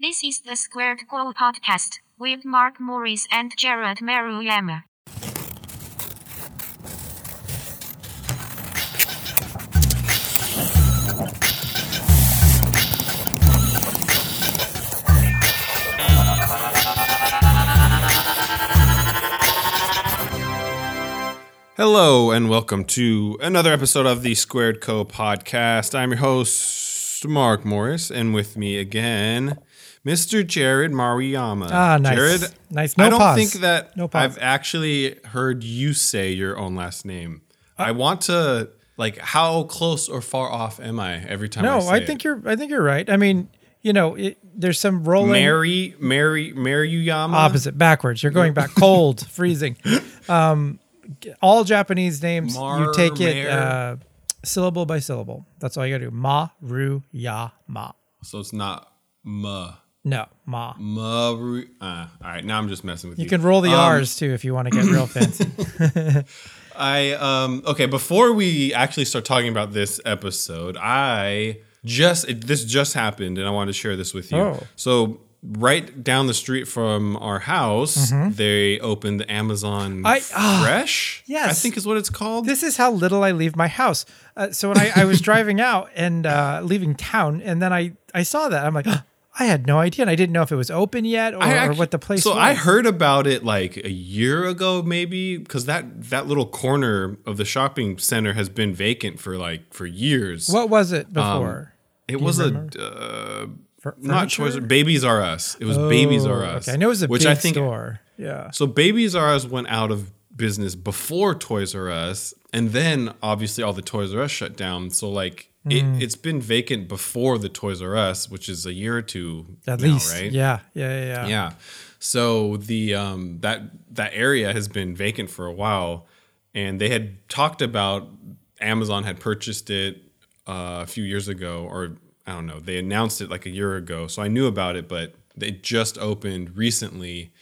This is the Squared Co podcast with Mark Morris and Jared Maruyama. Hello and welcome to another episode of the Squared Co podcast. I'm your host, Mark Morris, and with me again, Mr. Jared Maruyama. Ah, nice. Jared, Nice. No I don't pause. think that No pause. I've actually heard you say your own last name. Uh, I want to like how close or far off am I every time I No, say I think it? you're. I think you're right. I mean, you know, it, there's some rolling Mary Mary Maruyama. opposite, backwards. You're going back, cold, freezing. Um, all Japanese names, you take it uh, syllable by syllable. That's all you got to do. Ma, ru, ya, ma. So it's not ma. No, ma. Maru. Uh, all right, now I'm just messing with you. You can roll the Um, R's too if you want to get real fancy. I um okay, before we actually start talking about this episode, I just it, this just happened and I wanted to share this with you. Oh. So right down the street from our house, they opened the Amazon Mm-hmm. I- ah, Fresh. Yes, I think is what it's called. this is how little I leave my house. Uh, so when I, I was driving out and uh, leaving town, and then I, I saw that, I'm like, I had no idea. And I didn't know if it was open yet or, I or what the place So was. I heard about it like a year ago, maybe, because that that little corner of the shopping center has been vacant for like for years. What was it before? It was a uh, Fur- not R Babies R Us. It was Babies R Oh, Us. Okay. I know it was a which big I think store. Yeah. so. Babies R Us went out of business before Toys R Us, and then obviously all the Toys R Us shut down. So like It, it's been vacant before the Toys R Us, which is a year or two At now, least. right? Yeah. Yeah. Yeah. Yeah. Yeah. So the um that that area has been vacant for a while, and they had talked about Amazon had purchased it uh, a few years ago, or I don't know. They announced it like a year ago, so I knew about it, but it just opened recently,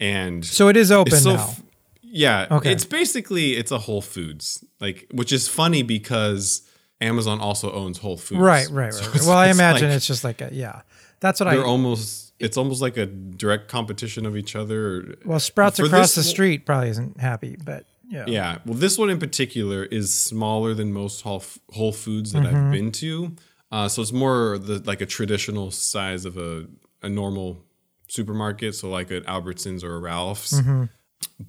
and So it is open now. f- yeah, Okay. it's basically it's a Whole Foods, like which is funny because Amazon also owns Whole Foods, right. Right. Right. So Well, I imagine like- it's just like a, yeah. That's what I. they're almost it's almost like a direct competition of each other. well, Sprouts For across the street probably isn't happy, but yeah. Yeah, well, this one in particular is smaller than most Whole, Whole Foods that Mm-hmm. I've been to. Uh, so it's more the like a traditional size of a a normal supermarket, so like an Albertsons or a Ralph's. Mm-hmm.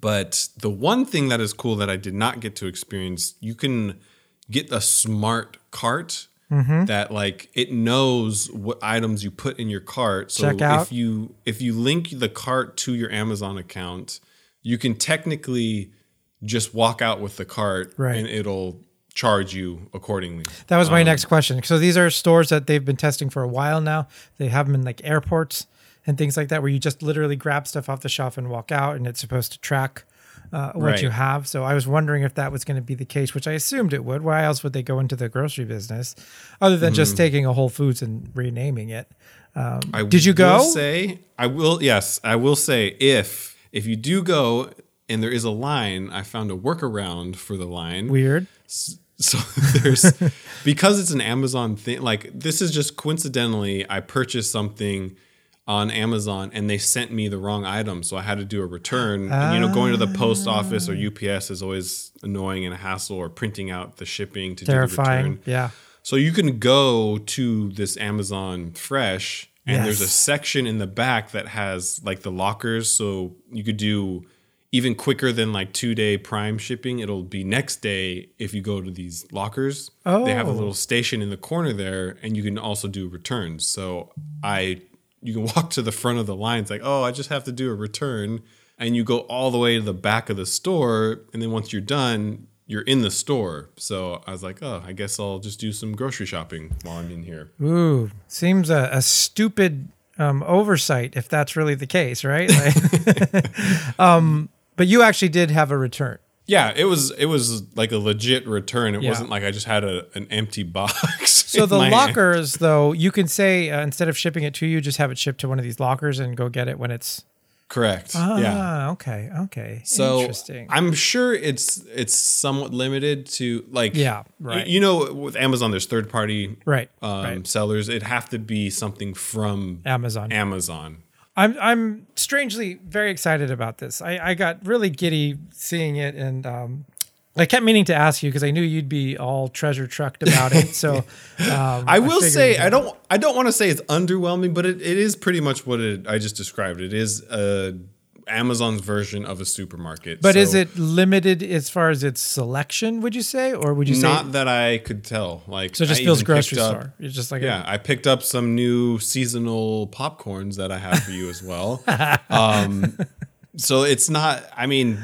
But the one thing that is cool that I did not get to experience, you can get a smart cart Mm-hmm. that like it knows what items you put in your cart. So if you if you link the cart to your Amazon account, you can technically just walk out with the cart Right. and it'll charge you accordingly. That was my Um, next question. So these are stores that they've been testing for a while now. They have them in like airports and things like that, where you just literally grab stuff off the shelf and walk out, and it's supposed to track uh, what Right. you have. So I was wondering if that was going to be the case, which I assumed it would. Why else would they go into the grocery business other than Mm-hmm. just taking a Whole Foods and renaming it? I Did you will go? Say I will. Yes, I will say if if you do go and there is a line, I found a workaround for the line. Weird. so there's because it's an Amazon thing. Like this is just coincidentally, I purchased something on Amazon and they sent me the wrong item, so I had to do a return. And you know, going to the post office or UPS is always annoying and a hassle, or printing out the shipping to do the return. Yeah. So you can go to this Amazon Fresh, and there's a section in the back that has like the lockers. So you could do even quicker than like two day Prime shipping. It'll be next day if you go to these lockers. Oh. They have a Oh. little station in the corner there, and you can also do returns. So I, you can walk to the front of the line. It's like, oh, I just have to do a return, and you go all the way to the back of the store, and then once you're done, you're in the store. So I was like, oh, I guess I'll just do some grocery shopping while I'm in here. Ooh, seems a, a stupid um, oversight if that's really the case, right? Like- um, but you actually did have a return. Yeah, it was it was like a legit return. It Yeah. wasn't like I just had a, an empty box. So the my hand. lockers, though, you can say uh, instead of shipping it to you, just have it shipped to one of these lockers and go get it when it's Correct. Ah, yeah. okay, okay. So Interesting. I'm sure it's it's somewhat limited to like Yeah, right. You know, with Amazon, there's third party right, um, right. sellers. It'd have to be something from Amazon. Amazon. I'm I'm strangely very excited about this. I, I got really giddy seeing it, and um, I kept meaning to ask you because I knew you'd be all treasure trucked about it. So um, I will figured say I don't I don't want to say it's underwhelming, but it, it is pretty much what it, I just described. It is uh, Amazon's version of a supermarket. But So is it limited as far as its selection? Would you say, or would you say not that I could tell? Like so? It just I feels grocery up- store. It's just like Yeah, I picked up some new seasonal popcorns that I have for you as well. Um, so it's not. I mean,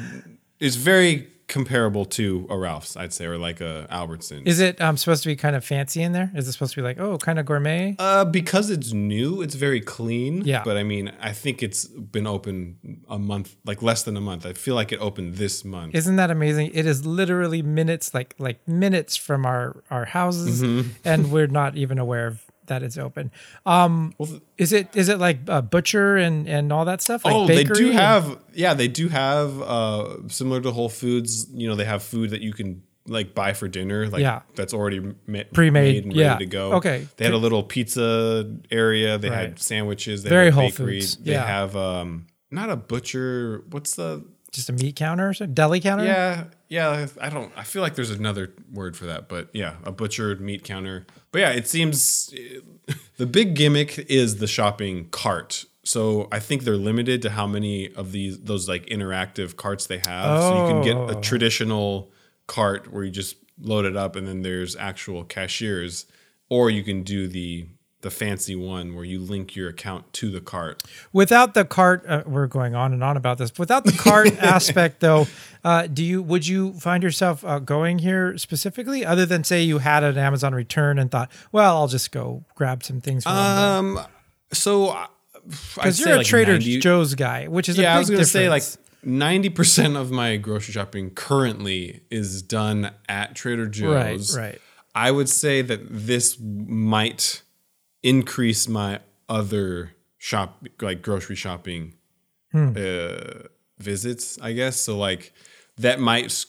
it's very comparable to a Ralph's, I'd say, or like a Albertsons. Is it um, supposed to be kind of fancy in there? Is it supposed to be like oh, kind of gourmet? Uh, because it's new, it's very clean. Yeah. But I mean, I think it's been open a month, like less than a month. I feel like it opened this month. Isn't that amazing? It is literally minutes, like like minutes from our our houses, Mm-hmm. and we're not even aware of that it's open. Um, Well, is it is it like a butcher and and all that stuff? Like oh, they do and- have, yeah, they do have, uh, similar to Whole Foods, you know, they have food that you can like buy for dinner, like Yeah. that's already ma- Pre-made, made and yeah. ready to go. Okay. They had a little pizza area. They Right. had sandwiches. They Very had Whole bakery. Foods, They yeah. have, um, not a butcher. What's the just a meat counter or something? Deli counter? Yeah, yeah. I don't. I feel like there's another word for that, but yeah, a butchered meat counter. But yeah, it seems the big gimmick is the shopping cart. So I think they're limited to how many of these those like interactive carts they have. So you can get Oh. a traditional cart where you just load it up and then there's actual cashiers, or you can do the the fancy one where you link your account to the cart. Without the cart, uh, we're going on and on about this. Without the cart aspect, though, uh, do you would you find yourself uh, going here specifically, other than say you had an Amazon return and thought, well, I'll just go grab some things from them. Um. So because you're a like Trader 90 Joe's guy, which is a yeah, I was gonna say like ninety percent of my grocery shopping currently is done at Trader Joe's. Right, right. I would say that this might increase my other shop like grocery shopping Hmm. uh, visits. I guess so. Like that might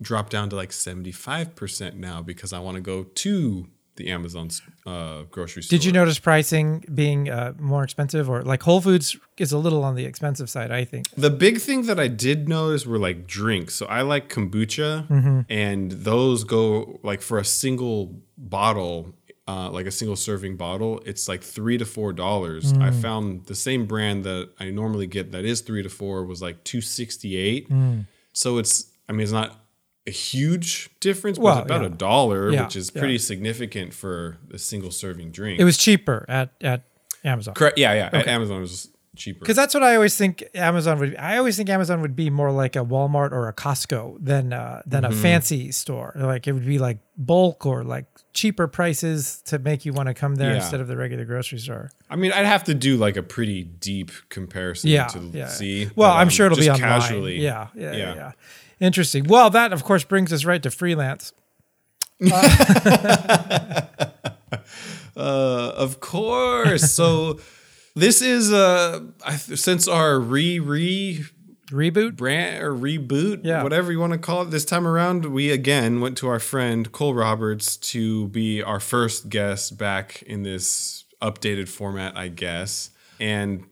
drop down to like seventy five percent now because I want to go to the Amazon's uh, grocery store. Did you notice pricing being uh, more expensive, or like Whole Foods is a little on the expensive side? I think. The big thing that I did notice were like drinks. So I like kombucha, and those go like for a single bottle, uh, like a single serving bottle, it's like three to four dollars. I found the same brand that I normally get that is three to four was like two sixty eight. So it's, I mean, it's not a huge difference, but Well, it's about yeah. a dollar, Yeah, which is yeah. pretty significant for a single serving drink. It was cheaper at at Amazon. correct. Yeah, yeah. At Amazon was cheaper. Because that's what I always think Amazon would. I always think Amazon would be more like a Walmart or a Costco than uh, than Mm-hmm. a fancy store. Like it would be like bulk or like cheaper prices to make you want to come there Yeah. instead of the regular grocery store. I mean, I'd have to do like a pretty deep comparison Yeah, to yeah. see. Well, but, I'm um, sure it'll be online. casually. Yeah, yeah, yeah, Yeah. Interesting. Well, that of course brings us right to freelance. Uh, of course. so this is uh, I th- since our re re Reboot. brand or reboot, Yeah. whatever you want to call it. This time around, we again went to our friend Cole Roberts to be our first guest back in this updated format, I guess. And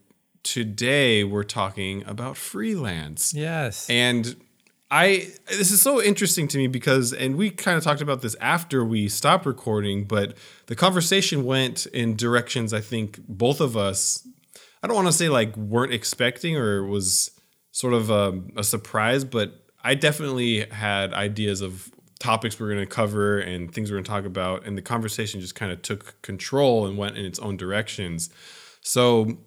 today we're talking about freelance. Yes. And I this is so interesting to me because and we kind of talked about this after we stopped recording, but the conversation went in directions I think both of us I don't want to say like weren't expecting or was sort of a, a surprise, but I definitely had ideas of topics we're going to cover and things we're going to talk about and the conversation just kind of took control and went in its own directions. So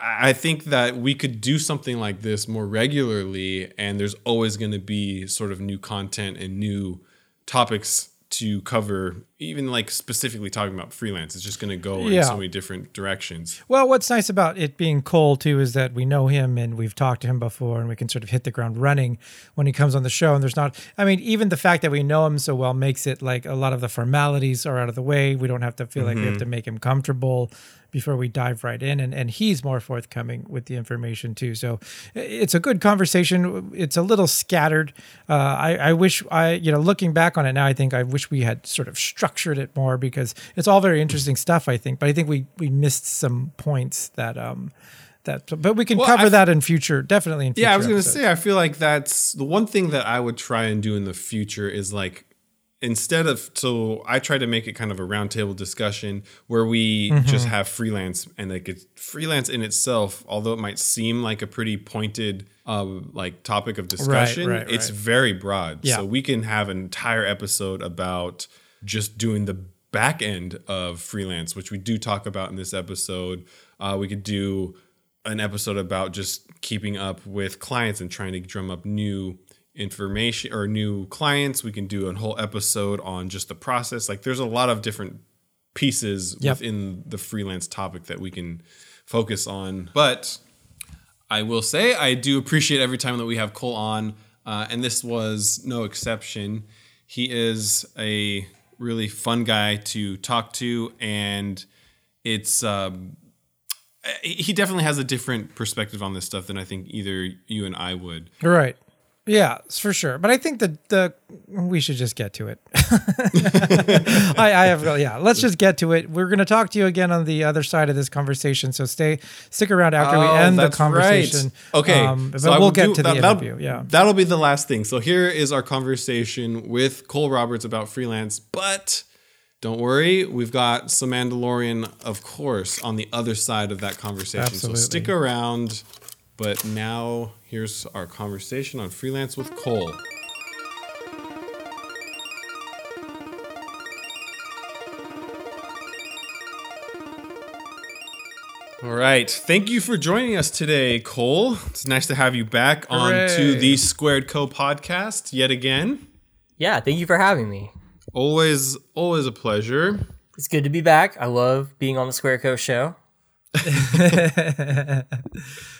I think that we could do something like this more regularly, and there's always going to be sort of new content and new topics to cover even like specifically talking about freelance. It's just going to go in so many different directions. Well, what's nice about it being Cole too is that we know him and we've talked to him before, and we can sort of hit the ground running when he comes on the show. And there's not, I mean, even the fact that we know him so well makes it like a lot of the formalities are out of the way. We don't have to feel like we have mm-hmm. to make him comfortable before we dive right in, and and he's more forthcoming with the information too. So it's a good conversation. It's a little scattered. Uh, I I wish I you know looking back on it now, I think I wish we had sort of structured it more because it's all very interesting stuff. I think, but I think we we missed some points that um that but we can Well, cover I- that in future definitely in future Yeah, I was going to say, I feel like that's the one thing that I would try and do in the future is like instead of so I try to make it kind of a roundtable discussion where we Mm-hmm. just have freelance and like it's freelance in itself, although it might seem like a pretty pointed uh, like topic of discussion, right, it's right. very broad. Yeah. So we can have an entire episode about just doing the back end of freelance, which we do talk about in this episode. Uh, we could do an episode about just keeping up with clients and trying to drum up new information or new clients. We can do a whole episode on just the process. Like there's a lot of different pieces Yep. within the freelance topic that we can focus on. But I will say I do appreciate every time that we have Cole on, uh, and this was no exception. He is a really fun guy to talk to, and it's um, he definitely has a different perspective on this stuff than I think either you and I would. Right. Yeah, for sure. But I think that the we should just get to it. I, I have yeah. Let's just get to it. We're going to talk to you again on the other side of this conversation. So stay stick around after we Oh, end the conversation. right. Okay, um, but so we'll get do- to the that- that'll- interview. Yeah. that'll be the last thing. So here is our conversation with Cole Roberts about freelance, but. Don't worry, we've got some Mandalorian, of course, on the other side of that conversation. Absolutely. So stick around. But now here's our conversation on freelance with Cole. All right. Thank you for joining us today, Cole. It's nice to have you back on to the Squared Co podcast yet again. Yeah, thank you for having me. Always, always a pleasure. It's good to be back. I love being on the Square Co show.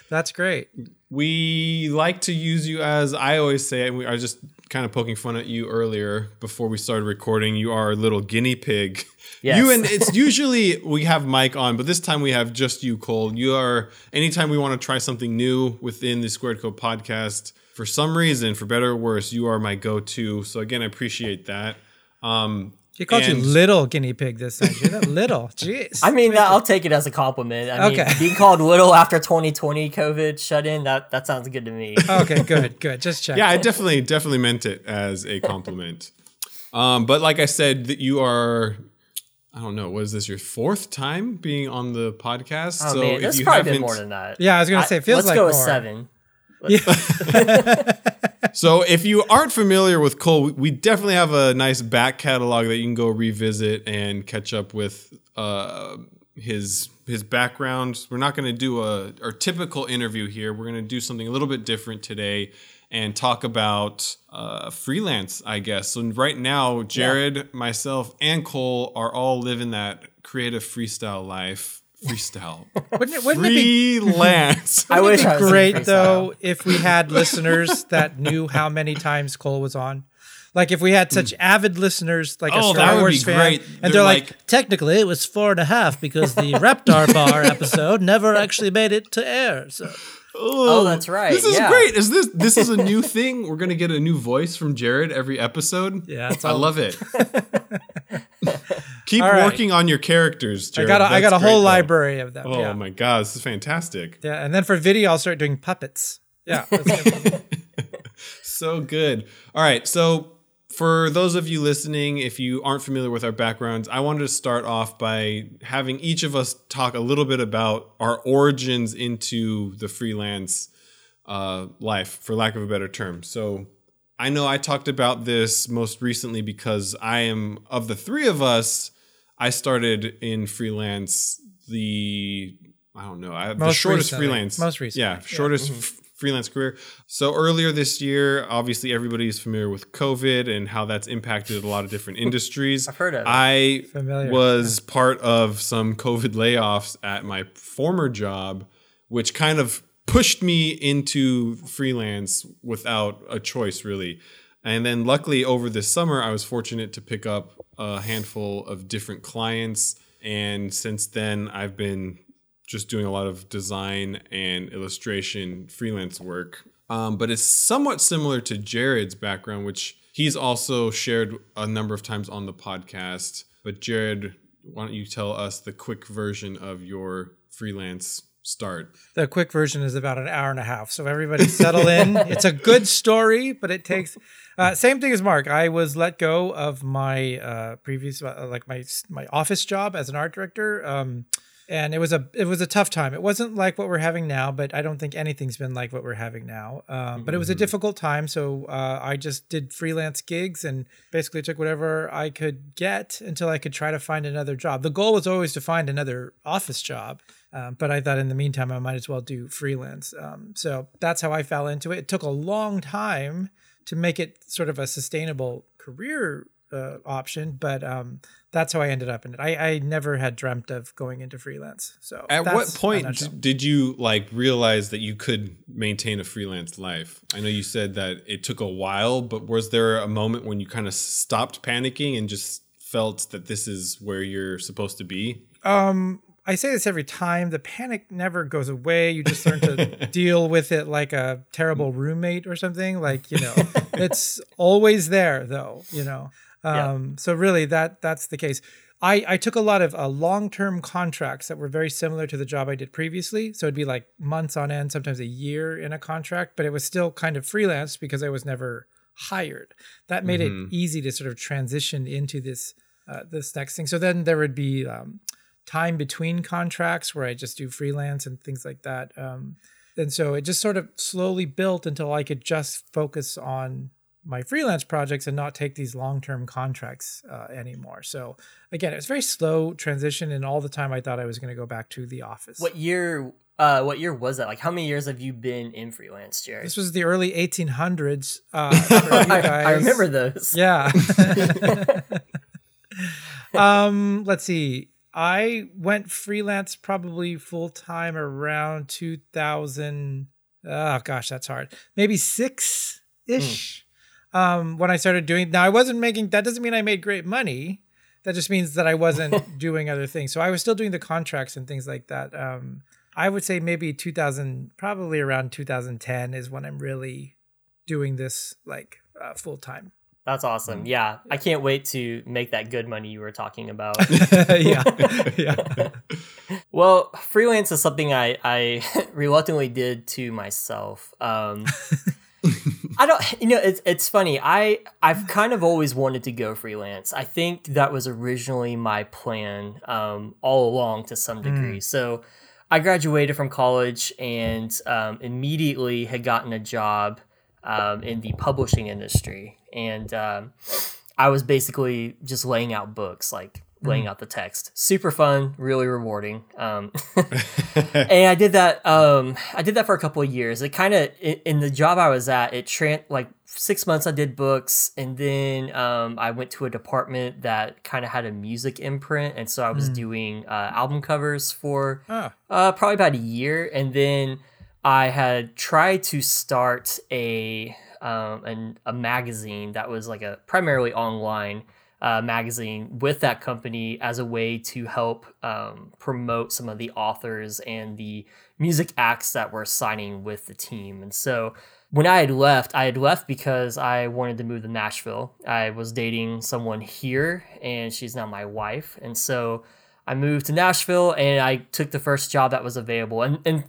That's great. We like to use you as I always say, and we, I was just kind of poking fun at you earlier before we started recording. You are a little guinea pig. Yes. You and it's usually we have Mike on, but this time we have just you, Cole. You are anytime we want to try something new within the Squared Co podcast. For some reason, for better or worse, you are my go-to. So again, I appreciate that. Um, He called you little guinea pig this time. You're that little. Jeez. I mean, I'll take it as a compliment. I mean, Okay. being called little after 2020 COVID shut in, that, that sounds good to me. okay, good, good. Just check. yeah, I definitely definitely meant it as a compliment. um, but like I said, that you are. I don't know. Was this your fourth time being on the podcast? Oh, man, there's probably been more than that. Yeah, I was gonna say, it feels Let's like go with more. seven. So if you aren't familiar with Cole, we- definitely have a nice back catalog that you can go revisit and catch up with uh, his his background. We're not going to do a our typical interview here. We're going to do something a little bit different today and talk about uh, freelance, I guess. So right now, Jared, myself, and Cole are all living that creative freestyle life. Freestyle, Wouldn't it, wouldn't it be freelance. I wish I was great though if we had listeners that knew how many times Cole was on. Like if we had such avid listeners, like a Hmm. Oh, Star that would Wars be fan, great. and They're they're, like, like- technically it was four and a half because the Reptar Bar episode never actually made it to air. So Oh, that's right. This is yeah. great. Is this this is a new thing? We're gonna get a new voice from Jared every episode. Yeah, it's I all- love it. Keep right. working on your characters, I Jared. got a, I got a whole though. library of them. Oh yeah. my god, this is fantastic. yeah, and then for video, I'll start doing puppets. Yeah, that's gonna be- So good. All right, so for those of you listening, if you aren't familiar with our backgrounds, I wanted to start off by having each of us talk a little bit about our origins into the freelance uh, life, for lack of a better term. So I know I talked about this most recently because I am of the three of us. I started in freelance the I don't know I, the shortest recently. freelance Most recently, yeah yeah. shortest mm-hmm. f- freelance career. So earlier this year, obviously everybody is familiar with COVID and how that's impacted a lot of different industries. I've heard of it. I Familiar. was part of some COVID layoffs at my former job, which kind of pushed me into freelance without a choice, really. And then, luckily, over this summer, I was fortunate to pick up a handful of different clients. And since then, I've been just doing a lot of design and illustration freelance work. Um, but it's somewhat similar to Jared's background, which he's also shared a number of times on the podcast. But Jared, why don't you tell us the quick version of your freelance start? The quick version is about an hour and a half. So everybody settle in. it's a good story, but it takes uh, same thing as Mark. I was let go of my uh, previous uh, like my my office job as an art director. Um, and it was a it was a tough time. It wasn't like what we're having now, but I don't think anything's been like what we're having now. Um, but it was a difficult time, so uh, I just did freelance gigs and basically took whatever I could get until I could try to find another job. The goal was always to find another office job, um, but I thought in the meantime I might as well do freelance. Um, so that's how I fell into it. It took a long time to make it sort of a sustainable career uh, option, but um, that's how I ended up in it. I, I never had dreamt of going into freelance. So At what point did you like realize that you could maintain a freelance life? I know you said that it took a while, but was there a moment when you kind of stopped panicking and just felt that this is where you're supposed to be? Um, I say this every time. The panic never goes away. You just learn to deal with it like a terrible roommate or something. Like you know, it's always there though. You know. Um, So really, that that's the case. I, I took a lot of uh, long term contracts that were very similar to the job I did previously. So it'd be like months on end, sometimes a year in a contract, but it was still kind of freelance because I was never hired. That made it easy to sort of transition into this uh, this next thing. So then there would be um, time between contracts where I just do freelance and things like that. Um, and so it just sort of slowly built until I could just focus on my freelance projects and not take these long-term contracts uh, anymore. So again, it was a very slow transition, and all the time I thought I was going to go back to the office. What year? Uh, what year was that? Like, how many years have you been in freelance, Jared? This was the early 1800s. Uh, I, I remember those. Yeah. um, let's see. I went freelance probably full time around 2000. Oh gosh, that's hard. Maybe six ish. Um, when I started doing now, I wasn't making. That doesn't mean I made great money. That just means that I wasn't doing other things. So I was still doing the contracts and things like that. Um, I would say maybe 2000, probably around 2010 is when I'm really doing this like uh, full time. That's awesome. Yeah, I can't wait to make that good money you were talking about. yeah, yeah. well, freelance is something I I reluctantly did to myself. Um, I don't, you know, it's it's funny. I I've kind of always wanted to go freelance. I think that was originally my plan um, all along to some degree. So I graduated from college and um, immediately had gotten a job um, in the publishing industry, and um, I was basically just laying out books, like laying out the text. Super fun, really rewarding. Um, and I did that. Um, I did that for a couple of years. It kind of in, the job I was at. It tran like six months. I did books, and then um, I went to a department that kind of had a music imprint, and so I was doing uh, album covers for Ah. uh, probably about a year, and then I had tried to start a um, an, a magazine that was like a primarily online uh, magazine with that company as a way to help um, promote some of the authors and the music acts that were signing with the team. And so when I had left, I had left because I wanted to move to Nashville. I was dating someone here, and she's now my wife. And so I moved to Nashville, and I took the first job that was available. And and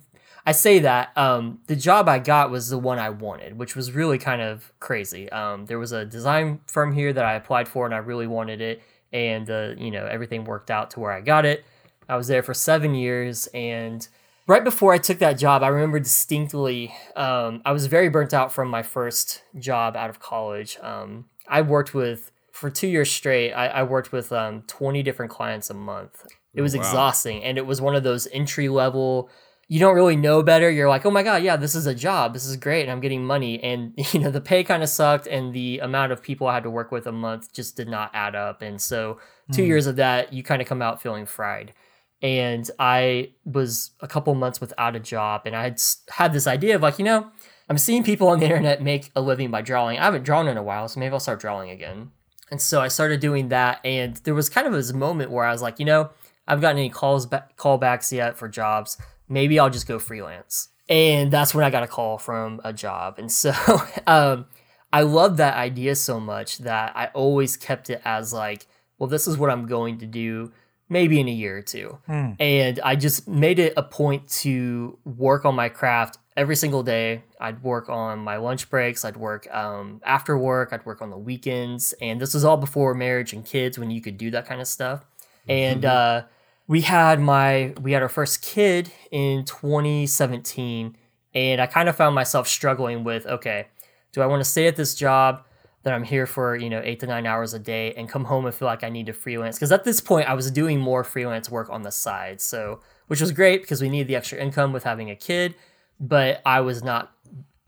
I say that um, the job I got was the one I wanted, which was really kind of crazy. Um, there was a design firm here that I applied for, and I really wanted it, and uh, you know everything worked out to where I got it. I was there for seven years, and right before I took that job, I remember distinctly. Um, I was very burnt out from my first job out of college. Um, I worked with for two years straight. I, I worked with um, twenty different clients a month. It was Wow. exhausting, and it was one of those entry level you don't really know better. You're like, oh my god, yeah, this is a job. This is great, and I'm getting money. And you know, the pay kind of sucked, and the amount of people I had to work with a month just did not add up. And so, two Mm. years of that, you kind of come out feeling fried. And I was a couple months without a job, and I had had this idea of like, you know, I'm seeing people on the internet make a living by drawing. I haven't drawn in a while, so maybe I'll start drawing again. And so I started doing that, and there was kind of this moment where I was like, you know, I've gotten any calls ba- callbacks yet for jobs. Maybe I'll just go freelance. And that's when I got a call from a job. And so um, I love that idea so much that I always kept it as like, well, this is what I'm going to do maybe in a year or two. And I just made it a point to work on my craft every single day. I'd work on my lunch breaks, I'd work um, after work, I'd work on the weekends. And this was all before marriage and kids when you could do that kind of stuff. And uh, we had my we had our first kid in 2017 and I kind of found myself struggling with okay, do I want to stay at this job that I'm here for, you know, 8 to 9 hours a day and come home and feel like I need to freelance because at this point I was doing more freelance work on the side. So, which was great because we needed the extra income with having a kid, but I was not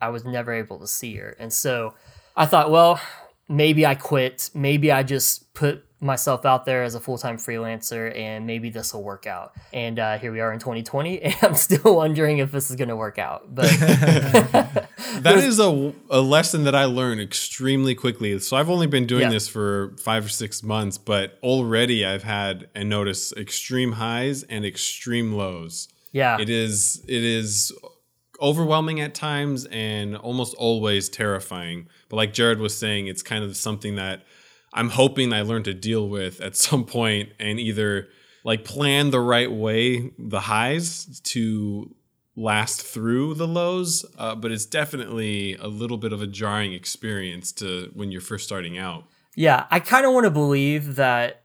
I was never able to see her. And so I thought, well, maybe I quit. Maybe I just put myself out there as a full time freelancer and maybe this will work out. And uh, here we are in 2020, and I'm still wondering if this is going to work out. But That is a, a lesson that I learned extremely quickly. So I've only been doing Yeah. this for five or six months, but already I've had and noticed extreme highs and extreme lows. yeah, It is it is overwhelming at times and almost always terrifying. But like Jared was saying, it's kind of something that I'm hoping I learn to deal with at some point and either like plan the right way the highs to last through the lows uh, but it's definitely a little bit of a jarring experience to when you're first starting out. Yeah, I kind of want to believe that,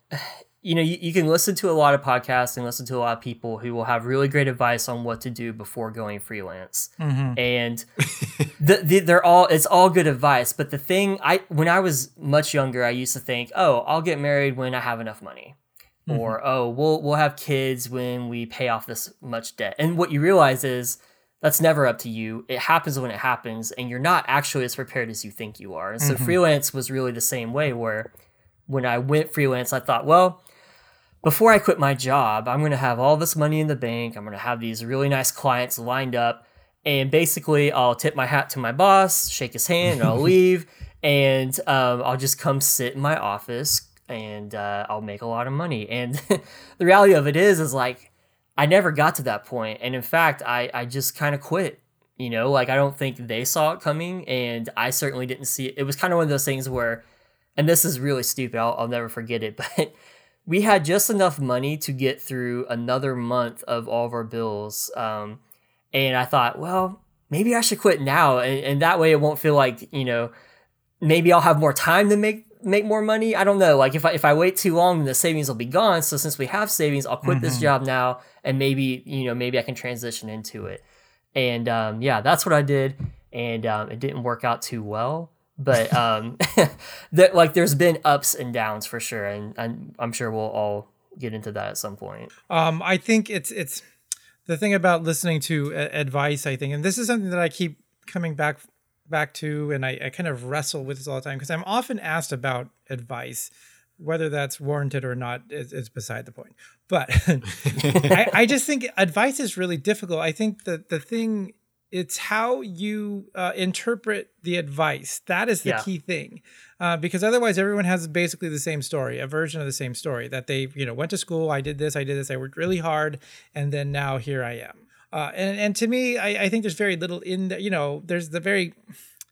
you know, you, you can listen to a lot of podcasts and listen to a lot of people who will have really great advice on what to do before going freelance. Mm-hmm. And the, the, they're all, it's all good advice. But the thing, I, when I was much younger, I used to think, oh, I'll get married when I have enough money. Mm-hmm. Or, oh, we'll, we'll have kids when we pay off this much debt. And what you realize is, that's never up to you. It happens when it happens, and you're not actually as prepared as you think you are. And so mm-hmm. freelance was really the same way where when I went freelance, I thought, well, before I quit my job, I'm going to have all this money in the bank. I'm going to have these really nice clients lined up. And basically, I'll tip my hat to my boss, shake his hand, and I'll leave. And um, I'll just come sit in my office and uh, I'll make a lot of money. And the reality of it is, is like, I never got to that point. And in fact, I, I just kind of quit. You know, like I don't think they saw it coming, and I certainly didn't see it. It was kind of one of those things where, and this is really stupid, I'll, I'll never forget it, but we had just enough money to get through another month of all of our bills. Um, and I thought, well, maybe I should quit now. And, and that way it won't feel like, you know, maybe I'll have more time to make make more money. I don't know. Like if I if I wait too long, then the savings will be gone. So since we have savings, I'll quit this job now, and maybe you know maybe I can transition into it. And um, yeah, that's what I did, and um, it didn't work out too well. But um, that like there's been ups and downs for sure, and, and I'm sure we'll all get into that at some point. Um, I think it's it's the thing about listening to a- advice. I think, and this is something that I keep coming back back to, and I, I kind of wrestle with this all the time because I'm often asked about advice, whether that's warranted or not is, is beside the point. But I, I just think advice is really difficult. I think that the thing it's how you uh, interpret the advice that is the Yeah. key thing uh, because otherwise everyone has basically the same story a version of the same story that they you know went to school i did this i did this i worked really hard and then now here i am uh, and, and to me I, I think there's very little in the you know there's the very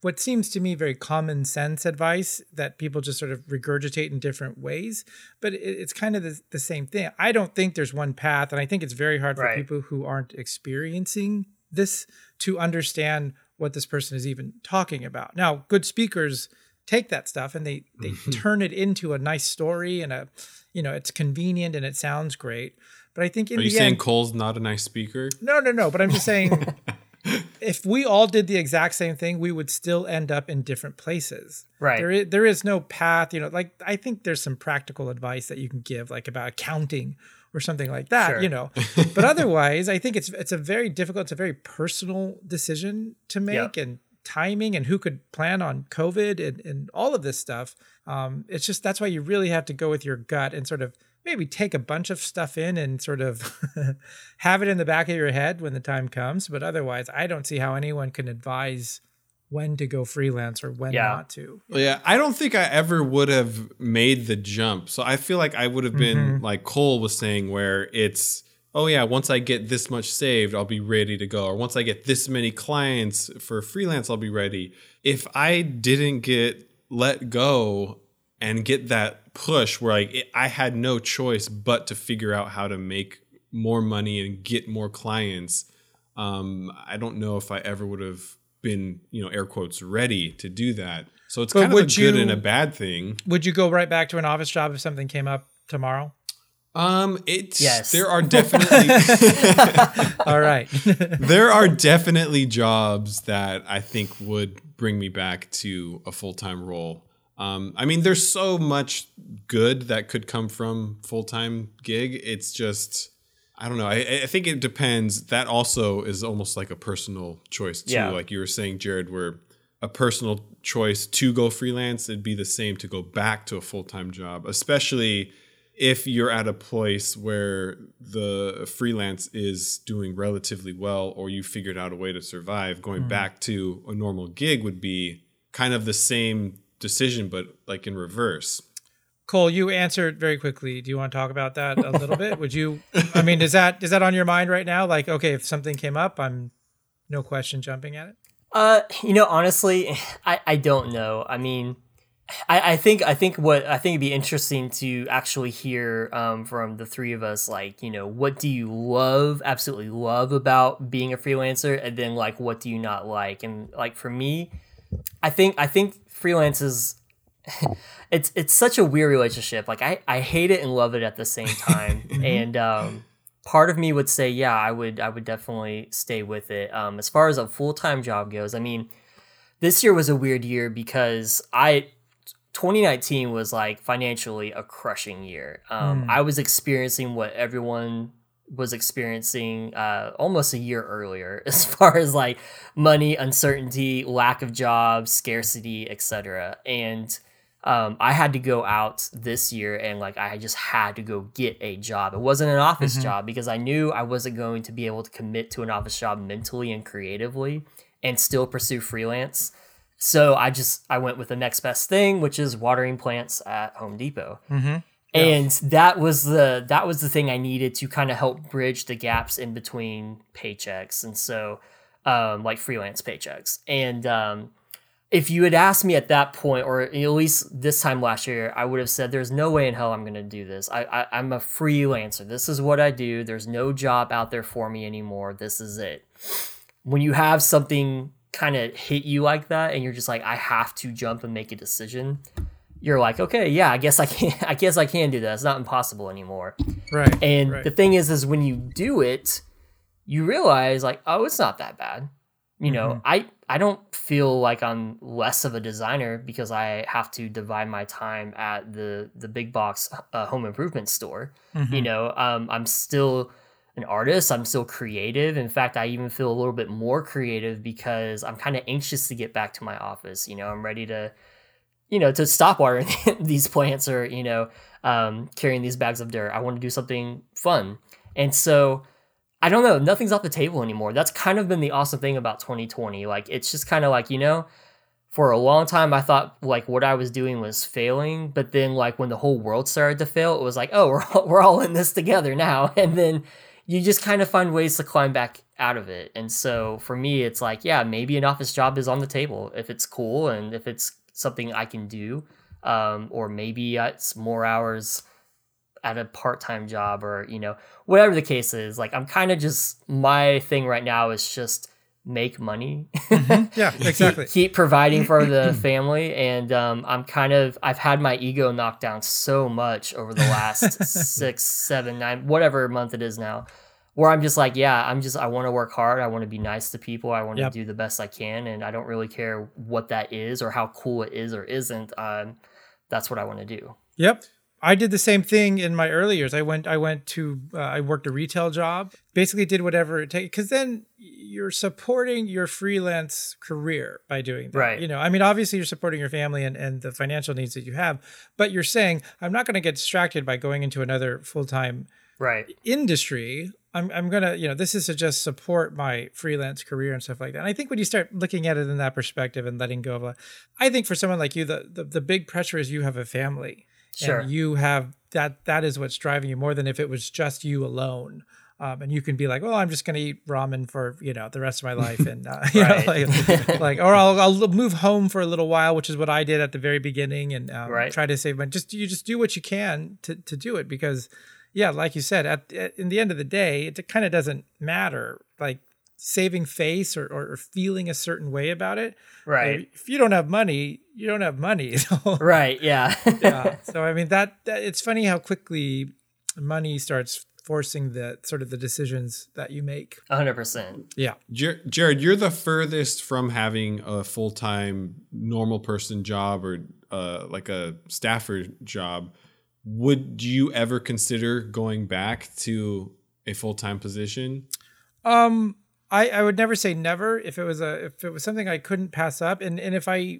what seems to me very common sense advice that people just sort of regurgitate in different ways but it, it's kind of the, the same thing i don't think there's one path and i think it's very hard for Right. people who aren't experiencing this to understand what this person is even talking about now good speakers take that stuff and they they mm-hmm. turn it into a nice story and a you know it's convenient and it sounds great but i think in are the you saying end cole's not a nice speaker no, no, no. But I'm just saying, if we all did the exact same thing, we would still end up in different places. Right. There is, there is no path. You know, like I think there's some practical advice that you can give, like about accounting or something like that, Sure. you know. but otherwise, I think it's it's a very difficult, it's a very personal decision to make and timing and who could plan on COVID and, and all of this stuff. Um, it's just that's why you really have to go with your gut and sort of maybe take a bunch of stuff in and sort of have it in the back of your head when the time comes. But otherwise, I don't see how anyone can advise when to go freelance or when Yeah. not to. Well, yeah, I don't think I ever would have made the jump. So I feel like I would have been like Cole was saying, where it's, oh yeah, once I get this much saved, I'll be ready to go. Or once I get this many clients for freelance, I'll be ready. If I didn't get let go and get that push where like it, I had no choice but to figure out how to make more money and get more clients, um, I don't know if I ever would have been, you know, air quotes ready to do that. So it's But kind of a good you- and a bad thing. Would you go right back to an office job if something came up tomorrow? Um, it's Yes. there are definitely All right. there are definitely jobs that I think would bring me back to a full time role. Um, I mean, there's so much good that could come from full time gig. It's just I don't know. I, I think it depends. That also is almost like a personal choice too. Yeah. Like you were saying, Jared, where a personal choice to go freelance, it'd be the same to go back to a full time job, especially if you're at a place where the freelance is doing relatively well or you figured out a way to survive, going mm-hmm. back to a normal gig would be kind of the same decision, but like in reverse. Cole, you answered very quickly. Do you want to talk about that a little bit? Would you? I mean, is that is that on your mind right now? Like, okay, if something came up, I'm no question jumping at it. Uh, you know, honestly, I, I don't know. I mean, I, I think I think what I think it'd be interesting to actually hear um, from the three of us, like you know, what do you love, absolutely love about being a freelancer, and then like what do you not like, and like for me, I think I think freelance is it's it's such a weird relationship. Like I I hate it and love it at the same time, and um, part of me would say, yeah, I would I would definitely stay with it. Um, as far as a full time job goes, I mean, this year was a weird year because I 2019 was like financially a crushing year. Um, I was experiencing what everyone was experiencing uh, almost a year earlier as far as like money uncertainty lack of jobs scarcity etc and um, i had to go out this year and like i just had to go get a job. It wasn't an office job because i knew i wasn't going to be able to commit to an office job mentally and creatively and still pursue freelance. So i just i went with the next best thing which is watering plants at home depot. And that was the that was the thing I needed to kind of help bridge the gaps in between paychecks and so um, like freelance paychecks. And um, if you had asked me at that point or at least this time last year I would have said there's no way in hell I'm gonna do this I, I I'm a freelancer this is what I do there's no job out there for me anymore this is it when you have something kind of hit you like that and you're just like I have to jump and make a decision you're like, okay, yeah, I guess I can. I guess I can do that. It's not impossible anymore. Right. And right. the thing is, is when you do it, you realize like, oh, it's not that bad. You know, Mm-hmm. I I don't feel like I'm less of a designer because I have to divide my time at the the big box uh, home improvement store. Mm-hmm. You know, um, I'm still an artist. I'm still creative. In fact, I even feel a little bit more creative because I'm kind of anxious to get back to my office. You know, I'm ready to you know, to stop watering these plants or, you know, um, carrying these bags of dirt. I want to do something fun. And so I don't know, nothing's off the table anymore. That's kind of been the awesome thing about 2020. Like, it's just kind of like, you know, for a long time, I thought like what I was doing was failing. But then, like, when the whole world started to fail, it was like, oh, we're all, we're all in this together now. And then you just kind of find ways to climb back out of it. And so for me, it's like, yeah, maybe an office job is on the table if it's cool and if it's something I can do. Um, or maybe it's more hours at a part-time job or you know whatever the case is like i'm kind of just my thing right now is just make money yeah, exactly. keep, keep providing for the family and um, i'm kind of i've had my ego knocked down so much over the last six seven nine whatever month it is now where i'm just like yeah i'm just i want to work hard i want to be nice to people i want to Yep. do the best i can and i don't really care what that is or how cool it is or isn't um, that's what i want to do Yep. I did the same thing in my early years. I went I went to uh, I worked a retail job. Basically did whatever it takes cuz then you're supporting your freelance career by doing that. Right. You know, I mean obviously you're supporting your family and and the financial needs that you have, but you're saying I'm not going to get distracted by going into another full-time Right. industry I'm, I'm gonna you know this is to just support my freelance career and stuff like that and i think when you start looking at it in that perspective and letting go of a, i think for someone like you the, the the big pressure is you have a family Sure. and you have that that is what's driving you more than if it was just you alone um, and you can be like, "Oh, I'm just going to eat ramen for you know the rest of my life," and uh, you know, like, like, or I'll, I'll move home for a little while, which is what I did at the very beginning, and um, Right. try to save money. Just you just do what you can to to do it because, yeah, like you said, at, at in the end of the day, it kind of doesn't matter. Like saving face or, or, or feeling a certain way about it. Right. If you don't have money, you don't have money. So, Right. Yeah. yeah. So I mean that, that it's funny how quickly money starts forcing the sort of the decisions that you make. hundred percent. Yeah. Jer- Jared, you're the furthest from having a full time normal person job or uh, like a staffer job. Would you ever consider going back to a full time position? Um, I, I would never say never if it was a if it was something I couldn't pass up, and and if I,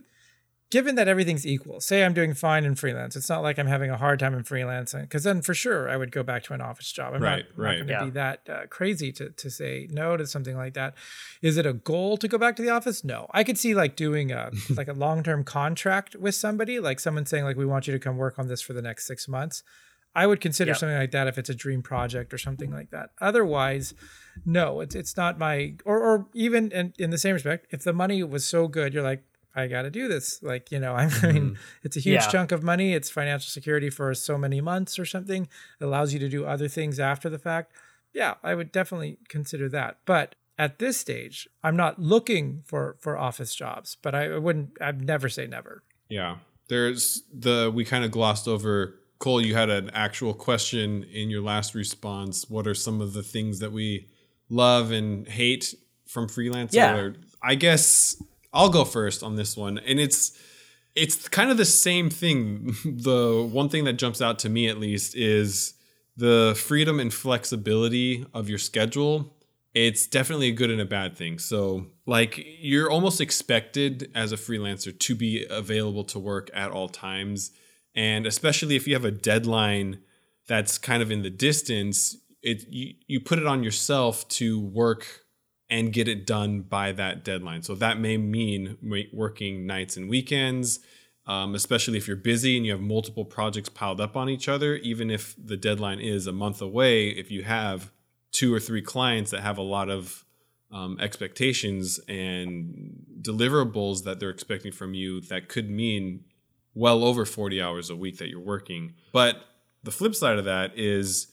given that everything's equal, say I'm doing fine in freelance, it's not like I'm having a hard time in freelance, because then for sure I would go back to an office job. I'm Right, not, right. not going to Yeah. be that uh, crazy to to say no to something like that. Is it a goal to go back to the office? No, I could see like doing a like a long term contract with somebody, like someone saying like we want you to come work on this for the next six months. I would consider Yep. something like that if it's a dream project or something like that. Otherwise, no, it's it's not my or or even in, in the same respect, if the money was so good, you're like, I got to do this. Like you know, I mm-hmm. mean, it's a huge Yeah. chunk of money. It's financial security for so many months or something. It allows you to do other things after the fact. Yeah, I would definitely consider that. But at this stage, I'm not looking for for office jobs. But I wouldn't. I'd never say never. Yeah. There's the, we kind of glossed over. Cole, you had an actual question in your last response. What are some of the things that we love and hate from freelancing? Yeah. Or- I guess I'll go first on this one. And it's, it's kind of the same thing. The one thing that jumps out to me, at least, is the freedom and flexibility of your schedule. It's definitely a good and a bad thing. So, like, you're almost expected as a freelancer to be available to work at all times. And especially if you have a deadline that's kind of in the distance, it you, you put it on yourself to work and get it done by that deadline. So that may mean working nights and weekends, um, especially if you're busy and you have multiple projects piled up on each other. Even if the deadline is a month away, if you have two or three clients that have a lot of um, expectations and deliverables that they're expecting from you, that could mean well over 40 hours a week that you're working. But the flip side of that is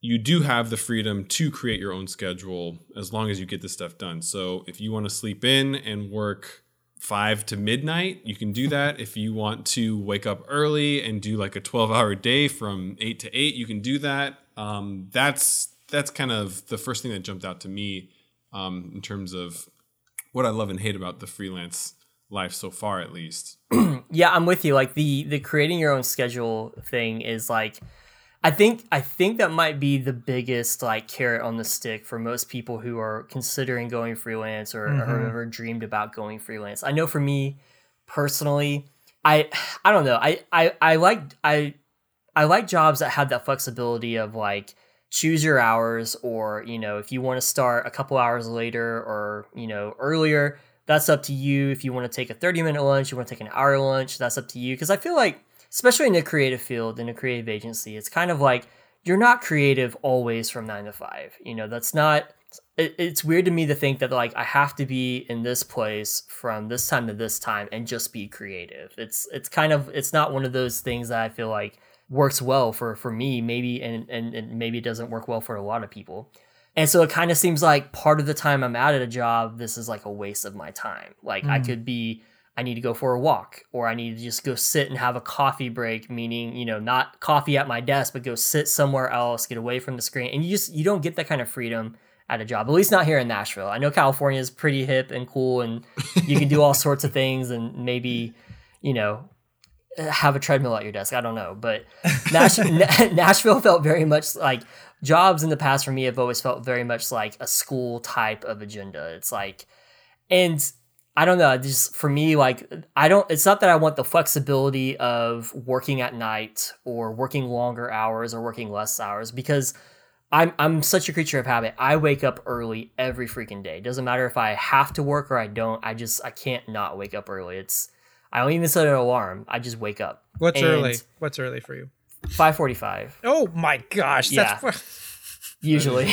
you do have the freedom to create your own schedule as long as you get this stuff done. So if you want to sleep in and work five to midnight, you can do that. If you want to wake up early and do like a 12 hour day from eight to eight, you can do that. Um, that's that's kind of the first thing that jumped out to me um, in terms of what I love and hate about the freelance life so far, at least. Yeah, I'm with you. Like the the creating your own schedule thing is like I think I think that might be the biggest like carrot on the stick for most people who are considering going freelance or, or mm-hmm. have ever dreamed about going freelance. I know for me personally, I I don't know. I I I like I I like jobs that have that flexibility of like choose your hours or you know if you want to start a couple hours later or you know earlier that's up to you if you want to take a 30 minute lunch you want to take an hour lunch that's up to you because i feel like especially in a creative field in a creative agency it's kind of like you're not creative always from 9 to 5 you know that's not it, it's weird to me to think that like i have to be in this place from this time to this time and just be creative. It's it's kind of it's not one of those things that i feel like works well for for me maybe and and, and maybe it doesn't work well for a lot of people. And so it kind of seems like part of the time i'm out at a job this is like a waste of my time. Like i mm. could be i need to go for a walk or i need to just go sit and have a coffee break meaning you know not coffee at my desk but go sit somewhere else get away from the screen and you just you don't get that kind of freedom at a job at least not here in nashville i know california is pretty hip and cool and you can do all sorts of things and maybe you know have a treadmill at your desk. I don't know, but Nash- Nashville felt very much like jobs in the past for me have always felt very much like a school type of agenda. It's like, and I don't know, just for me, like, I don't, it's not that I want the flexibility of working at night or working longer hours or working less hours because I'm, I'm such a creature of habit. I wake up early every freaking day. Doesn't matter if I have to work or I don't. I just, I can't not wake up early. It's, I don't even set an alarm. I just wake up. What's and early? What's early for you? 545. Oh my gosh. Yeah. That's usually.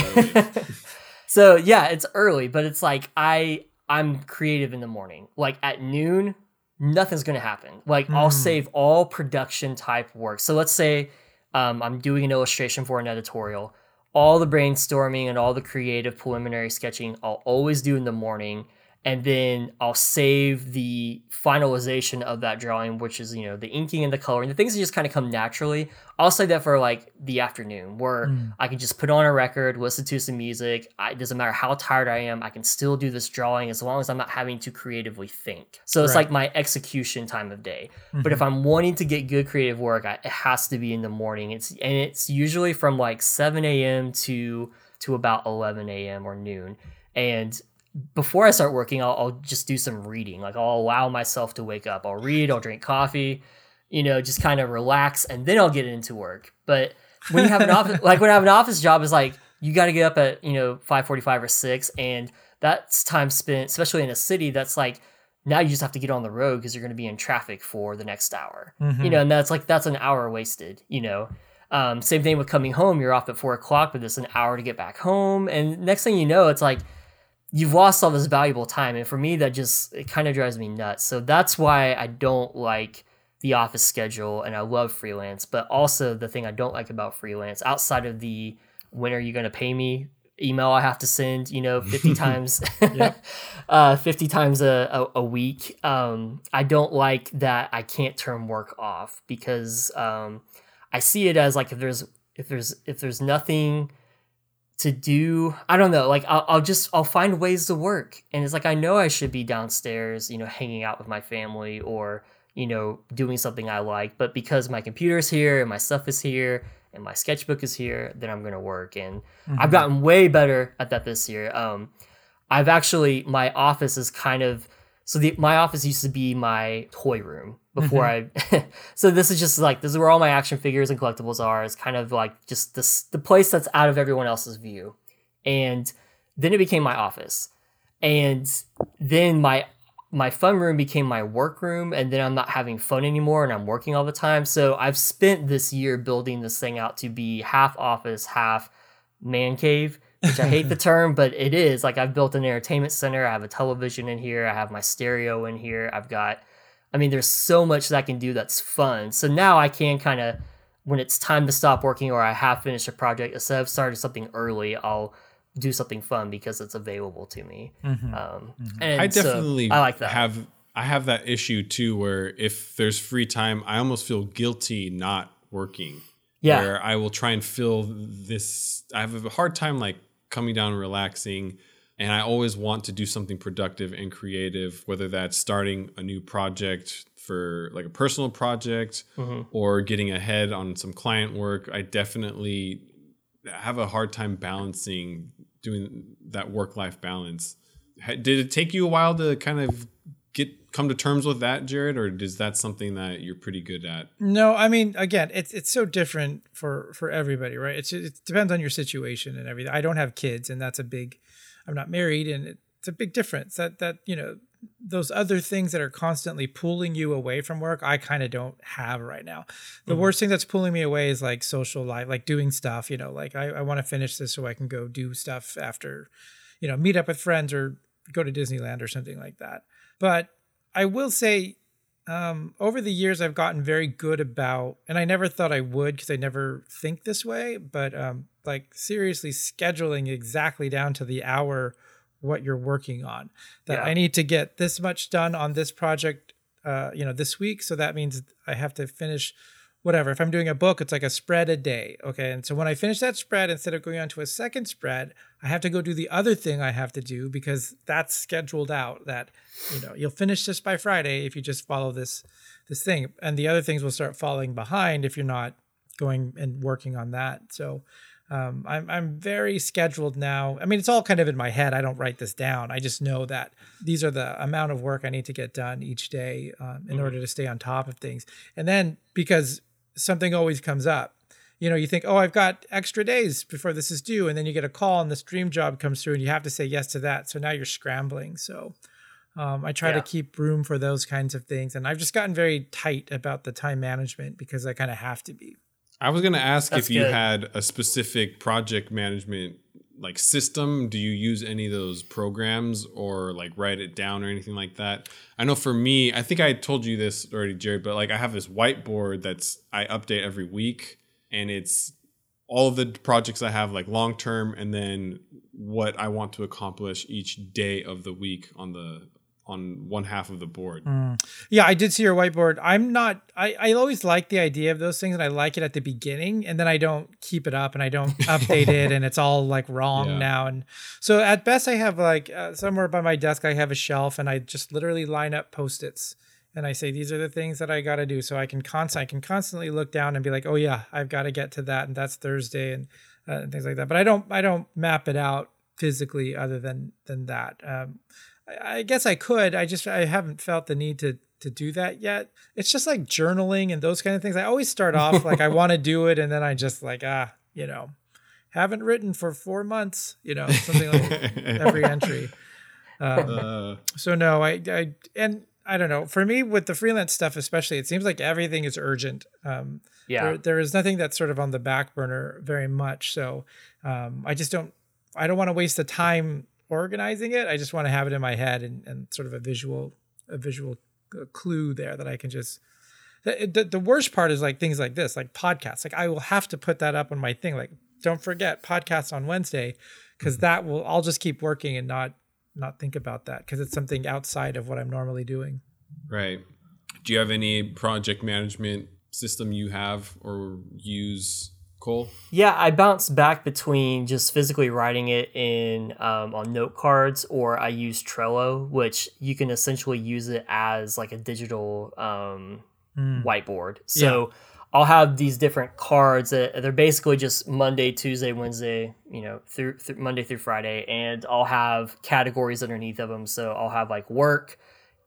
so yeah, it's early, but it's like I I'm creative in the morning. Like at noon, nothing's gonna happen. Like mm. I'll hmm. save all production type work. So let's say um, I'm doing an illustration for an editorial. All the brainstorming and all the creative preliminary sketching I'll always do in the morning and then I'll save the finalization of that drawing, which is you know the inking and the coloring, the things that just kind of come naturally. I'll save that for like the afternoon, where mm. I can just put on a record, listen to some music. I, it doesn't matter how tired I am, I can still do this drawing as long as I'm not having to creatively think. So it's right. like my execution time of day. Mm-hmm. But if mm-hmm. I'm wanting to get good creative work, I, it has to be in the morning. It's and it's usually from like 7 a.m. to to about 11 a.m. or noon. And before I start working, I'll, I'll, just do some reading. Like I'll allow myself to wake up. I'll read, I'll drink coffee, you know, just kind of relax, and then I'll get into work. But when you have an office, like when I have an office job, is like you got to get up at you know five forty five or six, and that's time spent, especially in a city. That's like now you just have to get on the road because you're going to be in traffic for the next hour, mm-hmm. you know, and that's like that's an hour wasted, you know. Um, same thing with coming home. You're off at four o'clock, but it's an hour to get back home, and next thing you know, it's like you've lost all this valuable time and for me that just it kind of drives me nuts. So that's why i don't like the office schedule and i love freelance but also the thing i don't like about freelance outside of the when are you going to pay me? email i have to send you know 50 times uh, 50 times a, a, a, week. Um, i don't like that i can't turn work off because um, i see it as like if there's if there's if there's nothing to do i don't know like I'll, I'll, just i'll find ways to work. And it's like i know i should be downstairs you know hanging out with my family or you know doing something i like. But because my computer's here and my stuff is here and my sketchbook is here then i'm going to work. And mm-hmm. i've gotten way better at that this year. Um i've actually my office is kind of so the my office used to be my toy room before mm-hmm. I. so this is just like this is where all my action figures and collectibles are. It's kind of like just this the place that's out of everyone else's view, and then it became my office, and then my my fun room became my work room and then i'm not having fun anymore and i'm working all the time so i've spent this year building this thing out to be half office half man cave which I hate the term, but it is. Like I've built an entertainment center. I have a television in here. I have my stereo in here. I've got, I mean, there's so much that I can do that's fun. So now I can kind of, when it's time to stop working or I have finished a project, instead of starting something early, I'll do something fun because it's available to me. Mm-hmm. Um, mm-hmm. And I definitely so I like that. Have I have that issue too, where if there's free time, I almost feel guilty not working. Yeah. Where I will try and fill this. I have a hard time like coming down and relaxing. And I always want to do something productive and creative, whether that's starting a new project for like a personal project mm-hmm. or getting ahead on some client work. I definitely have a hard time balancing doing that work life balance. Did it take you a while to kind of get come to terms with that, Jared, or is that something that you're pretty good at? No, I mean, again, it's it's so different for for everybody, right? It's it depends on your situation and everything. I don't have kids, and that's a big. I'm not married, and it's a big difference. That that you know those other things that are constantly pulling you away from work i kind of don't have right now the mm-hmm. worst thing that's pulling me away is like social life like doing stuff you know like i, I want to finish this so i can go do stuff after you know meet up with friends or go to disneyland or something like that but I will say, um, over the years, I've gotten very good about, and I never thought I would because I never think this way, but um, like seriously scheduling exactly down to the hour what you're working on. That yeah. I need to get this much done on this project, uh, you know, this week. So that means I have to finish whatever. If I'm doing a book, it's like a spread a day. Okay. And so when I finish that spread, instead of going on to a second spread, I have to go do the other thing I have to do because that's scheduled out that, you know, you'll finish this by Friday if you just follow this this thing. And the other things will start falling behind if you're not going and working on that. So um, I'm I'm very scheduled now. I mean, it's all kind of in my head. I don't write this down. I just know that these are the amount of work I need to get done each day um, in mm-hmm. order to stay on top of things. And then because something always comes up. You know, you think, oh, I've got extra days before this is due, and then you get a call and this dream job comes through, and you have to say yes to that. So now you're scrambling. So um, I try yeah. to keep room for those kinds of things, and I've just gotten very tight about the time management because I kind of have to be. I was going to ask That's if you had a specific project management like system. Do you use any of those programs or like write it down or anything like that? I know for me i think i told you this already jared but like i have this whiteboard that's i update every week and it's all of the projects i have like long term and then what i want to accomplish each day of the week on the on one half of the board. Mm. Yeah, I did see your whiteboard. I'm not I, I always like the idea of those things and I like it at the beginning and then I don't keep it up and I don't update it and it's all like wrong yeah. now and so at best I have like uh, somewhere by my desk I have a shelf and I just literally line up post-its and I say these are the things that I got to do so I can const- I can constantly look down and be like, "Oh yeah, I've got to get to that and that's Thursday and, uh, and things like that." But I don't I don't map it out physically other than than that. Um, I guess I could. I just I haven't felt the need to to do that yet. It's just like journaling and those kind of things. I always start off like I want to do it, and then I just like ah, you know, haven't written for four months. You know, something like every entry. Um, uh. So no, I I and I don't know. For me, with the freelance stuff, especially, it seems like everything is urgent. Um, yeah, there, there is nothing that's sort of on the back burner very much. So um, I just don't. I don't want to waste the time organizing it. I just want to have it in my head and, and sort of a visual a visual uh, clue there that I can just. The, the, the worst part is like things like this, like podcasts. Like I will have to put that up on my thing. Like don't forget podcasts on Wednesday, because mm-hmm. that will I'll just keep working and not not think about that because it's something outside of what I'm normally doing. Right. Do you have any project management system you have or use Cole? Yeah, I bounce back between just physically writing it in um, on note cards, or I use Trello, which you can essentially use it as like a digital um, mm. whiteboard. So yeah. I'll have these different cards that they're basically just Monday, Tuesday, Wednesday, you know, through, through Monday through Friday, and I'll have categories underneath of them. So I'll have like work,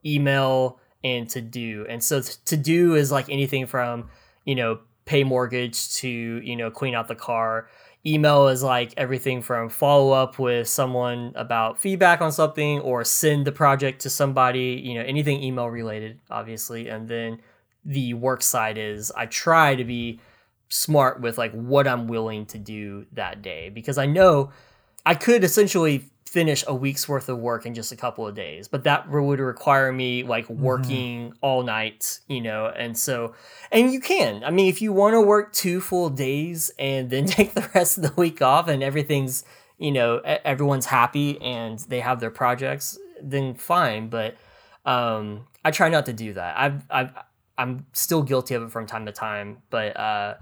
email, and to do. And so to do is like anything from you know pay mortgage to you know clean out the car. Email is like everything from follow up with someone about feedback on something or send the project to somebody you know anything email related obviously. And then the work side is i try to be smart with like what i'm willing to do that day because i know i could essentially finish a week's worth of work in just a couple of days. But that would require me like mm-hmm. working mm-hmm. all night you know? And so and you can. I mean if you want to work two full days and then take the rest of the week off and everything's you know everyone's happy and they have their projects then fine. But um i try not to do that. I've i've i'm still guilty of it from time to time. But uh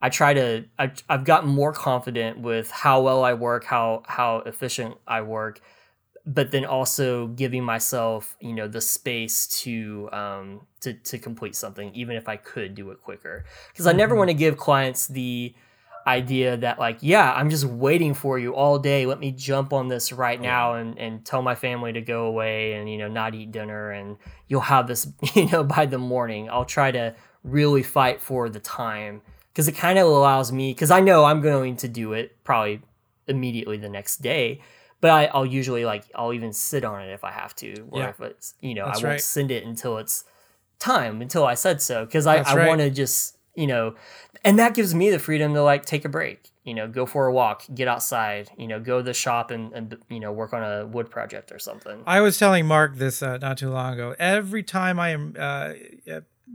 I try to I, I've gotten more confident with how well I work, how how efficient I work, but then also giving myself you know the space to um to to complete something, even if I could do it quicker. Because I never mm-hmm. want to give clients the idea that like yeah i'm just waiting for you all day let me jump on this right now and and tell my family to go away and you know not eat dinner and you'll have this you know by the morning i'll try to really fight for the time because it kind of allows me because I know I'm going to do it probably immediately the next day. But I, will usually like I'll even sit on it if I have to, or yeah. if it's you know That's I won't right. send it until it's time until I said so because I, I right. want to just you know, and that gives me the freedom to like take a break, you know, go for a walk, get outside, you know, go to the shop and, and you know work on a wood project or something. I was telling Mark this uh, not too long ago. Every time I am uh,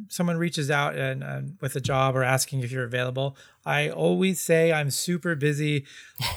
someone reaches out and, and, with a job or asking if you're available, I always say I'm super busy.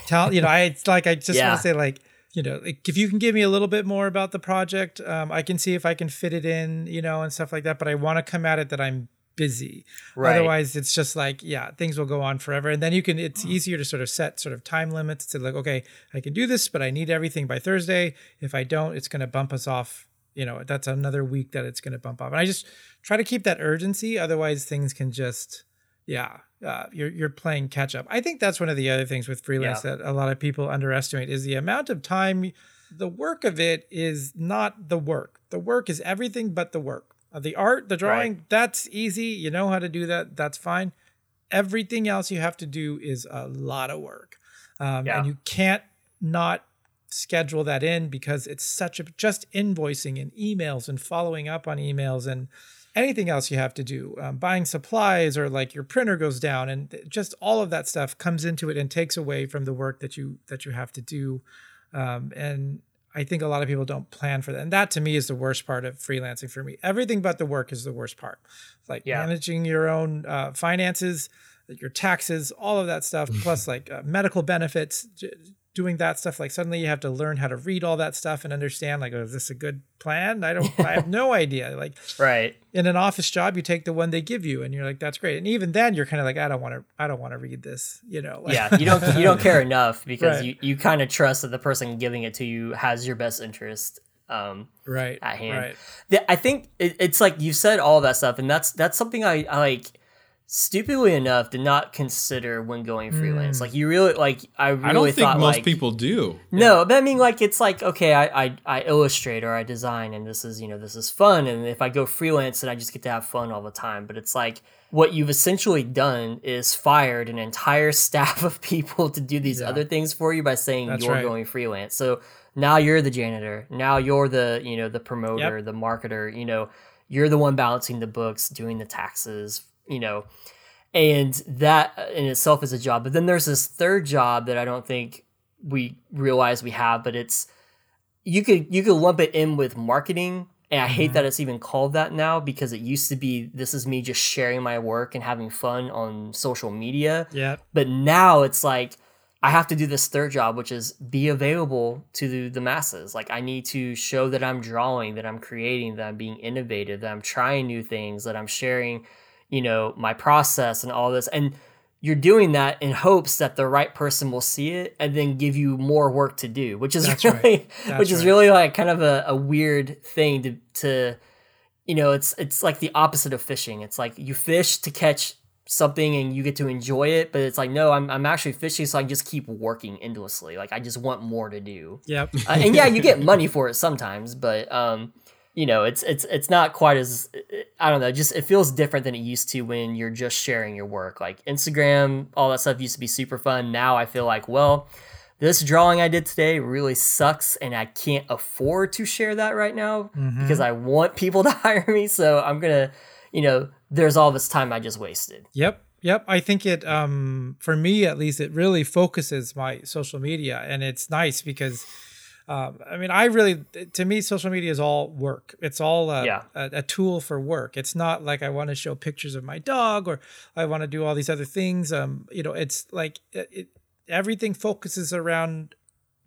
Tell you know, I it's like I just yeah. want to say like you know like if you can give me a little bit more about the project, um, I can see if I can fit it in, you know, and stuff like that. But I want to come at it that I'm busy. Right. Otherwise, it's just like, yeah, things will go on forever. And then you can, it's easier to sort of set sort of time limits to like, okay, I can do this, but I need everything by Thursday. If I don't, it's going to bump us off. You know, that's another week that it's going to bump off. And I just try to keep that urgency. Otherwise, things can just, yeah, uh, you're you're playing catch up. I think that's one of the other things with freelance Yeah. that a lot of people underestimate is the amount of time. The work of it is not the work. The work is everything but the work. Uh, the art, the drawing, that's easy. You know how to do that. That's fine. Everything else you have to do is a lot of work, um, Yeah. and you can't not schedule that in because it's such a just invoicing and emails and following up on emails and anything else you have to do um, buying supplies or like your printer goes down and just all of that stuff comes into it and takes away from the work that you that you have to do um, and i think a lot of people don't plan for that. And that to me is the worst part of freelancing for me. Everything but the work is the worst part. Like Yeah. managing your own uh, finances your taxes all of that stuff plus like uh, medical benefits j- doing that stuff like suddenly you have to learn how to read all that stuff and understand like oh, is this a good plan i don't i have no idea like Right. in an office job you take the one they give you and you're like that's great and even then you're kind of like i don't want to i don't want to read this you know like, Yeah. You don't you don't care enough because Right. you, you kind of trust that the person giving it to you has your best interest um, right at hand. right I think it, it's like you said all that stuff, and that's that's something I, I like. Stupidly enough, did not consider when going freelance. Hmm. Like you really like. I really I don't think thought most like, people do. No, but I mean, like it's like okay, I, I I illustrate or I design, and this is you know this is fun, and if I go freelance, then I just get to have fun all the time. But it's like what you've essentially done is fired an entire staff of people to do these Yeah. other things for you by saying That's you're right. going freelance. So now you're the janitor. Now you're the you know the promoter, Yep. the marketer. You know you're the one balancing the books, doing the taxes. You know and that in itself is a job. But then there's this third job that i don't think we realize we have but it's you could you could lump it in with marketing and i hate mm-hmm. that it's even called that now because it used to be this is me just sharing my work and having fun on social media. Yeah. But now it's like I have to do this third job, which is be available to the, the masses. Like I need to show that I'm drawing, that I'm creating, that I'm being innovative, that I'm trying new things, that I'm sharing, you know, my process and all this. And you're doing that in hopes that the right person will see it and then give you more work to do, which is That's really, right. Which is right. really like kind of a, a weird thing to, to, you know, it's it's like the opposite of fishing. It's like you fish to catch something and you get to enjoy it, but it's like no, I'm I'm actually fishing so I can just keep working endlessly. Like I just want more to do. yep Uh, and yeah, you get money for it sometimes, but um you know, it's it's it's not quite as I don't know, just it feels different than it used to when you're just sharing your work. Like Instagram, all that stuff used to be super fun. Now I feel like, well, this drawing I did today really sucks and I can't afford to share that right now because I want people to hire me. So I'm gonna, you know, there's all this time I just wasted. Yep. Yep. I think it um for me at least it really focuses my social media and it's nice because um, I mean, I really, to me, social media is all work. It's all a, Yeah. a, a tool for work. It's not like I want to show pictures of my dog or I want to do all these other things. Um, you know, it's like it, it, everything focuses around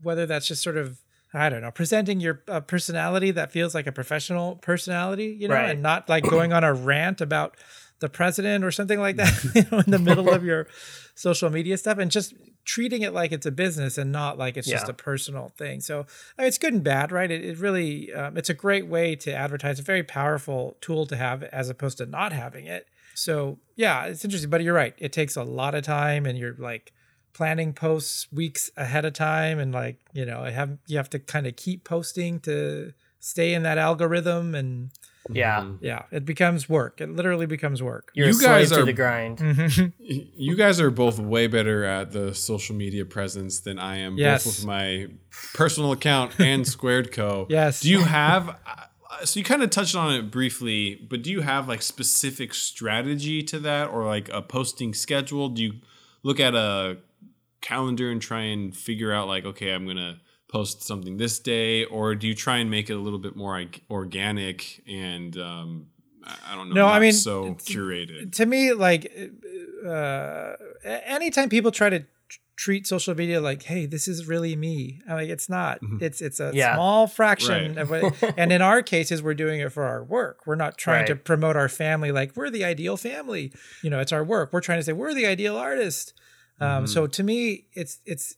whether that's just sort of I don't know, presenting your uh, personality that feels like a professional personality, you know, Right. and not like going on a rant about the president or something like that, you know, in the middle of your social media stuff, and just treating it like it's a business and not like it's just a personal thing. So I mean, it's good and bad, right? It, it really, um, it's a great way to advertise, a very powerful tool to have as opposed to not having it. So yeah, it's interesting, but you're right. It takes a lot of time, and you're like planning posts weeks ahead of time and like you know I have you have to kind of keep posting to stay in that algorithm and Yeah. Mm-hmm. yeah it becomes work it literally becomes work You're You a slave guys to are- the grind. You guys are both way better at the social media presence than I am, Yes. both with my personal account and Squared Co. Yes. Do you have? uh, So you kind of touched on it briefly, but do you have like specific strategy to that, or like a posting schedule? Do you look at a calendar and try and figure out like, okay, I'm gonna post something this day, or do you try and make it a little bit more like organic and um, I I don't know, No, I mean, so curated? to me like uh anytime people try to treat social media like, hey, this is really me. I'm like, it's not. It's it's a Yeah. small fraction Right. of it. and in our cases, we're doing it for our work. We're not trying to promote our family like we're the ideal family. You know, it's our work. We're trying to say we're the ideal artist. Um, so to me, it's it's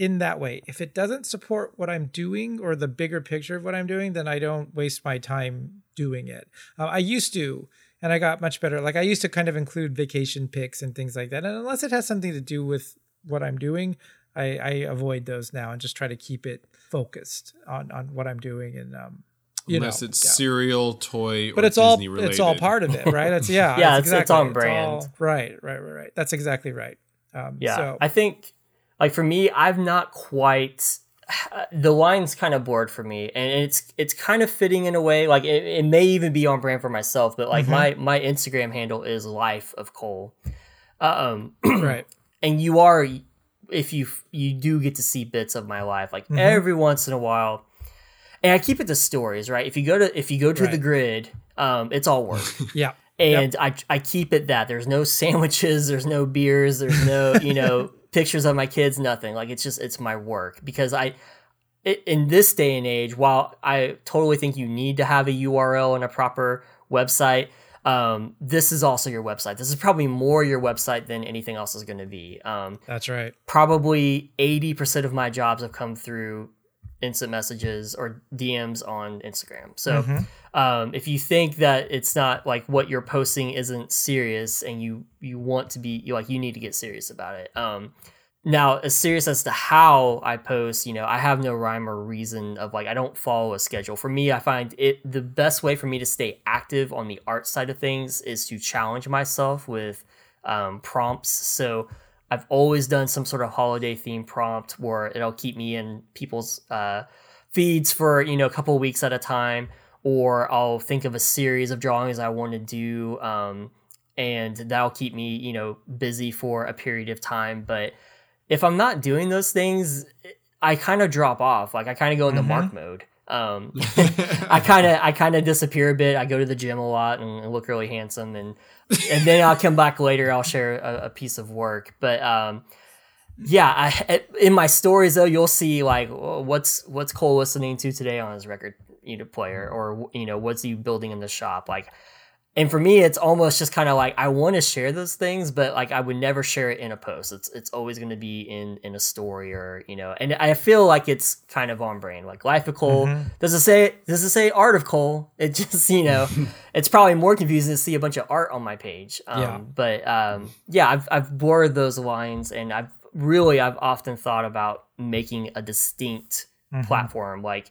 in that way. If it doesn't support what I'm doing or the bigger picture of what I'm doing, then I don't waste my time doing it. Uh, I used to, and I got much better. Like I used to kind of include vacation pics and things like that. And unless it has something to do with what I'm doing, I, I avoid those now and just try to keep it focused on on what I'm doing and um, you Unless know, it's yeah. cereal, toy, But or it's all Disney related. it's all part of it, right? It's yeah, Yeah, it's it's- it's on brand. all- right, right, right, right. That's exactly right. Um, Yeah, So I think like for me, I've not quite. The line's kind of bored for me, and it's it's kind of fitting in a way. Like it, it may even be on brand for myself, but like my my Instagram handle is Life of Cole, um, right. and you are if you you do get to see bits of my life like every once in a while, and I keep it to stories. Right, if you go to if you go to the grid, um, it's all work Yeah. and I I keep it that there's no sandwiches, there's no beers, there's no you know pictures of my kids, nothing. Like it's just it's my work because I in this day and age, while I totally think you need to have a URL and a proper website, um, this is also your website. This is probably more your website than anything else is going to be. Um, That's right. probably 80% of my jobs have come through instant messages or DMs on Instagram. So um, if you think that it's not like what you're posting isn't serious and you you want to be you like you need to get serious about it. Um, now as serious as to how I post, you know, I have no rhyme or reason of like I don't follow a schedule. For me, I find it the best way for me to stay active on the art side of things is to challenge myself with um, prompts. So I've always done some sort of holiday theme prompt where it'll keep me in people's uh, feeds for you know a couple of weeks at a time, or I'll think of a series of drawings I want to do, um, and that'll keep me you know busy for a period of time. But if I'm not doing those things, I kind of drop off. Like I kind of go into mark mode. Um, I kind of I kind of disappear a bit. I go to the gym a lot and look really handsome, and and then I'll come back later. I'll share a, a piece of work, but um, yeah, I in my stories though you'll see like what's what's Cole listening to today on his record you know player, or you know what's he building in the shop like. And for me, it's almost just kind of like I want to share those things, but like I would never share it in a post. It's it's always going to be in in a story or you know. And I feel like it's kind of on brand. Like Life of Cole does it say does it say Art of Cole? It just you know, it's probably more confusing to see a bunch of art on my page. Um, Yeah. But um, yeah, I've I've blurred those lines, and I've really I've often thought about making a distinct platform like.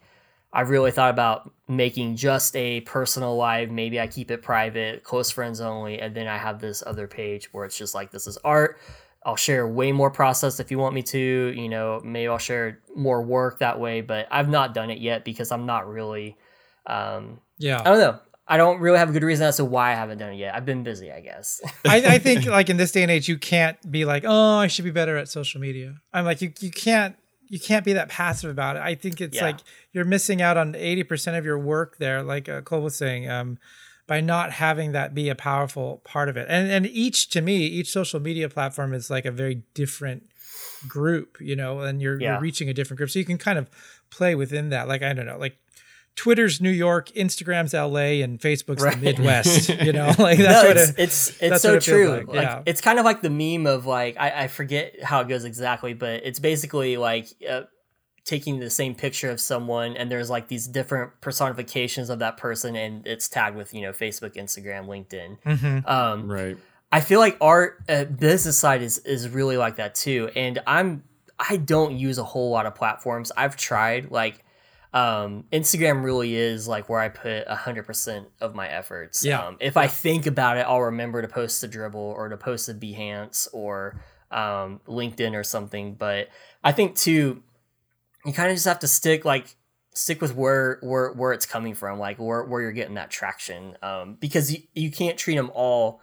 I really thought about making just a personal live. Maybe I keep it private, close friends only, and then I have this other page where it's just like this is art. I'll share way more process if you want me to. You know, maybe I'll share more work that way, but I've not done it yet because I'm not really. Um, Yeah. I don't know. I don't really have a good reason as to why I haven't done it yet. I've been busy, I guess. I, I think like in this day and age, you can't be like, oh, I should be better at social media. I'm like, you you can't you can't be that passive about it. I think it's Yeah. like you're missing out on eighty percent of your work there, like uh, Cole was saying, um, by not having that be a powerful part of it. And and each to me, each social media platform is like a very different group, you know, and you're Yeah. you're reaching a different group, so you can kind of play within that. Like I don't know, like. Twitter's New York, Instagram's LA, and Facebook's Right. the Midwest. You know, like that's no, what it's, it, it's it's that's so what it true. like, Like, yeah. it's kind of like the meme of like I, I forget how it goes exactly, but it's basically like uh, taking the same picture of someone and there's like these different personifications of that person and it's tagged with you know Facebook, Instagram, LinkedIn. Mhm. Um, Right. I feel like art uh, business side is is really like that too. And I'm I don't use a whole lot of platforms. I've tried like um Instagram really is like where I put a hundred percent of my efforts. Yeah. Um, if I think about it, I'll remember to post a Dribbble or to post a Behance or um LinkedIn or something. But I think too, you kind of just have to stick like stick with where where where it's coming from, like where where you're getting that traction. Um, because you, you can't treat them all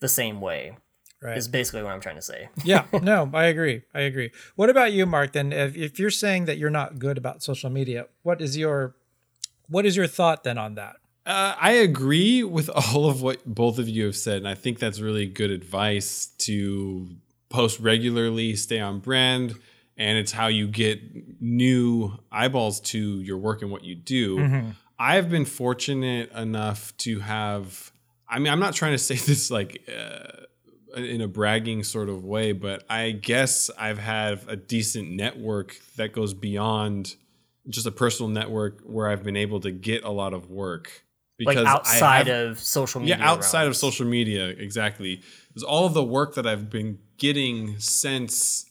the same way. Right. Is basically what I'm trying to say. yeah, no, I agree. I agree. What about you, Mark? Then, if, if you're saying that you're not good about social media, what is your what is your thought then on that? Uh, I agree with all of what both of you have said, and I think that's really good advice to post regularly, stay on brand, and it's how you get new eyeballs to your work and what you do. I've been fortunate enough to have. I mean, I'm not trying to say this like uh, in a bragging sort of way, but I guess I've had a decent network that goes beyond just a personal network where I've been able to get a lot of work like outside have- of social media. yeah, outside of social media, exactly. Because all of the work that I've been getting since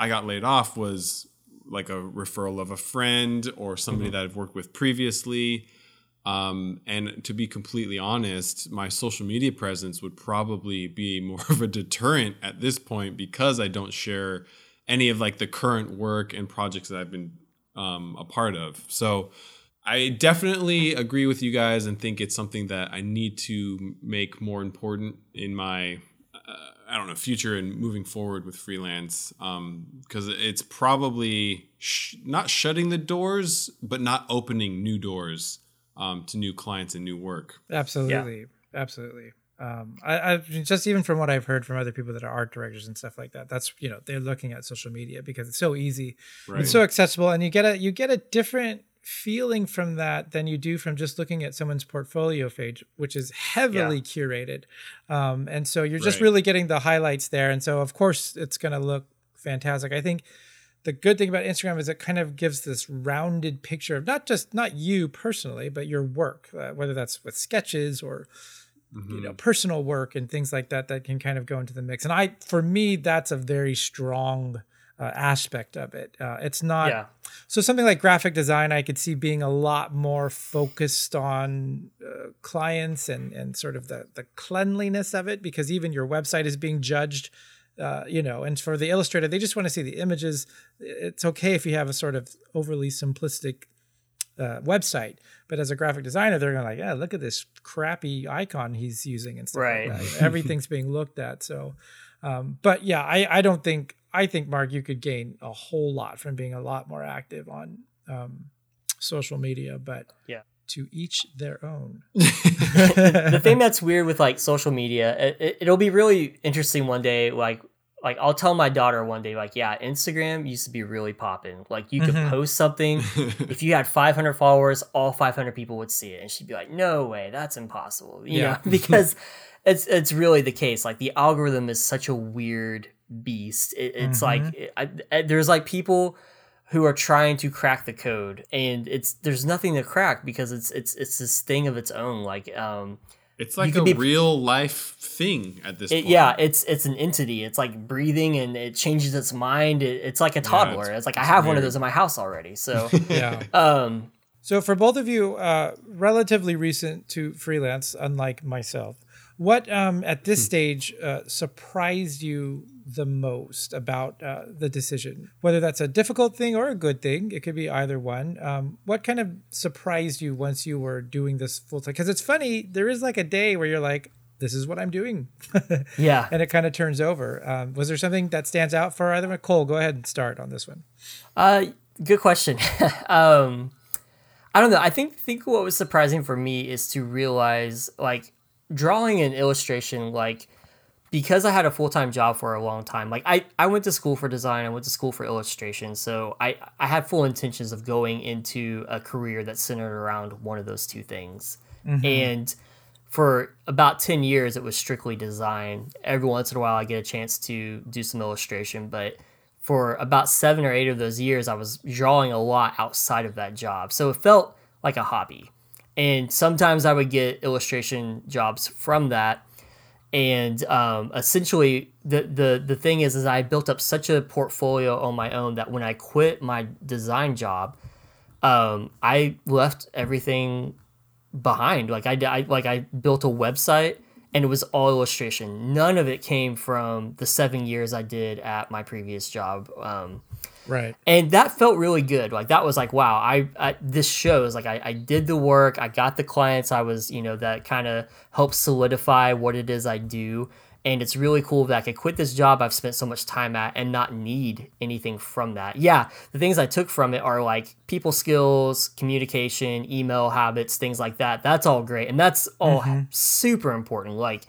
I got laid off was like a referral of a friend or somebody Mm-hmm. that I've worked with previously. Um, and to be completely honest, my social media presence would probably be more of a deterrent at this point because I don't share any of like the current work and projects that I've been um, a part of. So I definitely agree with you guys and think it's something that I need to make more important in my uh, I don't know future and moving forward with freelance because it's probably sh- not shutting the doors but not opening new doors um, to new clients and new work. Absolutely, absolutely. Um, I, I just even from what I've heard from other people that are art directors and stuff like that. That's you know they're looking at social media because it's so easy, Right. it's so accessible, and you get a you get a different feeling from that than you do from just looking at someone's portfolio page, which is heavily curated. Um, and so you're just Right. really getting the highlights there, and so of course it's going to look fantastic. I think the good thing about Instagram is it kind of gives this rounded picture of not just not you personally, but your work, uh, whether that's with sketches or you know personal work and things like that that can kind of go into the mix. And I, for me, that's a very strong uh, aspect of it. Uh, it's not Yeah. so something like graphic design, I could see being a lot more focused on uh, clients and and sort of the the cleanliness of it, because even your website is being judged. Uh, you know, and for the illustrator, they just want to see the images. It's okay if you have a sort of overly simplistic uh, website, but as a graphic designer, they're going to like, yeah, look at this crappy icon he's using and stuff Right. like that. Everything's being looked at. So, um, but yeah, I, I don't think I think Mark, you could gain a whole lot from being a lot more active on um, social media, but Yeah. To each their own. the thing that's weird with like social media, it, it'll be really interesting one day. Like, like I'll tell my daughter one day, like, yeah, Instagram used to be really popping. Like, you could Mhm. post something. if you had 500 followers, all 500 people would see it, and she'd be like, "No way, that's impossible." You Yeah. know, because it's it's really the case. Like, the algorithm is such a weird beast. It, it's like it, I- there's like people who are trying to crack the code. And it's there's nothing to crack because it's it's it's this thing of its own. Like um It's like a be- real life thing at this it, point. yeah it's it's an entity. It's like breathing and it changes its mind. It, it's like a toddler. it's- it's, like i it's have one of those in my house already. So Yeah. um So for both of you, uh, relatively recent to freelance, unlike myself, what um, at this stage uh, surprised you the most about uh, the decision? Whether that's a difficult thing or a good thing, it could be either one. Um, what kind of surprised you once you were doing this full time? Because it's funny, there is like a day where you're like, "This is what I'm doing," yeah and it kind of turns over. Um, was there something that stands out for either one? Cole, go ahead and start on this one. Uh, good question. um, I don't know. I think think what was surprising for me is to realize like drawing an illustration like because I had a full time job for a long time. Like I, I went to school for design. I went to school for illustration. So I I had full intentions of going into a career that centered around one of those two things. Mm-hmm. And for about 10 years it was strictly design every once in a while i get a chance to do some illustration but for about seven or eight of those years i was drawing a lot outside of that job so it felt like a hobby and sometimes i would get illustration jobs from that and um, essentially the, the the thing is is i built up such a portfolio on my own that when i quit my design job um, i left everything behind. Like I, I like I built a website and it was all illustration. None of it came from the seven years I did at my previous job. Um, Right. and that felt really good. Like that was like, wow, I, I this shows like I, I did the work. I got the clients. I was, you know, that kind of helps solidify what it is I do. And it's really cool that I could quit this job I've spent so much time at and not need anything from that. Yeah, the things I took from it are like people skills, communication, email habits, things like that. That's all great. And that's all mm-hmm. super important. Like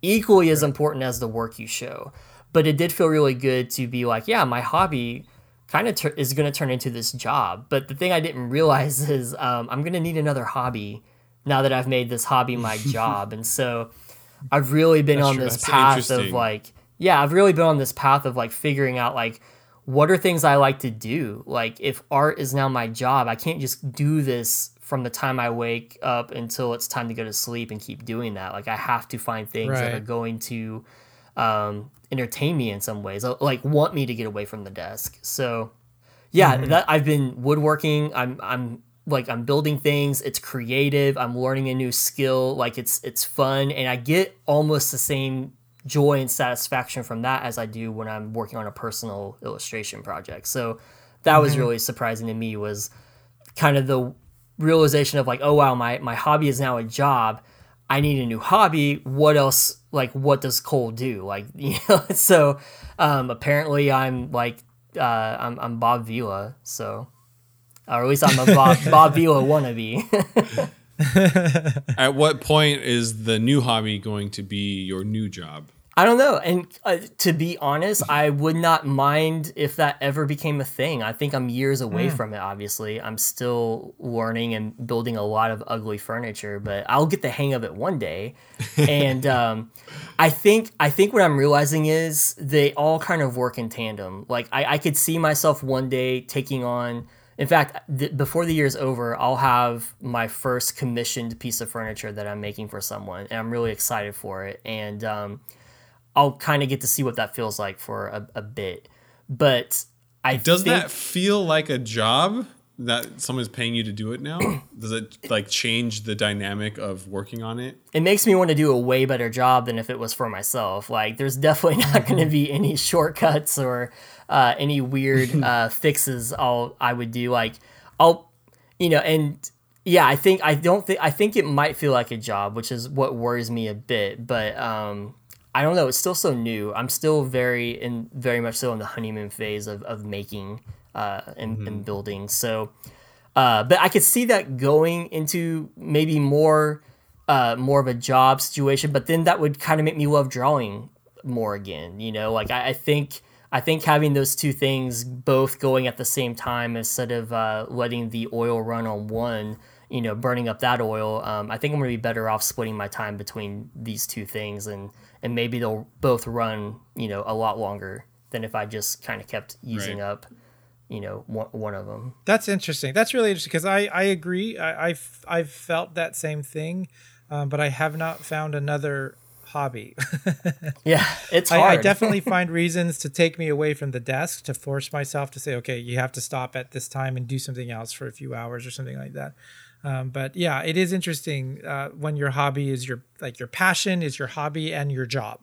equally as important as the work you show. but it did feel really good to be like, yeah, my hobby kind of tur- is going to turn into this job. But the thing I didn't realize is um, I'm going to need another hobby now that I've made this hobby my job. and so I've really been That's on true. this That's path of like, yeah, I've really been on this path of like figuring out like, what are things I like to do? Like, if art is now my job, I can't just do this from the time I wake up until it's time to go to sleep and keep doing that. Like, I have to find things that are going to um, entertain me in some ways, uh, like want me to get away from the desk. So, yeah, that I've been woodworking. I'm I'm like I'm building things. It's creative. I'm learning a new skill. Like it's it's fun, and I get almost the same joy and satisfaction from that as I do when I'm working on a personal illustration project. So that was really surprising to me. Was kind of the realization of like, oh wow, my my hobby is now a job. I need a new hobby. What else? Like, what does Cole do? Like, you know. So, um, apparently, I'm like, uh, I'm I'm Bob Vila. So, or at least I'm a Bob Bob Vila wannabe. At what point is the new hobby going to be your new job? I don't know. And uh, to be honest, I would not mind if that ever became a thing. I think I'm years away from it, obviously. I'm still learning and building a lot of ugly furniture, but I'll get the hang of it one day. and um, I think I think what I'm realizing is they all kind of work in tandem. Like I, I could see myself one day taking on in fact, th- before the year's over, I'll have my first commissioned piece of furniture that I'm making for someone, and I'm really excited for it. And um, I'll kind of get to see what that feels like for a, a bit. But I Does that feel like a job that someone's paying you to do it now? Does it like change the dynamic of working on it? it makes me want to do a way better job than if it was for myself. Like, there's definitely not going to be any shortcuts or uh, any weird uh, fixes. I'll I would do like I'll you know and yeah I think I don't think I think it might feel like a job, which is what worries me a bit. But um, I don't know. It's still so new. I'm still very in very much so in the honeymoon phase of of making uh, and, and building. So. Uh, but I could see that going into maybe more uh, more of a job situation, but then that would kind of make me love drawing more again. You know, like I, I think I think having those two things both going at the same time instead of uh, letting the oil run on one, you know, burning up that oil. Um, I think I'm gonna be better off splitting my time between these two things, and and maybe they'll both run, you know, a lot longer than if I just kind of kept using Right. up, you know, one, one of them. That's interesting. That's really interesting because I, I agree. I, I've, I've felt that same thing, um, but I have not found another hobby. Yeah, it's I. I definitely find reasons to take me away from the desk to force myself to say, okay, you have to stop at this time and do something else for a few hours or something like that. Um, but yeah, it is interesting uh, when your hobby is your like your passion is your hobby and your job.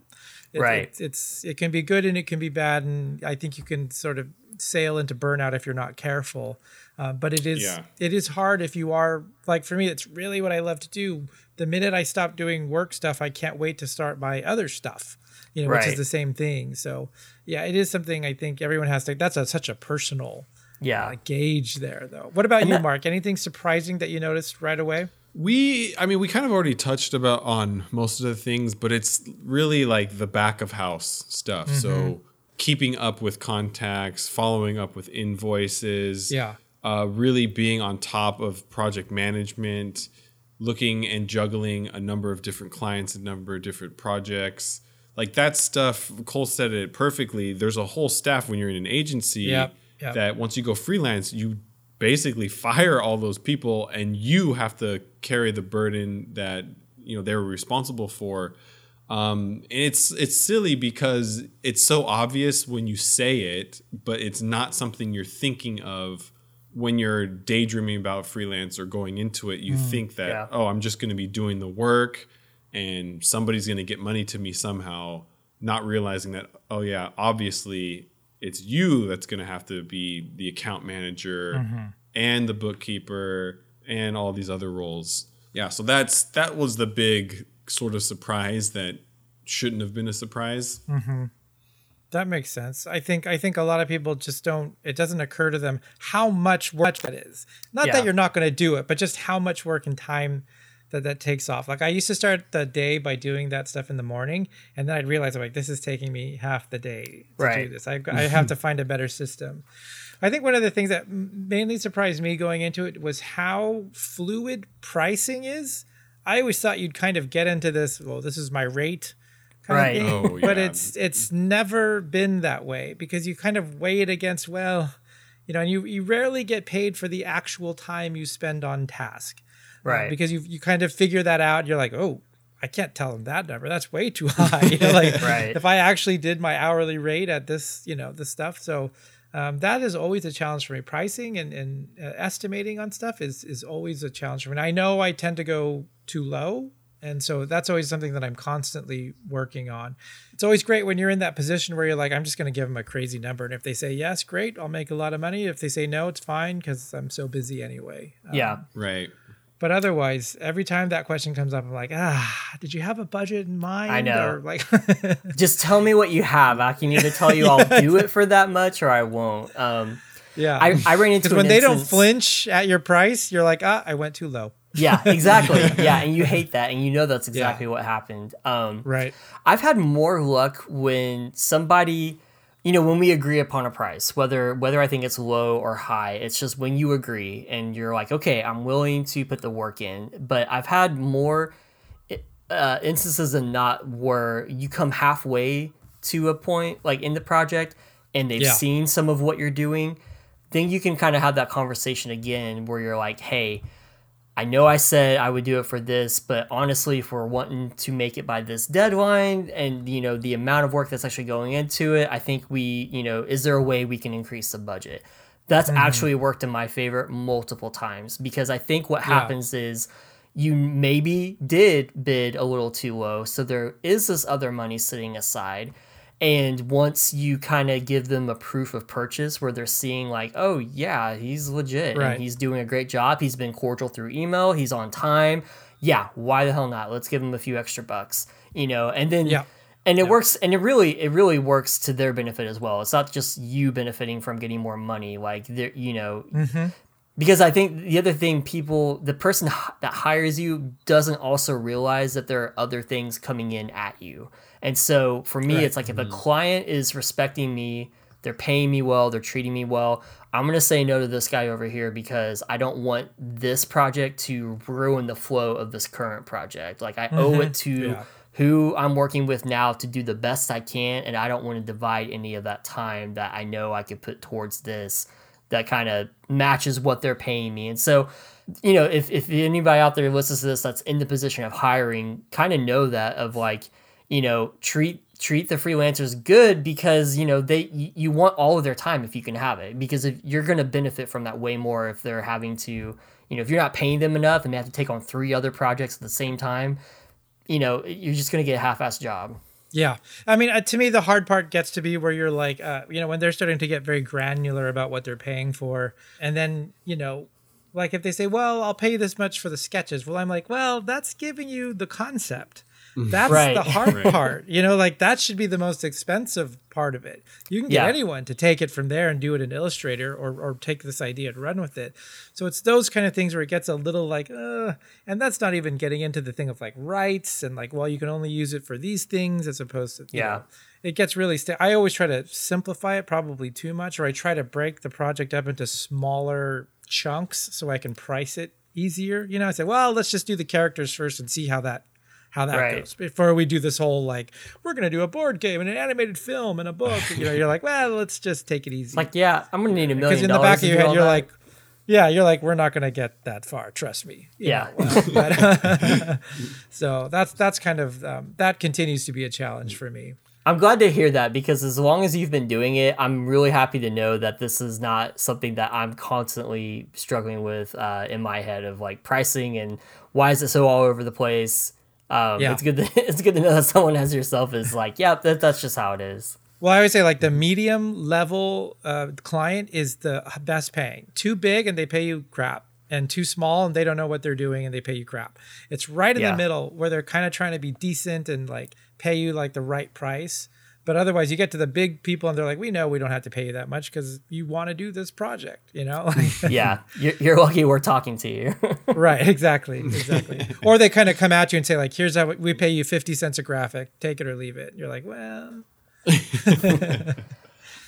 It, Right. It, it's it can be good and it can be bad, and I think you can sort of sail into burnout if you're not careful. Uh, but it is Yeah. it is hard if you are like for me. It's really what I love to do. The minute I stop doing work stuff, I can't wait to start my other stuff. You know, which is the same thing. So yeah, it is something I think everyone has to. That's a, such a personal yeah. uh, gauge there, though. What about you, that- Mark? Anything surprising that you noticed right away? We, I mean, we kind of already touched about on most of the things, but it's really like the back of house stuff. So keeping up with contacts, following up with invoices, Yeah. uh, really being on top of project management, looking and juggling a number of different clients, a number of different projects. Like that stuff, Cole said it perfectly. There's a whole staff when you're in an agency Yep, yep. that once you go freelance, you basically fire all those people and you have to carry the burden that you know they were responsible for. Um, and it's it's silly because it's so obvious when you say it, but it's not something you're thinking of when you're daydreaming about freelance or going into it. You think that Yeah. oh, I'm just going to be doing the work and somebody's going to get money to me somehow, not realizing that oh yeah, obviously it's you that's going to have to be the account manager mm-hmm. and the bookkeeper and all these other roles. Yeah, so that's that was the big sort of surprise that shouldn't have been a surprise. Mm-hmm. That makes sense. I think I think a lot of people just don't. It doesn't occur to them how much work that is. Not Yeah. that you're not going to do it, but just how much work and time that that takes off. Like I used to start the day by doing that stuff in the morning, and then I'd realize I'm like, this is taking me half the day to Right. do this. I, I have to find a better system. I think one of the things that mainly surprised me going into it was how fluid pricing is. I always thought you'd kind of get into this. Well, this is my rate, Right. of thing. Oh, But it's it's never been that way because you kind of weigh it against well, you know, and you you rarely get paid for the actual time you spend on task, Right. because you you kind of figure that out. You're like, oh, I can't tell them that number. That's way too high. You know, like Right. if I actually did my hourly rate at this, you know, this stuff. So um, that is always a challenge for me. Pricing and, and uh, estimating on stuff is is always a challenge for me. And I know I tend to go too low. And so that's always something that I'm constantly working on. It's always great when you're in that position where you're like, I'm just going to give them a crazy number. And if they say yes, great, I'll make a lot of money. If they say no, it's fine because I'm so busy anyway. Um, yeah. Right. But otherwise, every time that question comes up, I'm like, ah, did you have a budget in mind? I know. Or like, Just tell me what you have. I can either tell you I'll do it for that much or I won't. Um, yeah. I, I ran into when they don't flinch at your price, you're like, ah, I went too low. Yeah, exactly. yeah, and you hate that, and you know that's exactly what happened. Um, Right. I've had more luck when somebody, you know, when we agree upon a price, whether whether I think it's low or high. It's just when you agree and you're like, okay, I'm willing to put the work in. But I've had more uh, instances than not where you come halfway to a point, like in the project, and they've Yeah. seen some of what you're doing. Then you can kind of have that conversation again where you're like, hey. I know I said I would do it for this, but honestly, if we're wanting to make it by this deadline and you know the amount of work that's actually going into it, I think we, you know, is there a way we can increase the budget? That's mm-hmm. actually worked in my favor multiple times because I think what happens is you maybe did bid a little too low, so there is this other money sitting aside. And once you kind of give them a proof of purchase where they're seeing, like, oh, yeah, he's legit Right. and he's doing a great job. He's been cordial through email, he's on time. Yeah, why the hell not? Let's give him a few extra bucks, you know? And then, Yeah. and it works, and it really, it really works to their benefit as well. It's not just you benefiting from getting more money, like, they're, you know, mm-hmm. because I think the other thing people, the person that hires you doesn't also realize that there are other things coming in at you. And so for me, Right. it's like if a mm-hmm. client is respecting me, they're paying me well, they're treating me well, I'm going to say no to this guy over here because I don't want this project to ruin the flow of this current project. Like I owe it mm-hmm. to Yeah. who I'm working with now to do the best I can. And I don't want to divide any of that time that I know I could put towards this that kind of matches what they're paying me. And so, you know, if, if anybody out there listens to this that's in the position of hiring, kind of know that of like, you know, treat treat the freelancers good because you know they you, want all of their time if you can have it because if you're going to benefit from that way more if they're having to you know if you're not paying them enough and they have to take on three other projects at the same time you know you're just going to get a half-assed job Yeah. I mean, uh, to me, the hard part gets to be where you're like, uh, you know, when they're starting to get very granular about what they're paying for. And then, you know, like if they say, well, I'll pay you this much for the sketches. Well, I'm like, well, that's giving you the concept. That's Right. the hard Right. part. You know, like that should be the most expensive part of it. You can get Yeah. anyone to take it from there and do it in Illustrator or, or take this idea and run with it. So it's those kind of things where it gets a little like, uh, and that's not even getting into the thing of like rights and like, well, you can only use it for these things as opposed to, Yeah. know, it gets really, st- I always try to simplify it probably too much, or I try to break the project up into smaller chunks so I can price it easier. You know, I say, well, let's just do the characters first and see how that how that Right. goes before we do this whole like we're gonna do a board game and an animated film and a book. You know, you're like, well, let's just take it easy. like yeah i'm to need a million. because in the back of your head, you're that. like, yeah, you're like, we're not gonna get that far. Trust me. You Yeah. know, but- so that's that's kind of um, that continues to be a challenge for me. I'm glad to hear that because as long as you've been doing it, I'm really happy to know that this is not something that I'm constantly struggling with uh, in my head of like pricing and why is it so all over the place. Um, Yeah. It's good. To, it's good to know that someone as yourself is like, yeah, that, that's just how it is. Well, I always say like the medium level uh, client is the best paying. Too big and they pay you crap, and too small and they don't know what they're doing and they pay you crap. It's right in Yeah. the middle where they're kind of trying to be decent and like pay you like the right price. But otherwise, you get to the big people and they're like, we know we don't have to pay you that much because you want to do this project, you know? yeah, you're, you're lucky we're talking to you. right, exactly, exactly. or they kind of come at you and say, like, here's how we pay you 50 cents a graphic, take it or leave it. You're like, well.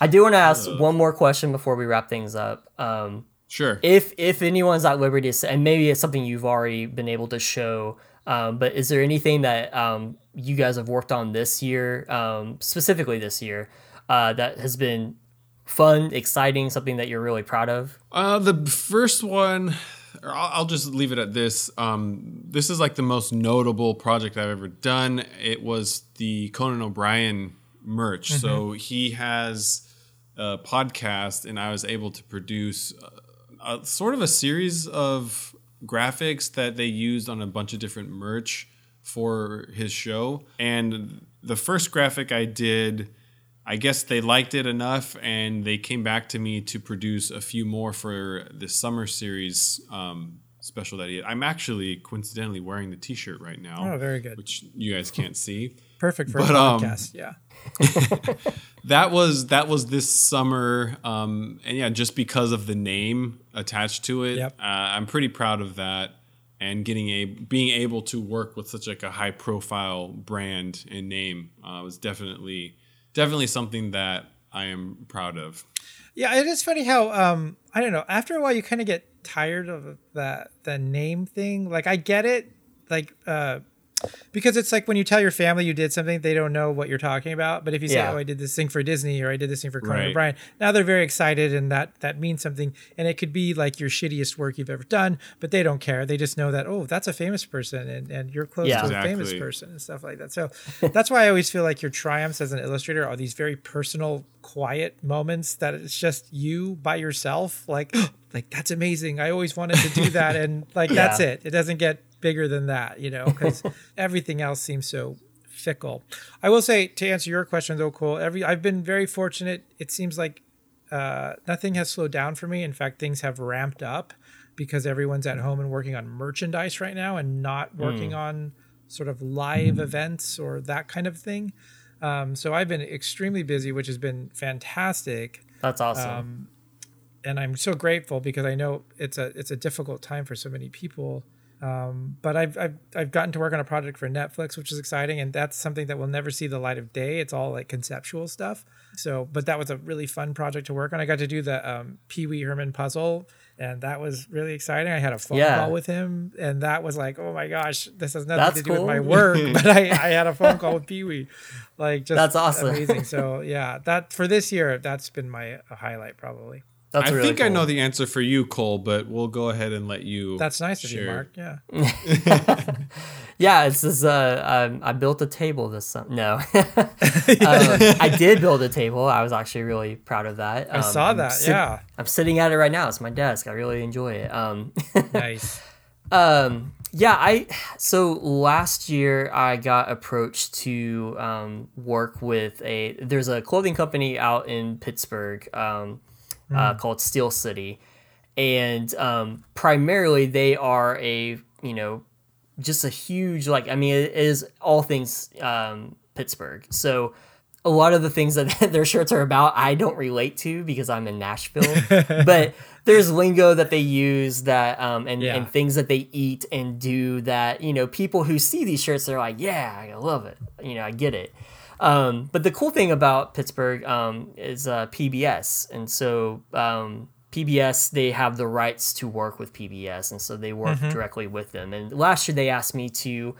I do want to ask one more question before we wrap things up. Um, Sure. if if anyone's at liberty to say, and maybe it's something you've already been able to show um, but is there anything that um, you guys have worked on this year um, specifically this year uh, that has been fun exciting something that you're really proud of Uh, the first one, or I'll, I'll just leave it at this. Um, this is like the most notable project I've ever done. It was the Conan O'Brien merch. So he has a podcast, and I was able to produce a, a sort of a series of graphics that they used on a bunch of different merch for his show. And the first graphic I did. I guess they liked it enough, and they came back to me to produce a few more for the summer series um, special that he. Had. I'm actually coincidentally wearing the T-shirt right now. Oh, very good. Which you guys can't see. Perfect for But, a um, podcast. yeah. That was that was this summer, um, and yeah, just because of the name attached to it, Yep. uh, I'm pretty proud of that. And getting a being able to work with such like a high profile brand and name uh, was definitely definitely something that I am proud of. Yeah, it is funny how um I don't know. After a while, you kind of get tired of that the name thing. Like I get it, like uh, because it's like when you tell your family you did something, they don't know what you're talking about. But if you say, Yeah. "Oh, I did this thing for Disney," or "I did this thing for Conan Right. O'Brien," now they're very excited, and that that means something. And it could be like your shittiest work you've ever done, but they don't care. They just know that oh, that's a famous person, and and you're close Yeah. to a famous person and stuff like that. So that's why I always feel like your triumphs as an illustrator are these very personal, quiet moments that it's just you by yourself. Like, like that's amazing. I always wanted to do that, and like that's it. It doesn't get bigger than that, you know, because everything else seems so fickle. I will say to answer your question though, Cole. Every I've been very fortunate. It seems like uh, nothing has slowed down for me. In fact, things have ramped up because everyone's at home and working on merchandise right now and not working on sort of live events or that kind of thing. Um, so I've been extremely busy, which has been fantastic that's awesome Um, and I'm so grateful because I know it's a it's a difficult time for so many people. Um, but I've, I've I've gotten to work on a project for Netflix, which is exciting, and that's something that will never see the light of day. It's all like conceptual stuff. So, but that was a really fun project to work on. I got to do the um, Pee Wee Herman puzzle, and that was really exciting. I had a phone Yeah. call with him, and that was like, oh my gosh, this has nothing That's to do with my work, but I, I had a phone call with Pee Wee, like just That's awesome. amazing. So yeah, that for this year, that's been my highlight probably. That's I really think I cool. know the answer for you, Cole, but we'll go ahead and let you. That's nice of you. Mark. Yeah. Yeah, it's this. Uh, um, I built a table this summer. No, um, I did build a table. I was actually really proud of that. I Um, saw I'm that. sit- yeah. I'm sitting at it right now. It's my desk. I really enjoy it. Um, Nice. um, yeah, I so last year I got approached to um, work with a. There's a clothing company out in Pittsburgh um, uh, called Steel City, and um, primarily they are a you know just a huge like I mean it is all things um, Pittsburgh. So a lot of the things that their shirts are about I don't relate to because I'm in Nashville. but there's lingo that they use that um, and, Yeah. and things that they eat and do that you know people who see these shirts they're like yeah I love it you know I get it. Um, but the cool thing about Pittsburgh um, is uh, PBS, and so um, PBS they have the rights to work with PBS, and so they work directly with them. And last year they asked me to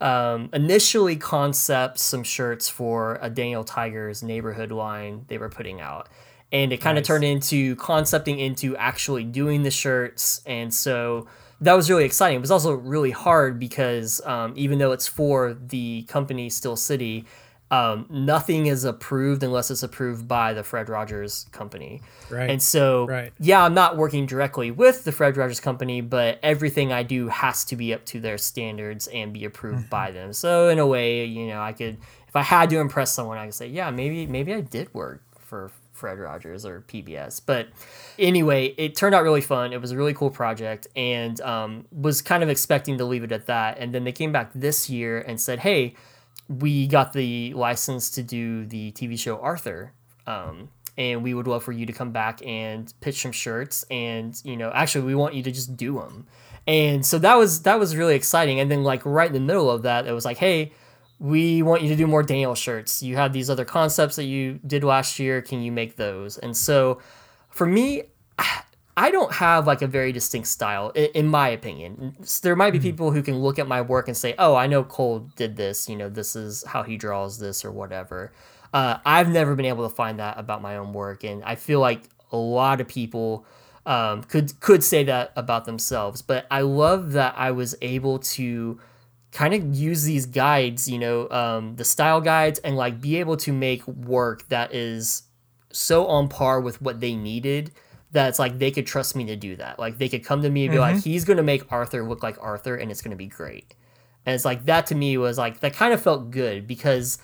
um, initially concept some shirts for a Daniel Tiger's neighborhood line they were putting out. And it kind of Nice. turned into concepting into actually doing the shirts. And so that was really exciting. It was also really hard because um, even though it's for the company Steel City, um, nothing is approved unless it's approved by the Fred Rogers company. Right. And so, Right. yeah, I'm not working directly with the Fred Rogers company, but everything I do has to be up to their standards and be approved Mm-hmm. by them. So in a way, you know, I could, if I had to impress someone, I could say, yeah, maybe, maybe I did work for Fred Rogers or PBS. But anyway, it turned out really fun. It was a really cool project, and um, was kind of expecting to leave it at that. And then they came back this year and said, hey we got the license to do the TV show Arthur. Um, and we would love for you to come back and pitch some shirts and you know actually we want you to just do them and so that was that was really exciting. And then like right in the middle of that it was like hey we want you to do more daniel shirts. You have these other concepts that you did last year. Can you make those? And so for me I don't have like a very distinct style, in, in my opinion. There might be people who can look at my work and say, "Oh, I know Cole did this. You know, this is how he draws this or whatever." Uh, I've never been able to find that about my own work, and I feel like a lot of people um, could could say that about themselves. But I love that I was able to kind of use these guides, you know, um, the style guides, and like be able to make work that is so on par with what they needed that it's like they could trust me to do that. Like they could come to me and be like, he's going to make Arthur look like Arthur and it's going to be great. And it's like that to me was like, that kind of felt good because,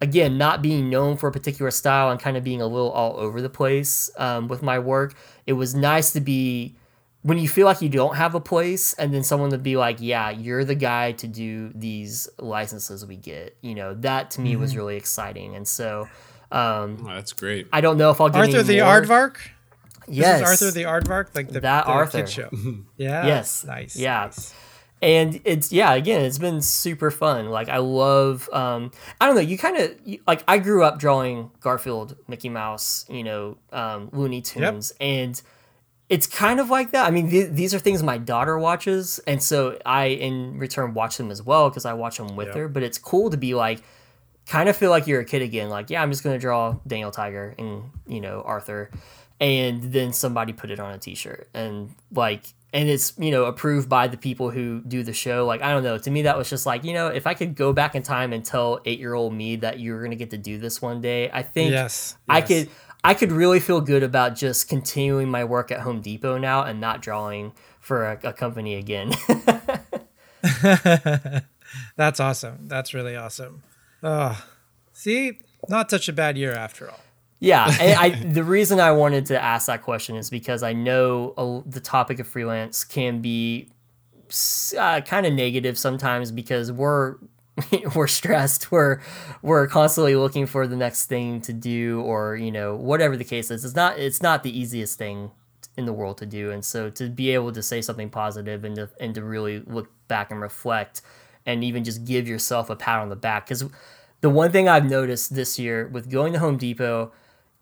again, not being known for a particular style and kind of being a little all over the place um, with my work, it was nice to be when you feel like you don't have a place and then someone to be like, yeah, you're the guy to do these licenses we get. You know, that to me Mm-hmm. was really exciting. And so, um, Oh, that's great. I don't know if I'll get Arthur any the more. Aardvark. Yes. This is Arthur the Aardvark, like the That the Arthur. kid show. Yeah. Yes. Nice. Yeah. nice. and it's yeah again it's been super fun like i love um i don't know you kind of like i grew up drawing garfield mickey mouse you know um looney tunes and it's kind of like that i mean th- these are things my daughter watches and so i in return watch them as well because i watch them with Yep. her but it's cool to be like kind of feel like you're a kid again like yeah i'm just going to draw daniel tiger and you know arthur and then somebody put it on a t-shirt and like and it's you know approved by the people who do the show like i don't know to me that was just like you know if i could go back in time and tell eight year old me that you were going to get to do this one day i think Yes. i yes. could i could really feel good about just continuing my work at home depot now and not drawing for a, a company again That's awesome. That's really awesome. Oh, see, not such a bad year after all. Yeah, and I the reason I wanted to ask that question is because I know uh, the topic of freelance can be uh, kind of negative sometimes because we're we're stressed, we're we're constantly looking for the next thing to do or you know whatever the case is. It's not it's not the easiest thing in the world to do, and so to be able to say something positive and to and to really look back and reflect and even just give yourself a pat on the back because the one thing I've noticed this year with going to Home Depot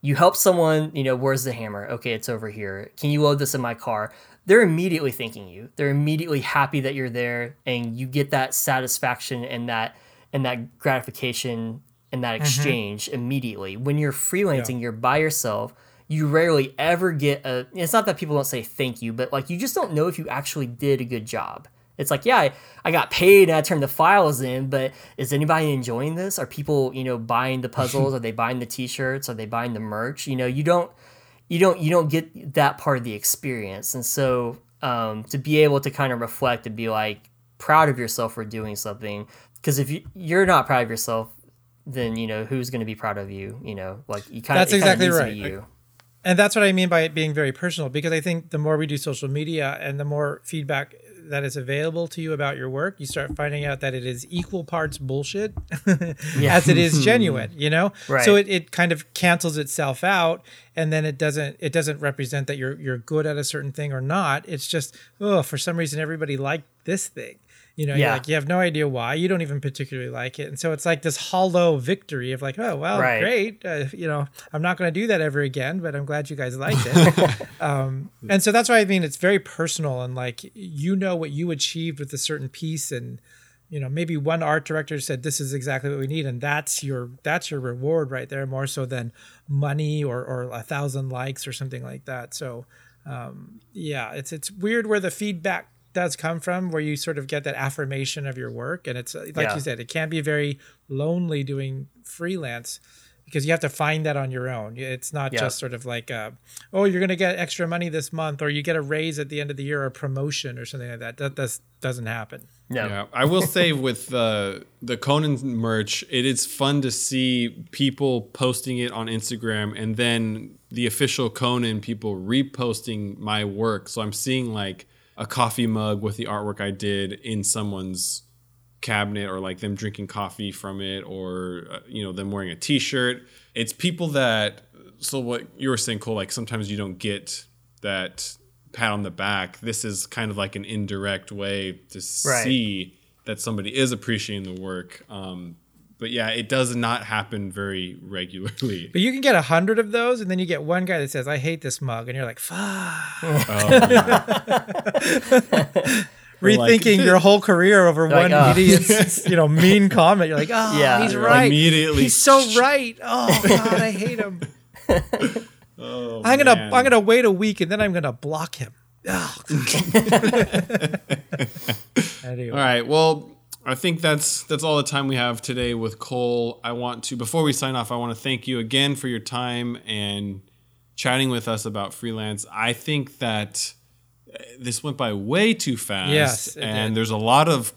you help someone, you know, where's the hammer? Okay, it's over here. Can you load this in my car? They're immediately thanking you. They're immediately happy that you're there and you get that satisfaction and that and that gratification and that mm-hmm. exchange immediately. When you're freelancing, you're by yourself. You rarely ever get a it's not that people don't say thank you, but like you just don't know if you actually did a good job. It's like, yeah, I, I got paid and I turned the files in, but is anybody enjoying this? Are people, you know, buying the puzzles? Are they buying the t-shirts? Are they buying the merch? You know, you don't you don't you don't get that part of the experience. And so um, to be able to kind of reflect and be like proud of yourself for doing something because if you, you're not proud of yourself then you know who's going to be proud of you you know like you kind of That's exactly right. you. And that's what I mean by it being very personal, because I think the more we do social media and the more feedback that is available to you about your work, you start finding out that it is equal parts bullshit as it is genuine, you know? Right. So it, it kind of cancels itself out and then it doesn't it doesn't represent that you're you're good at a certain thing or not. It's just, oh, for some reason everybody liked this thing. You know, Yeah. like you have no idea why. You don't even particularly like it, and so it's like this hollow victory of like, oh well, Right. great. Uh, you know, I'm not going to do that ever again, but I'm glad you guys liked it. um, and so that's why I mean it's very personal and like you know what you achieved with a certain piece, and you know maybe one art director said this is exactly what we need, and that's your that's your reward right there, more so than money or or a thousand likes or something like that. So um, yeah, it's it's weird where the feedback does come from, where you sort of get that affirmation of your work, and it's uh, like Yeah. you said, it can be very lonely doing freelance because you have to find that on your own. It's not Yeah. just sort of like, uh, oh, you're going to get extra money this month, or you get a raise at the end of the year, or a promotion, or something like that. That does, doesn't happen. no Yeah, I will say with uh, the Conan merch, it is fun to see people posting it on Instagram and then the official Conan people reposting my work. So I'm seeing like a coffee mug with the artwork I did in someone's cabinet or like them drinking coffee from it or uh, you know them wearing a t-shirt. It's people that so what you were saying cole like sometimes you don't get that pat on the back. This is kind of like an indirect way to Right. see that somebody is appreciating the work. Um but yeah it does not happen very regularly But you can get a hundred of those, and then you get one guy that says, "I hate this mug," and you're like, "Fuck." Rethinking your whole career over Like, one uh. idiot's, you know, mean comment. You're like, "Oh, Yeah. he's right. immediately he's so right. Oh God, I hate him. Oh, I'm gonna, man. I'm gonna wait a week, and then I'm gonna block him." Oh. anyway, All right. Well, I think that's that's all the time we have today with Cole. I want to before we sign off, I want to thank you again for your time and chatting with us about freelance. I think that uh, this went by way too fast. Yes, and did. there's a lot of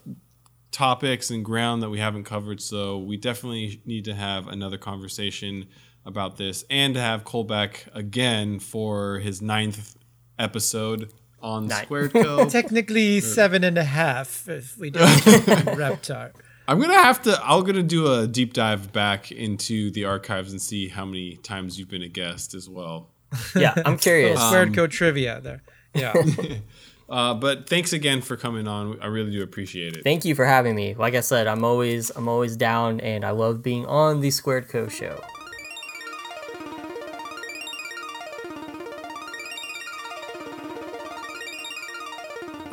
topics and ground that we haven't covered, so we definitely need to have another conversation about this and to have Cole back again for his ninth episode on Nine. Squared Co. technically seven and a half if we don't Reptar. I'm gonna have to. I'm gonna do a deep dive back into the archives and see how many times you've been a guest as well. Yeah, I'm curious. Squared Co trivia there. Yeah. Uh, but thanks again for coming on. I really do appreciate it. Thank you for having me. Like I said, I'm always I'm always down, and I love being on the Squared Co show.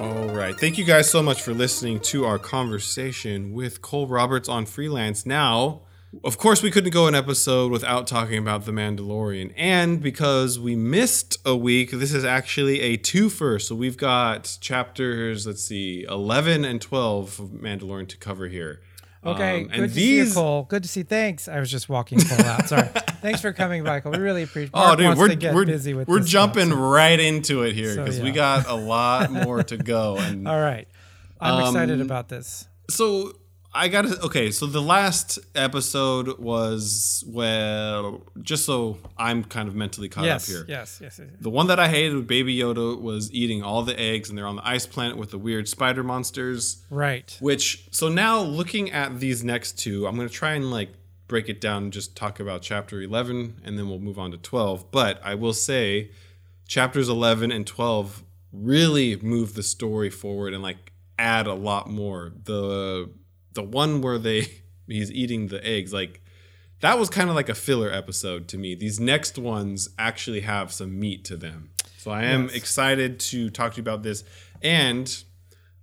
All right. Thank you guys so much for listening to our conversation with Cole Roberts on freelance. Now, of course, we couldn't go an episode without talking about The Mandalorian. And because we missed a week, this is actually a twofer. So we've got chapters, let's see, 11 and 12 of Mandalorian to cover here. Okay, Um, good to see you, Cole. Good to see. Thanks. I was just walking Cole out. Sorry. Thanks for coming Michael. We really appreciate. Oh, dude, wants we're to get we're, busy with we're this stuff, jumping so- right into it here So, because we got a lot more to go. And All right, I'm excited Um, about this. so I got to okay. So the last episode was well, just so I'm kind of mentally caught Yes, up here. yes, yes, yes. The one that I hated with Baby Yoda was eating all the eggs, and they're on the ice planet with the weird spider monsters. Right. Which so now looking at these next two, I'm gonna try and like break it down and just talk about chapter 11, and then we'll move on to 12. But I will say, chapters 11 and 12 really move the story forward and like add a lot more. The the one where they he's eating the eggs like that was kind of like a filler episode to me. These next ones actually have some meat to them. So I am Yes. excited to talk to you about this. And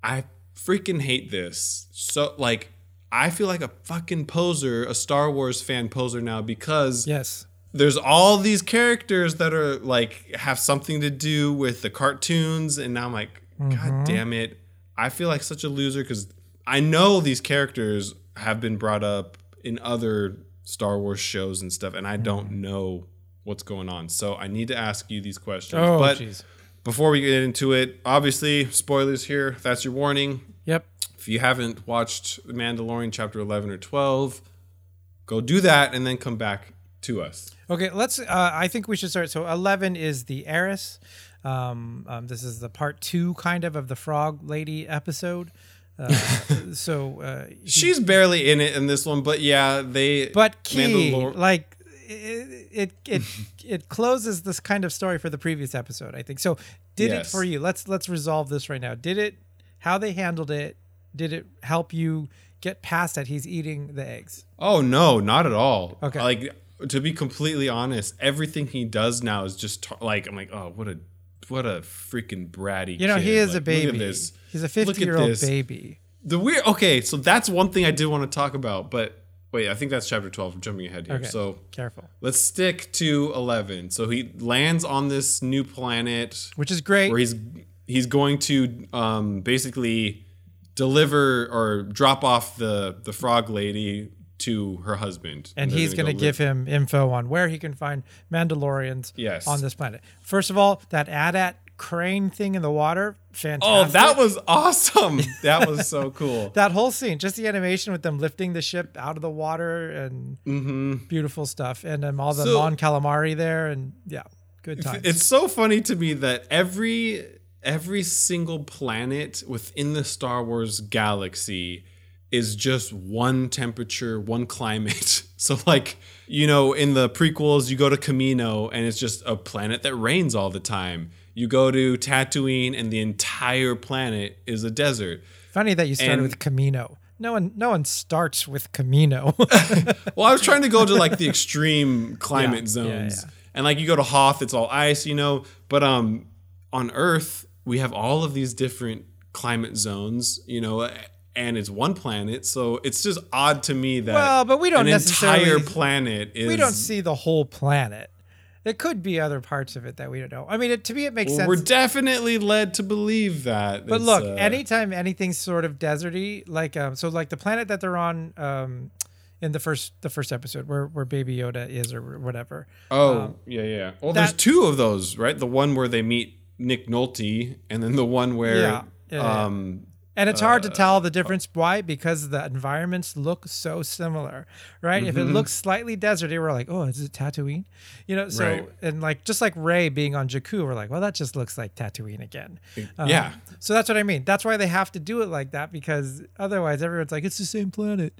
I freaking hate this. So like I feel like a fucking poser, a Star Wars fan poser now because Yes. there's all these characters that are like have something to do with the cartoons and now I'm like god mm-hmm. damn it. I feel like such a loser cuz I know these characters have been brought up in other Star Wars shows and stuff and I don't know what's going on. So I need to ask you these questions. Oh, but jeez. before we get into it, obviously spoilers here. That's your warning. Yep. If you haven't watched The Mandalorian chapter 11 or 12, go do that and then come back to us. Okay, let's. Uh, I think we should start. So eleven is the heiress. Um, um, this is the part two, kind of, of the frog lady episode. Uh, so, uh, She's barely in it in this one, but yeah, they. but key, Mandalor- like it, it, it, it closes this kind of story for the previous episode. I think so. Did it for you? Let's let's resolve this right now. Did it? How they handled it? Did it help you get past that? He's eating the eggs. Oh, no, not at all. Okay. Like, to be completely honest, everything he does now is just ta- like, I'm like, oh, what a. What a freaking bratty! You know, kid. he is Like, a baby. Look at this. He's a fifty-year-old baby. The weird. Okay, so that's one thing I did want to talk about, but wait, I think that's chapter twelve. I'm jumping ahead here. Okay. So Careful. let's stick to eleven. So he lands on this new planet Which is great. where he's he's going to um, basically deliver or drop off the the frog lady to her husband, and they're he's going to go give him info on where he can find Mandalorians Yes. on this planet. First of all, that AT-AT crane thing in the water, fantastic. Oh, that was awesome! That was so cool. that whole scene, just the animation with them lifting the ship out of the water and beautiful stuff, and um, all the Mm-hmm. So- Mon Calamari there, and yeah, good times. It's so funny to me that every every single planet within the Star Wars galaxy is just one temperature, one climate. So like, you know, in the prequels you go to Kamino and it's just a planet that rains all the time. You go to Tatooine and the entire planet is a desert. Funny that you started And- with Kamino. No one, no one starts with Kamino. Well, I was trying to go to like the extreme climate Yeah, yeah, zones. yeah. And like you go to Hoth, it's all ice, you know. But um on Earth, we have all of these different climate zones, you know, and it's one planet. So it's just odd to me that Well, but we don't an necessarily- entire planet is we don't see the whole planet. There could be other parts of it that we don't know. I mean, it, to me, it makes Well, sense. we're definitely led to believe that. But look, uh, anytime anything's sort of deserty, like um, so, like the planet that they're on, um, in the first the first episode where where Baby Yoda is or whatever. Oh, yeah, yeah. Well, there's two of those, right? The one where they meet Nick Nolte, and then the one where, Yeah, yeah, yeah. um, And it's hard to Uh, tell the difference. Why? Because the environments look so similar, right? If it Mm-hmm. looks slightly deserty, we're like, oh, is it Tatooine? You know, so Right. and like just like Rey being on Jakku, we're like, well, that just looks like Tatooine again. Um, yeah. So that's what I mean. That's why they have to do it like that because otherwise everyone's like, it's the same planet.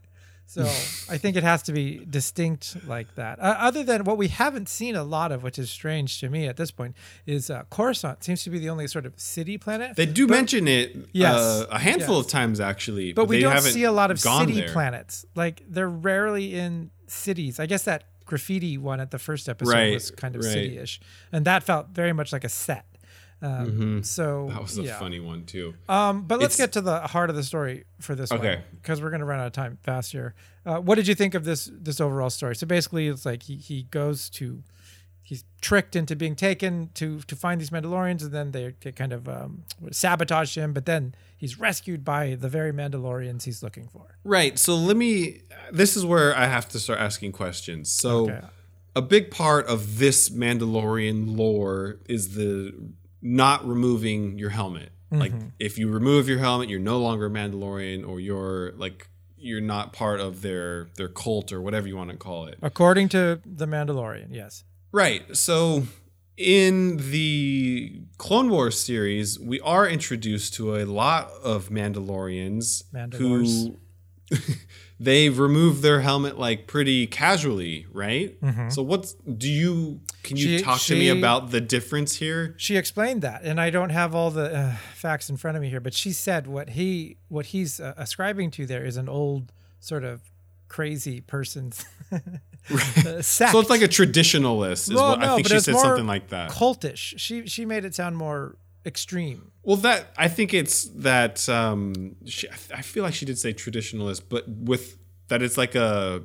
So I think it has to be distinct like that. Uh, other than what we haven't seen a lot of, which is strange to me at this point, is uh, Coruscant seems to be the only sort of city planet. They do mention it Yes, uh, a handful yes. of times, actually. but we they don't see a lot of city there. planets. Like they're rarely in cities. I guess that graffiti one at the first episode Right, was kind of right. city-ish, and that felt very much like a set. Um, So Mm-hmm. That was a yeah. funny one too. Um, but let's It's- get to the heart of the story for this one, because we're going to run out of time fast here. Uh, what did you think of this this overall story? So basically, it's like he, he goes to he's tricked into being taken to to find these Mandalorians, and then they, they kind of um, sabotage him. But then he's rescued by the very Mandalorians he's looking for. Right. So let me. This is where I have to start asking questions. So, Okay. a big part of this Mandalorian lore is the not removing your helmet. Like, Mm-hmm. if you remove your helmet, you're no longer a Mandalorian, or you're like you're not part of their their cult or whatever you want to call it. According to the Mandalorian, yes. Right. So in the Clone Wars series, we are introduced to a lot of Mandalorians Mandalores. who they remove their helmet like pretty casually, right? So what's do you can you Mm-hmm. She- talk to me about the difference here? She explained that, and I don't have all the uh, facts in front of me here, but she said what he what he's uh, ascribing to there is an old sort of crazy person's uh, sect. So it's like a traditionalist is Well, what I no, think but she said something like that. cultish. She she made it sound more extreme. Well, that I think it's that um, she, I feel like she did say traditionalist, but with that it's like a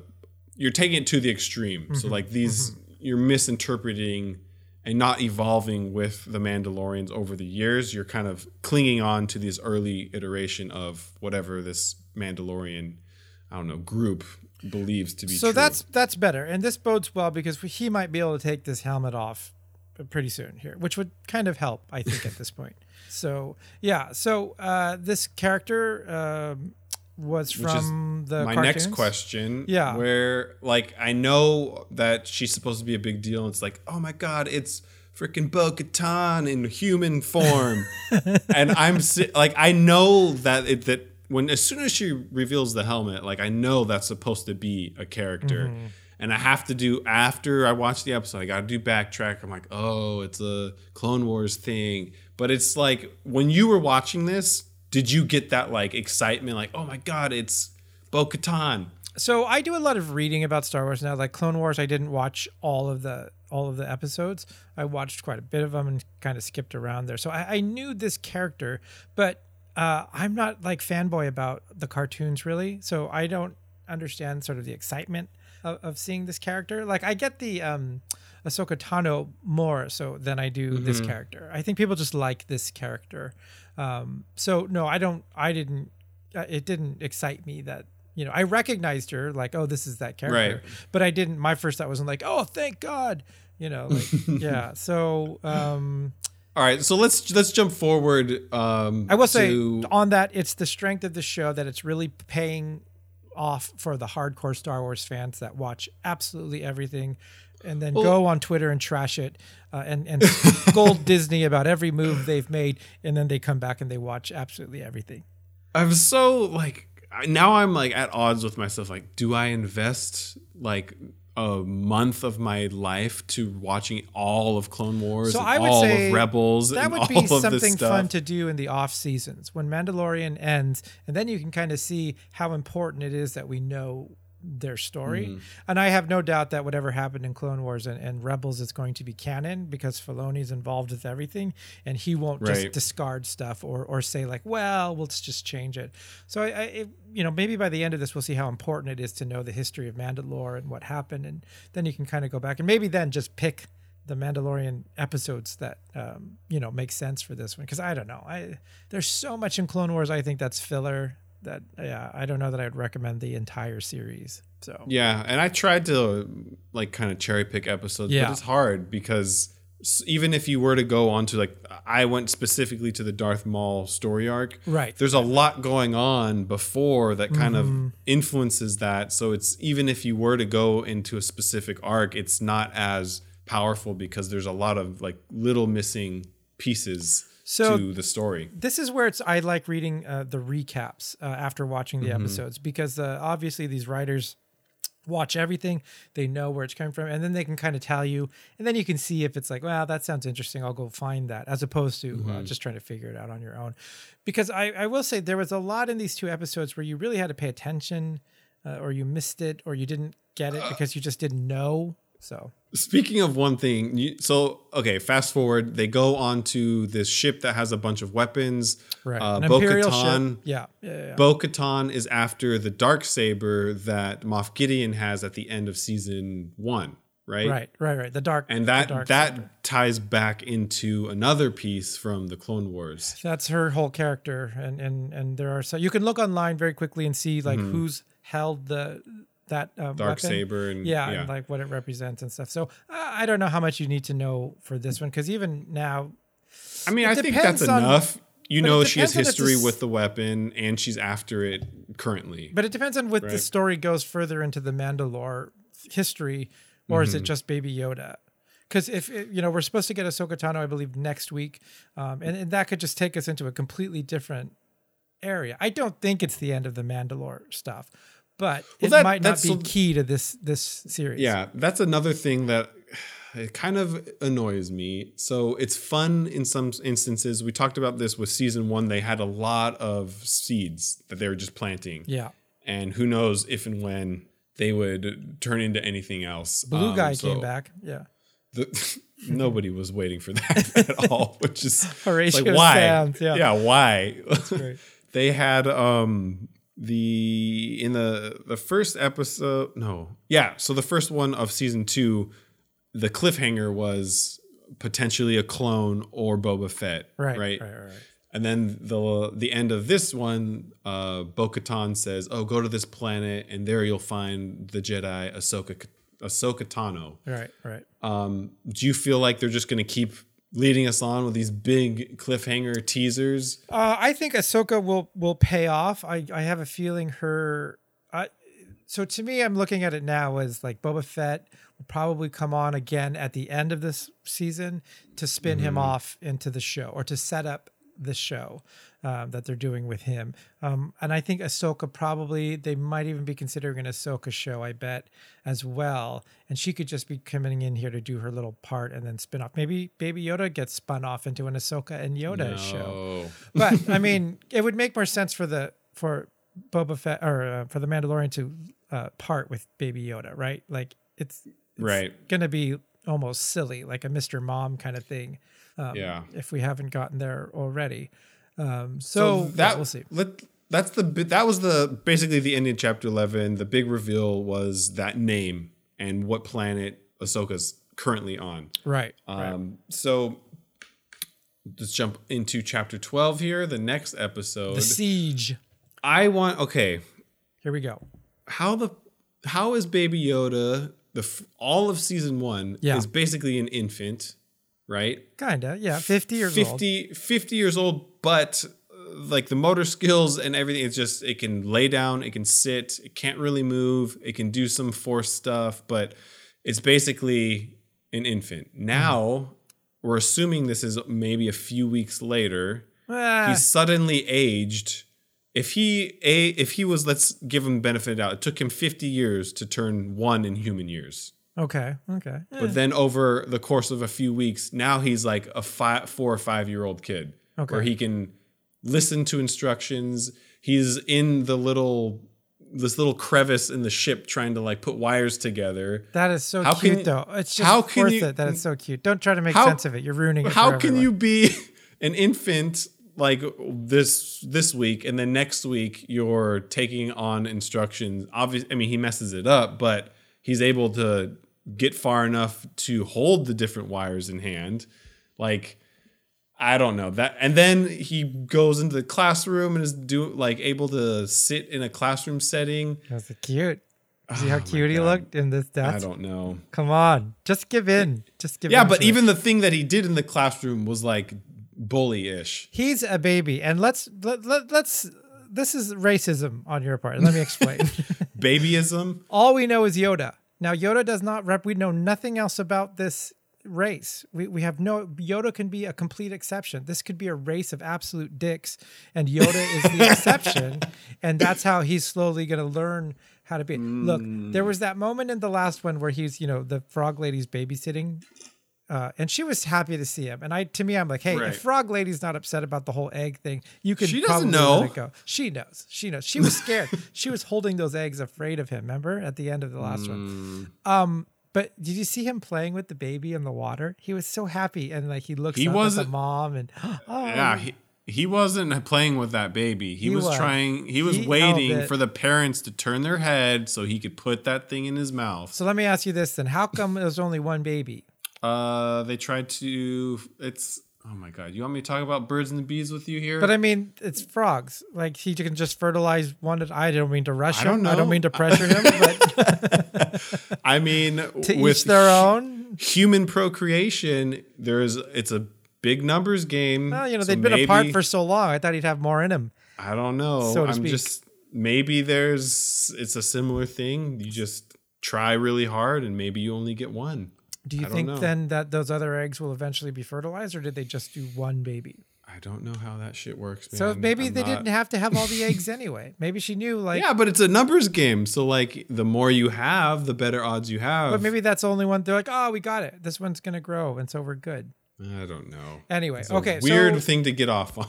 you're taking it to the extreme. Mm-hmm. So like these you're misinterpreting and not evolving with the Mandalorians over the years. You're kind of clinging on to this early iteration of whatever this Mandalorian I don't know group believes to be So true. that's that's better, and this bodes well because he might be able to take this helmet off pretty soon here, which would kind of help, I think, at this point. So yeah, so uh, this character um, was from the my next question. Yeah. Where like I know that she's supposed to be a big deal. And it's like, oh my god, it's freaking Bo Katan in human form, and I'm si- like, I know that it that when as soon as she reveals the helmet, like I know that's supposed to be a character. Mm-hmm. And I have to do after I watch the episode. I got to do backtrack. I'm like, oh, it's a Clone Wars thing. But it's like when you were watching this, did you get that like excitement? Like, oh my god, it's Bo Katan. So I do a lot of reading about Star Wars now. Like Clone Wars, I didn't watch all of the all of the episodes. I watched quite a bit of them and kind of skipped around there. So I, I knew this character, but uh, I'm not like fanboy about the cartoons really. So I don't understand sort of the excitement of, of seeing this character. Like I get the um, Ahsoka Tano more so than I do this character. I think people just like this character. Um, so no, I don't. I didn't. Uh, it didn't excite me that you know I recognized her like oh this is that character, Right. but I didn't. My first thought wasn't like oh thank God, you know. Like, yeah. So um, All right, so let's let's jump forward. Um, I will say on that it's the strength of the show that it's really paying off for the hardcore Star Wars fans that watch absolutely everything. And then go on Twitter and trash it, uh, and and scold Disney about every move they've made, and then they come back and they watch absolutely everything. I'm so like now I'm like at odds with myself. Like, do I invest like a month of my life to watching all of Clone Wars So and I would all say of Rebels that would be something fun to do in the off seasons when Mandalorian ends, and then you can kind of see how important it is that we know their story. Mm-hmm. And I have no doubt that whatever happened in Clone Wars and, and Rebels is going to be canon because Filoni's involved with everything, and he won't just discard stuff or or say like, well, let's just change it. So I, I it, you know, maybe by the end of this, we'll see how important it is to know the history of Mandalore and what happened, and then you can kind of go back and maybe then just pick the Mandalorian episodes that um, you know make sense for this one because I don't know. I there's so much in Clone Wars I think that's filler that yeah I don't know that I would recommend the entire series. So Yeah, and I tried to like kind of cherry pick episodes, Yeah. but it's hard because even if you were to go on to like I went specifically to the Darth Maul story arc. Right. There's a lot going on before that kind Mm-hmm. of influences that. So it's even if you were to go into a specific arc, it's not as powerful because there's a lot of like little missing pieces So- to the story. this is where it's I like reading uh, the recaps uh, after watching the episodes because uh, obviously these writers watch everything. They know where it's coming from and then they can kind of tell you and then you can see if it's like well that sounds interesting. I'll go find that as opposed to uh, just trying to figure it out on your own. Because I, I will say there was a lot in these two episodes where you really had to pay attention uh, or you missed it or you didn't get it because you just didn't know so Speaking of one thing, you, so okay, fast forward. They go on to this ship that has a bunch of weapons. right Uh, Bo-Katan, yeah yeah, yeah. Bo Katan is after the dark saber that Moff Gideon has at the end of season one, right? right right right the dark And that dark that saber. ties back into another piece from the Clone Wars. that's her whole character and and and there are so you can look online very quickly and see like who's held the that uh, Mm-hmm. Dark weapon. saber and yeah, yeah. and like what it represents and stuff so uh, i don't know how much you need to know for this one because even now I mean, I think that's on- enough. You know, she has depends on if history with the weapon, and she's after it currently. but it depends on what the story goes further into the mandalore history or is it Mm-hmm. just baby yoda because if it- you know we're supposed to get Ahsoka Tano, I believe next week, um, and, and that could just take us into a completely different area. I don't think it's the end of the Mandalore stuff, but it that- might not be key to this this series. Yeah, that's another thing that it kind of annoys me. So it's fun in some instances. We talked about this with season one. They had a lot of seeds that they were just planting. yeah. And who knows if and when they would turn into anything else. Blue Um, guy so came back. Yeah. the- nobody was waiting for that at all, which is Horatio like why? Sanz, yeah. why? great. they had um the in the the first episode no yeah so the first one of season two the cliffhanger was potentially a clone or Boba Fett Right. right Right. Right. and then the the end of this one uh Bo-Katan says oh go to this planet and there you'll find the Jedi Ahsoka Ahsoka Tano Right. Right. um do you feel like they're just going to keep leading us on with these big cliffhanger teasers Uh, I think Ahsoka will will pay off. I I have a feeling her. I, so to me, I'm looking at it now as like Boba Fett will probably come on again at the end of this season to spin him off into the show or to set up the show um, that they're doing with him. Um, and I think Ahsoka probably they might even be considering an Ahsoka show. I bet as well, and she could just be coming in here to do her little part and then spin off. Maybe Baby Yoda gets spun off into an Ahsoka and Yoda show Oh. but I mean, it would make more sense for the for Boba Fett or uh, for the Mandalorian to uh, part with Baby Yoda, right? Like it's, it's Right. gonna be almost silly, like a Mr. Mom kind of thing. Um, Yeah. If we haven't gotten there already, um, so, that that we'll see. Let, that's the that was the basically the end of chapter eleven. The big reveal was that name and what planet Ahsoka's currently on. Right. right. Um, so let's jump into chapter twelve here. The next episode. The siege. I want okay. Here we go. How the how is Baby Yoda the all of season one Yeah. is basically an infant, right? Kinda. Yeah. Fifty years old. 50, 50 years old, but uh, like the motor skills and everything, it's just it can lay down, it can sit, it can't really move, it can do some force stuff, but it's basically an infant. Now we're assuming this is maybe a few weeks later. Ah, He's suddenly aged if he a if he was let's give him benefit out it took him 50 years to turn one in human years. Okay. Okay. Eh, But then over the course of a few weeks, now he's like a five, four or five year old kid, Okay. where he can listen to instructions. He's in the little this little crevice in the ship trying to like put wires together. that is so How cute, can- though. It's just how can worth you- it that it's so cute. Don't try to make How- sense of it. You're ruining it. How can everyone. you be an infant like this this week and then next week you're taking on instructions? Obviously, I mean he messes it up, but he's able to get far enough to hold the different wires in hand. Like I don't know that, and then he goes into the classroom and is do like able to sit in a classroom setting. That's cute. Oh See how Oh cute he looked in this desk? I don't know. Come on. Just give in. Just give Yeah, in but to it. even the thing that he did in the classroom was like bully-ish. he's a baby. And let's let, let, let's this is racism on your part. Let me explain. Babyism. All we know is Yoda. Now Yoda does not rep we know nothing else about this race. We we have no Yoda can be a complete exception. This could be a race of absolute dicks and Yoda is the exception and that's how he's slowly going to learn how to be. Look, there was that moment in the last one where he's, you know, the frog lady's babysitting uh, and she was happy to see him. And I, to me, I'm like, hey, Right. if Frog Lady's not upset about the whole egg thing, you can She doesn't probably know. let it go. She knows. She knows. She was scared. she was holding those eggs, afraid of him. Remember at the end of the last one. Mm. Um, but did you see him playing with the baby in the water? He was so happy, and like he looks He up at the wasn't- mom, and oh, Yeah, he, he wasn't playing with that baby. He, He was, was. trying. He was He waiting for the parents to turn their head so he could put that thing in his mouth. So let me ask you this then: How come there's only one baby? Uh, they tried to. It's oh my god. You want me to talk about birds and the bees with you here? But I mean, it's frogs. Like he can just fertilize one. At, I don't mean to rush I don't him. I don't mean to pressure him, but I mean, to with each their own. human procreation, there's it's a big numbers game. Well, you know, so they've been apart for so long. I thought he'd have more in him. I don't know. so to I'm speak. just maybe there's it's a similar thing. You just try really hard and maybe you only get one. Do you think know. then that those other eggs will eventually be fertilized, or did they just do one baby? I don't know how that shit works, man. So maybe I'm they not- didn't have to have all the eggs anyway. Maybe she knew, like, Yeah, but it's a numbers game. So like the more you have, the better odds you have. but maybe that's the only one. They're like, oh, we got it. This one's gonna grow, and so we're good. I don't know. Anyway, It's okay, weird so- thing to get off on.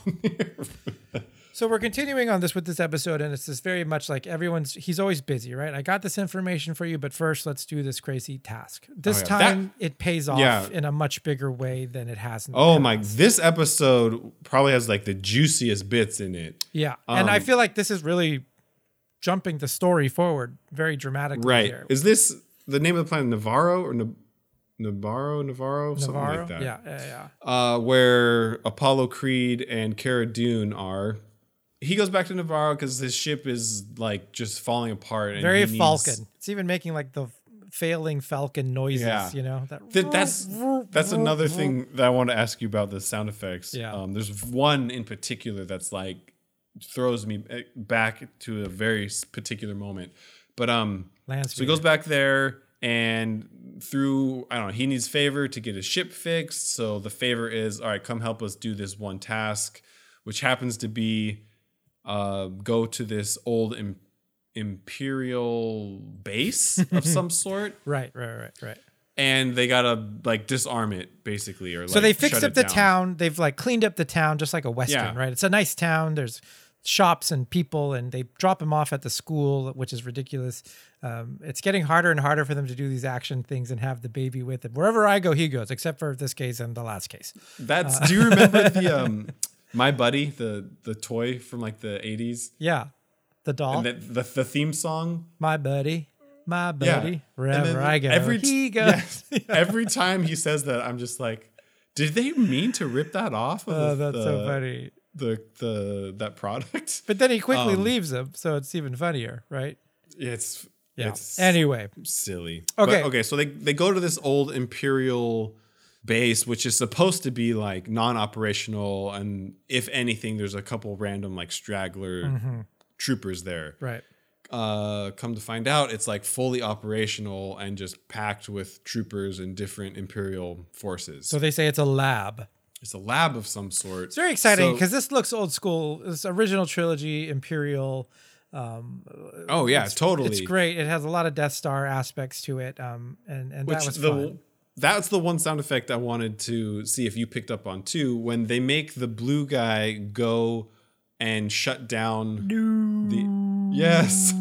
So we're continuing on this with this episode, and it's just very much like everyone's. He's always busy, right? I got this information for you, but first, let's do this crazy task. This Oh, yeah. time, it pays off Yeah. in a much bigger way than it has. In the oh past. my! This episode probably has like the juiciest bits in it. Yeah, and I Um, feel like this is really jumping the story forward very dramatically. Right? Here. Is this the name of the planet Navarro or Nab- Navarro? Navarro? Something like that. yeah, yeah, yeah. uh, where Apollo Creed and Cara Dune are. He goes back to Navarro because his ship is like just falling apart. And Very needs- Falcon. It's even making like the failing Falcon noises. Yeah. You know that. Th- that's that's another thing that I want to ask you about the sound effects. Yeah. Um, there's one in particular that's like throws me eh, back to a very particular moment. But um, Land so he goes back there and through I don't know he needs favor to get his ship fixed. So the favor is all right. Come help us do this one task, which happens to be uh, go to this old Im- imperial base of some sort Right, right, right, right. and they gotta like disarm it basically or like so they fixed up the down. town. They've like cleaned up the town just like a western, Yeah. right? It's a nice town. There's shops and people, and they drop him off at the school, which is ridiculous. Um, it's getting harder and harder for them to do these action things and have the baby with them. Wherever I go, he goes, except for this case and the last case. that's Uh. do you remember the um my buddy the the toy from like the 80s Yeah, the doll, and the, the the theme song my buddy, my buddy. And Wherever I go, every he goes. yeah, every time he says that i'm just like did they mean to rip that off of Oh, the, that's so funny. the the that product But then he quickly Um, leaves him, so it's even funnier, right? it's Yeah. it's Anyway, silly. Okay. But, okay. So they they go to this old imperial base, which is supposed to be like non-operational, and if anything, there's a couple random like straggler Mm-hmm. troopers there. right. Uh, come to find out, it's like fully operational and just packed with troopers and different imperial forces. So they say it's a lab. it's a lab of some sort. It's very exciting So- because this looks old school. This original trilogy, Imperial. Um, oh yeah, it's, totally. It's great. It has a lot of Death Star aspects to it, um, and and Which that was the fun. That's the one sound effect I wanted to see if you picked up on too. When they make the blue guy go and shut down the yes.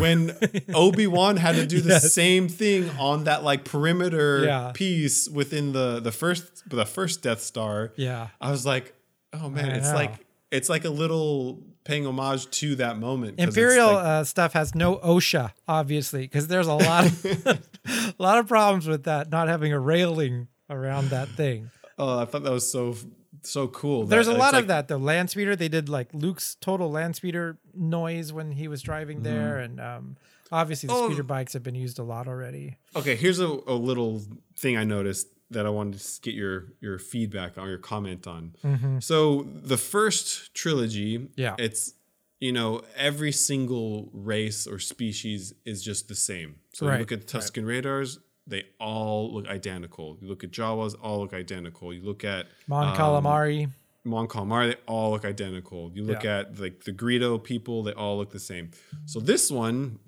when Obi Wan had to do the Yes. same thing on that like perimeter Yeah. piece within the the first the first Death Star, Yeah. I was like, oh man, I it's know. like it's like a little paying homage to that moment. Imperial like- uh, stuff has no OSHA, obviously, because there's a lot of a lot of problems with that not having a railing around that thing. oh, I thought that was so so cool. There's a lot like- of that though. Land speeder, they did like Luke's total land speeder noise when he was driving there, and um, obviously the Mm-hmm. Oh. speeder bikes have been used a lot already. Okay, here's a, a little thing I noticed that I wanted to get your your feedback on your comment on. So the first trilogy, Mm-hmm. Yeah. it's you know every single race or species is just the same. So Right, you look at Tusken Raiders, they all look identical. You look at Jawas, all look identical. You look at Mon Calamari, Mon Calamari, they all look identical. You look Yeah. at like the Greedo people, they all look the same. So this one,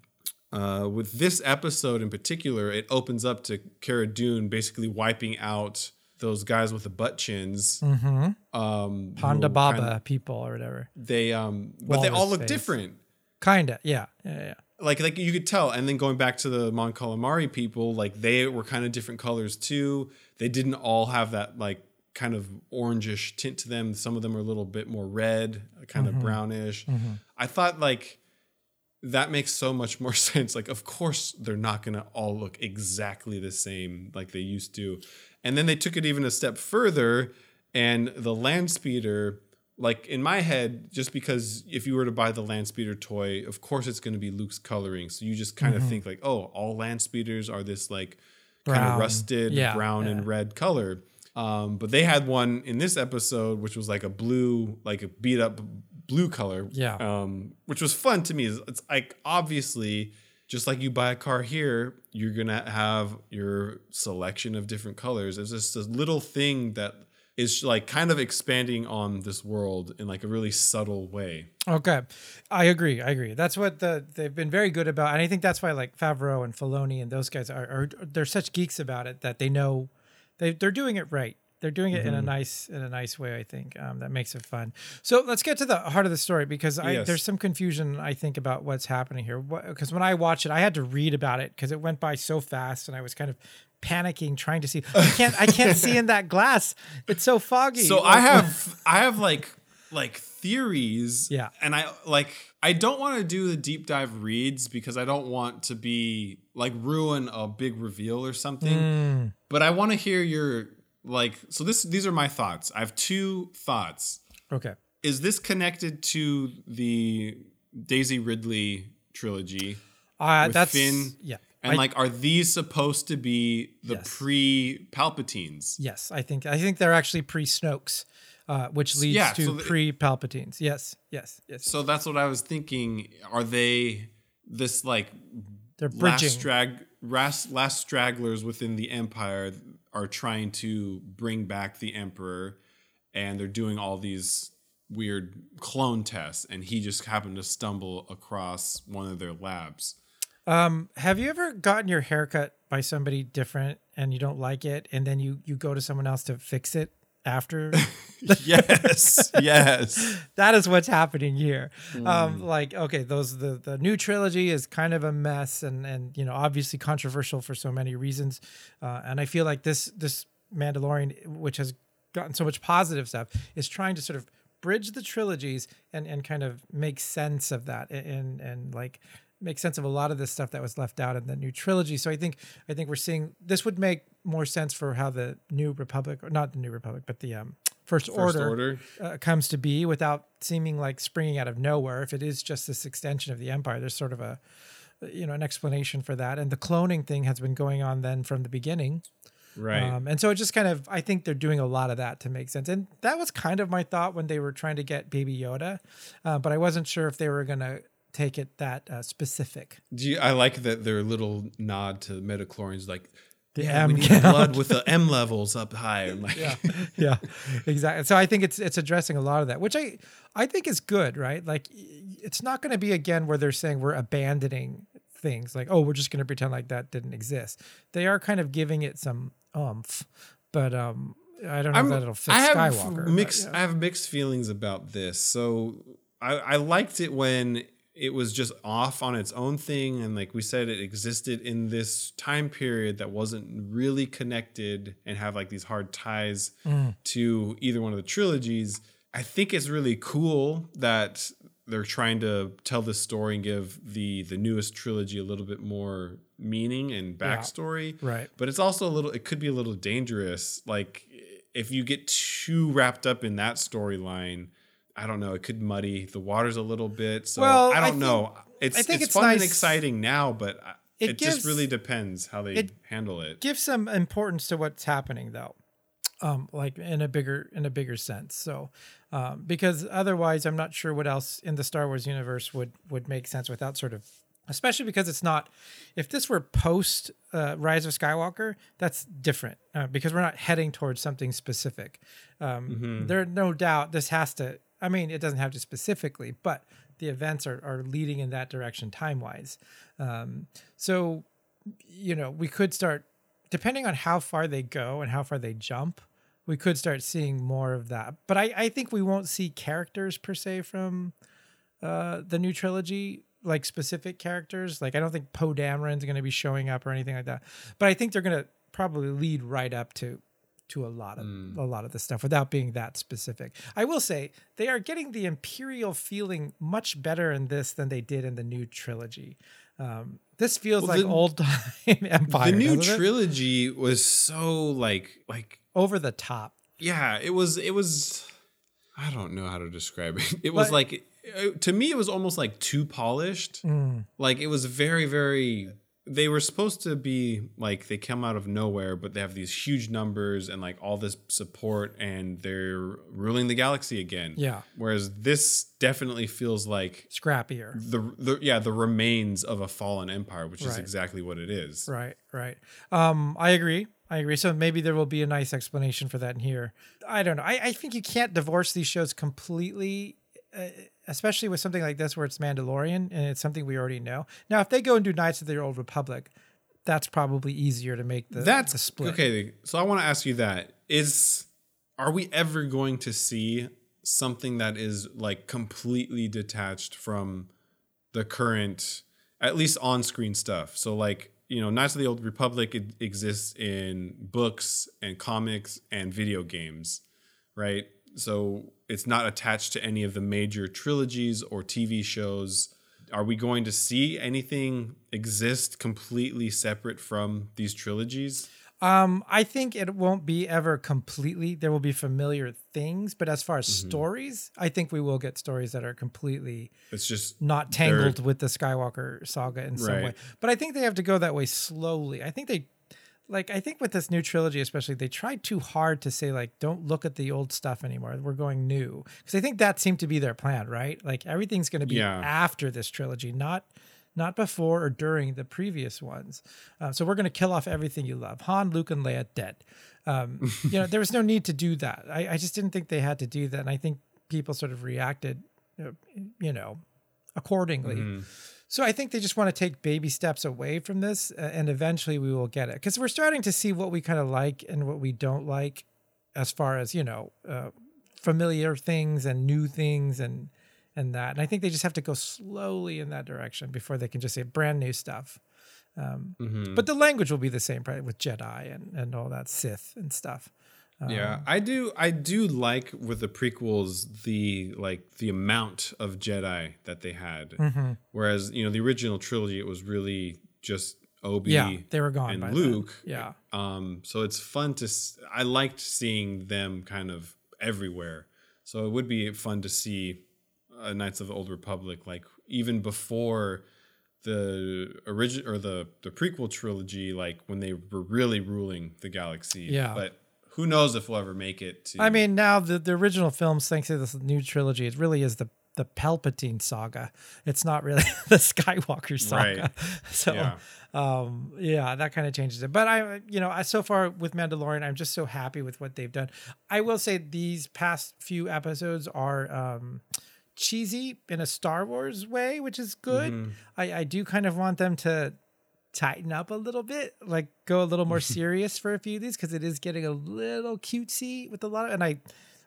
uh, with this episode in particular, it opens up to Cara Dune basically wiping out those guys with the butt chins. Um, Mm-hmm. Ponda were Baba kind- people or whatever. they um, but they all look face. different. Kinda, yeah, yeah, yeah. Like like you could tell, and then going back to the Mon Calamari people, like they were kind of different colors too. They didn't all have that like kind of orangish tint to them. Some of them are a little bit more red, kind Mm-hmm. of brownish. I thought like that makes so much more sense. Like, of course, they're not going to all look exactly the same like they used to. And then they took it even a step further, and the land speeder, like in my head, just because if you were to buy the land speeder toy, of course it's going to be Luke's coloring. So you just kind of think like, oh, all land speeders are this like kind of rusted Yeah, brown yeah. and red color. Um, but they had one in this episode, which was like a blue, like a beat up blue color. Yeah. Um, which was fun to me. It's, it's like obviously, just like you buy a car here, you're gonna have your selection of different colors. It's just a little thing that is like kind of expanding on this world in like a really subtle way. Okay, I agree. I agree. That's what the they've been very good about, and I think that's why like Favreau and Filoni and those guys are, are they're such geeks about it that they know they they're doing it right. They're doing it in Mm-hmm. a nice in a nice way. I think um, that makes it fun. So let's get to the heart of the story because I, Yes. there's some confusion I think about what's happening here. Because when I watched it, I had to read about it because it went by so fast, and I was kind of panicking trying to see. I can't I can't see in that glass. It's so foggy. So I have I have like like theories. Yeah. And I like I don't want to do the deep dive reads because I don't want to be like ruin a big reveal or something. Mm. But I want to hear your like so this these are my thoughts. I have two thoughts. okay. Is this connected to the Daisy Ridley trilogy? Uh, with that's Finn? yeah. And I- like are these supposed to be the Yes. pre Palpatines? Yes, I think I think they're actually pre Snokes, uh, which leads yeah, to so pre Palpatines. Yes, yes, yes. So that's what I was thinking. Are they this like they're bridging. last strag last, last stragglers within the empire are trying to bring back the emperor and they're doing all these weird clone tests and he just happened to stumble across one of their labs. um, have you ever gotten your haircut by somebody different and you don't like it, and then you you go to someone else to fix it after? yes. yes. that is what's happening here. Hmm. Um, like, okay, those the the new trilogy is kind of a mess, and and you know obviously controversial for so many reasons, uh, and I feel like this this Mandalorian, which has gotten so much positive stuff, is trying to sort of bridge the trilogies and and kind of make sense of that and and, and like make sense of a lot of the stuff that was left out in the new trilogy. So I think I think we're seeing this would make more sense for how the new republic or not the new republic but the um first, First order, order. Uh, comes to be without seeming like springing out of nowhere. If it is just this extension of the empire there's sort of a you know an explanation for that. And the cloning thing has been going on then from the beginning. Right. um, and so it just kind of i think they're doing a lot of that to make sense. And that was kind of my thought when they were trying to get baby yoda uh, but i wasn't sure if they were going to take it that uh, specific. Do you, I like that their little nod to midi-chlorians like the Yeah, M we need count. blood with the M levels up higher. Like, yeah, yeah, exactly. So I think it's it's addressing a lot of that, which I I think is good, right? Like it's not going to be again where they're saying we're abandoning things, like oh we're just going to pretend like that didn't exist. They are kind of giving it some umph, but um I don't know if that it'll fit I have Skywalker. but yeah. I have mixed feelings about this. So I, I liked it when it was just off on its own thing, and like we said, it existed in this time period that wasn't really connected and have like these hard ties Mm. to either one of the trilogies. I think it's really cool that they're trying to tell this story and give the the newest trilogy a little bit more meaning and backstory Right. but it's also a little it could be a little dangerous like if you get too wrapped up in that storyline i don't know it could muddy the waters a little bit so Well, i I don't think- know it's I think it's, it's fun and exciting now but It it, gives- just really depends how they it handle it. give some importance to what's happening though um like in a bigger in a bigger sense so um because otherwise i'm not sure what else in the star wars universe would would make sense without sort of especially because it's not if this were post uh, rise of skywalker that's different uh, because we're not heading towards something specific. Um there no doubt this has to i mean it doesn't have to specifically but the events are, are leading in that direction time wise um so you know, we could start, depending on how far they go and how far they jump, we could start seeing more of that. But I, I think we won't see characters per se from uh, the new trilogy, like specific characters. Like I don't think Poe Dameron's going to be showing up or anything like that. But I think they're going to probably lead right up to to a lot of a lot of the stuff without being that specific. I will say they are getting the imperial feeling much better in this than they did in the new trilogy. Um, this feels Well, like old time empire. the new doesn't it? trilogy was so like like over the top. yeah it was it was i don't know how to describe it it was But- like uh, to me it was almost like too polished Mm. like it was very very they were supposed to be like they come out of nowhere but they have these huge numbers and like all this support and they're ruling the galaxy again Yeah. whereas this definitely feels like Scrappier. the, the yeah the remains of a fallen empire which is exactly what it is Right, right. Um, I agree. I agree. So maybe there will be a nice explanation for that in here. I don't know. I, I think you can't divorce these shows completely, uh, especially with something like this where it's Mandalorian and it's something we already know. Now, if they go and do Knights of the Old Republic, that's probably easier to make the, That's the split. okay. So I want to ask you that is are we ever going to see something that is like completely detached from the current at least on-screen stuff. So like, you know, Knights of the Old Republic exists in books and comics and video games, right? So it's not attached to any of the major trilogies or TV shows. Are we going to see anything exist completely separate from these trilogies? Um, I think it won't be ever completely. There will be familiar things, but as far as Mm-hmm. stories, I think we will get stories that are completely It's just not tangled with the Skywalker saga in some way. But I think they have to go that way slowly. I think they like I think with this new trilogy especially they tried too hard to say like don't look at the old stuff anymore. We're going new. Cuz I think that seemed to be their plan, right? Like everything's going to be Yeah. after this trilogy, not not before or during the previous ones. Uh, so we're going to kill off everything you love. Han, Luke, and Leia dead. Um, you know, there was no need to do that. I, I just didn't think they had to do that, and I think people sort of reacted, you know, accordingly. So I think they just want to take baby steps away from this, uh, and eventually we will get it because we're starting to see what we kind of like and what we don't like, as far as you know, uh, familiar things and new things and and that. And I think they just have to go slowly in that direction before they can just say brand new stuff. Um, But the language will be the same, probably with Jedi and and all that Sith and stuff. Yeah, I do. I do like with the prequels the like the amount of Jedi that they had. Mm-hmm. Whereas you know the original trilogy, it was really just Obi Yeah, they were gone and by then. Luke. Yeah. Um, so it's fun to. s- I liked seeing them kind of everywhere. So it would be fun to see uh, Knights of the Old Republic, like even before the origin or the the prequel trilogy, like when they were really ruling the galaxy. Yeah. But who knows if we'll ever make it to I mean, now the, the original films, thanks to this new trilogy, it really is the the Palpatine saga. It's not really the Skywalker saga. Right. So Yeah. um yeah that kind of changes it but i you know i so far with mandalorian i'm just so happy with what they've done i will say these past few episodes are um cheesy in a star wars way which is good i i do kind of want them to tighten up a little bit like go a little more serious for a few of these because it is getting a little cutesy with a lot of and i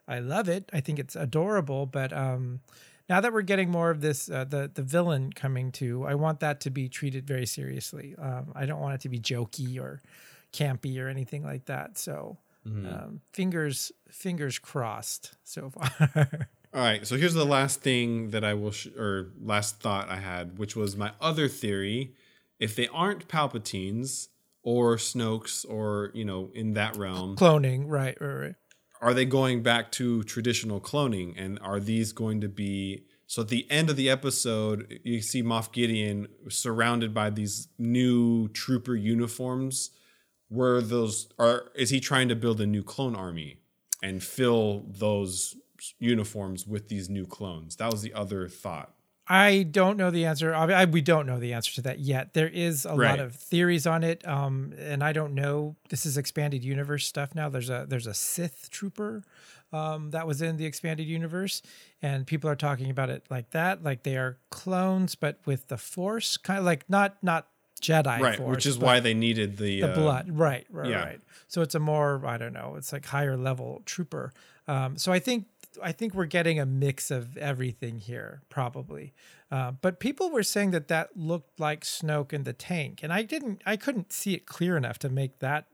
i love it. I think it's adorable but um now that we're getting more of this uh, the the villain coming to i want that to be treated very seriously. Um, i don't want it to be jokey or campy or anything like that. So um, fingers fingers crossed so far. All right, so here's the last thing that I will, sh- or last thought I had, which was my other theory. If they aren't Palpatines or Snokes or, you know, in that realm, cloning right right right are they going back to traditional cloning? And are these going to be. So at the end of the episode, you see Moff Gideon surrounded by these new trooper uniforms. Were those are is he trying to build a new clone army and fill those uniforms with these new clones? That was the other thought. I don't know the answer. I, I- we don't know the answer to that yet. There is a lot of theories on it, um, and I don't know. This is expanded universe stuff now. There's a there's a Sith trooper um, that was in the expanded universe, and people are talking about it like that, like they are clones, but with the Force, kind of like not not Jedi right, Force, which is why they needed the, the uh, blood right right yeah. right so it's a more i don't know it's like higher level trooper um, so i think i think we're getting a mix of everything here probably uh, but people were saying that that looked like snoke in the tank and i didn't i couldn't see it clear enough to make that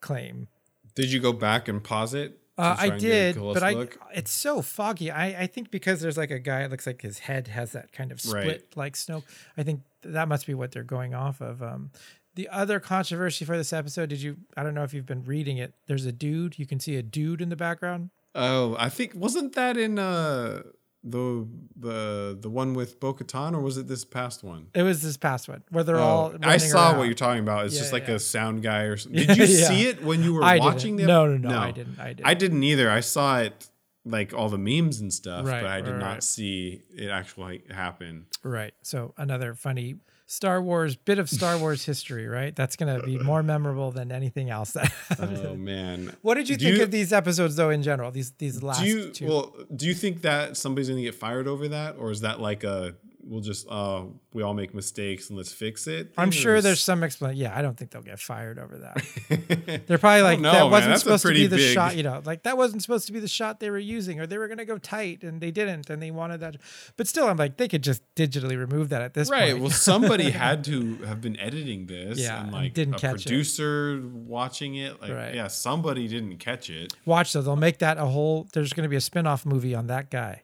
claim Did you go back and pause it? uh, I and get a did, but I look? it's so foggy. I, I think because there's like a guy, it looks like his head has that kind of split Right. like Snoke. I think that must be what they're going off of. Um, the other controversy for this episode, did you? I don't know if you've been reading it. There's a dude. You can see a dude in the background. Oh, I think wasn't that in uh the the the one with Bo-Katan or was it this past one? It was this past one where they're all. Oh, I saw around. what you're talking about. It's Yeah, just like yeah. a sound guy or something. Did you Yeah. see it when you were I watching didn't. the No, no, no, I didn't. I didn't. I didn't either. I saw it like all the memes and stuff, Right, but I did right, not right. see it actually happen. Right. So another funny Star Wars bit of Star Wars history. Right. That's gonna be uh, more memorable than anything else that. happened. Oh man. What did you Do think you- of these episodes, though, in general? These these last Do you two. well? Do you think that somebody's gonna get fired over that, or is that like a we'll just uh we all make mistakes and let's fix it? I'm sure there's some explanation. Yeah, I don't think they'll get fired over that. They're probably like know, that man. wasn't supposed to be the big- shot. You know, like that wasn't supposed to be the shot they were using, or they were gonna go tight and they didn't, and they wanted that. But still, I'm like they could just digitally remove that at this Right. point. Right. Well, somebody had to have been editing this, Yeah, and and like didn't a catch it. producer watching it. Like, Right. yeah, somebody didn't catch it. Watch though, they'll make that a whole. There's gonna be a spin off movie on that guy.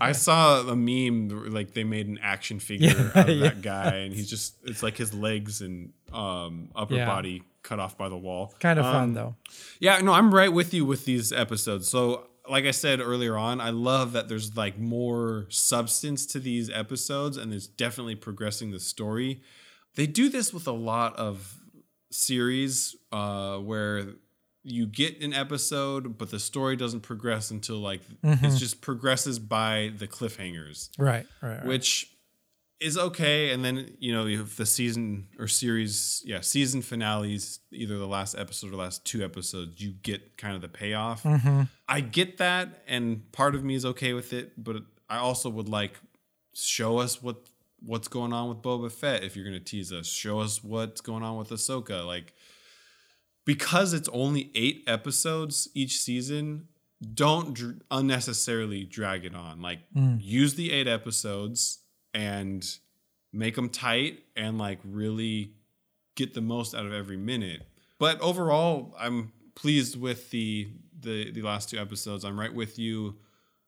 I saw a meme like they made an action figure Yeah, out of yeah. that guy, and he's just it's like his legs and um, upper Yeah. body cut off by the wall. Kind of Um, fun though. Yeah, no, I'm right with you with these episodes. So, like I said earlier on, I love that there's like more substance to these episodes and it's definitely progressing the story. They do this with a lot of series uh where you get an episode but the story doesn't progress until like it mm-hmm. just progresses by the cliffhangers Right. Right. right. which is okay. And then you know you have the season or series, yeah, season finales, either the last episode or last two episodes. You get kind of the payoff. Mm-hmm. I get that, and part of me is okay with it, but I also would like show us what what's going on with Boba Fett if you're gonna tease us. Show us what's going on with Ahsoka, like because it's only eight episodes each season don't dr- unnecessarily drag it on. Like mm. use the eight episodes and make them tight and like really get the most out of every minute. But overall i'm pleased with the the the last two episodes. I'm right with you.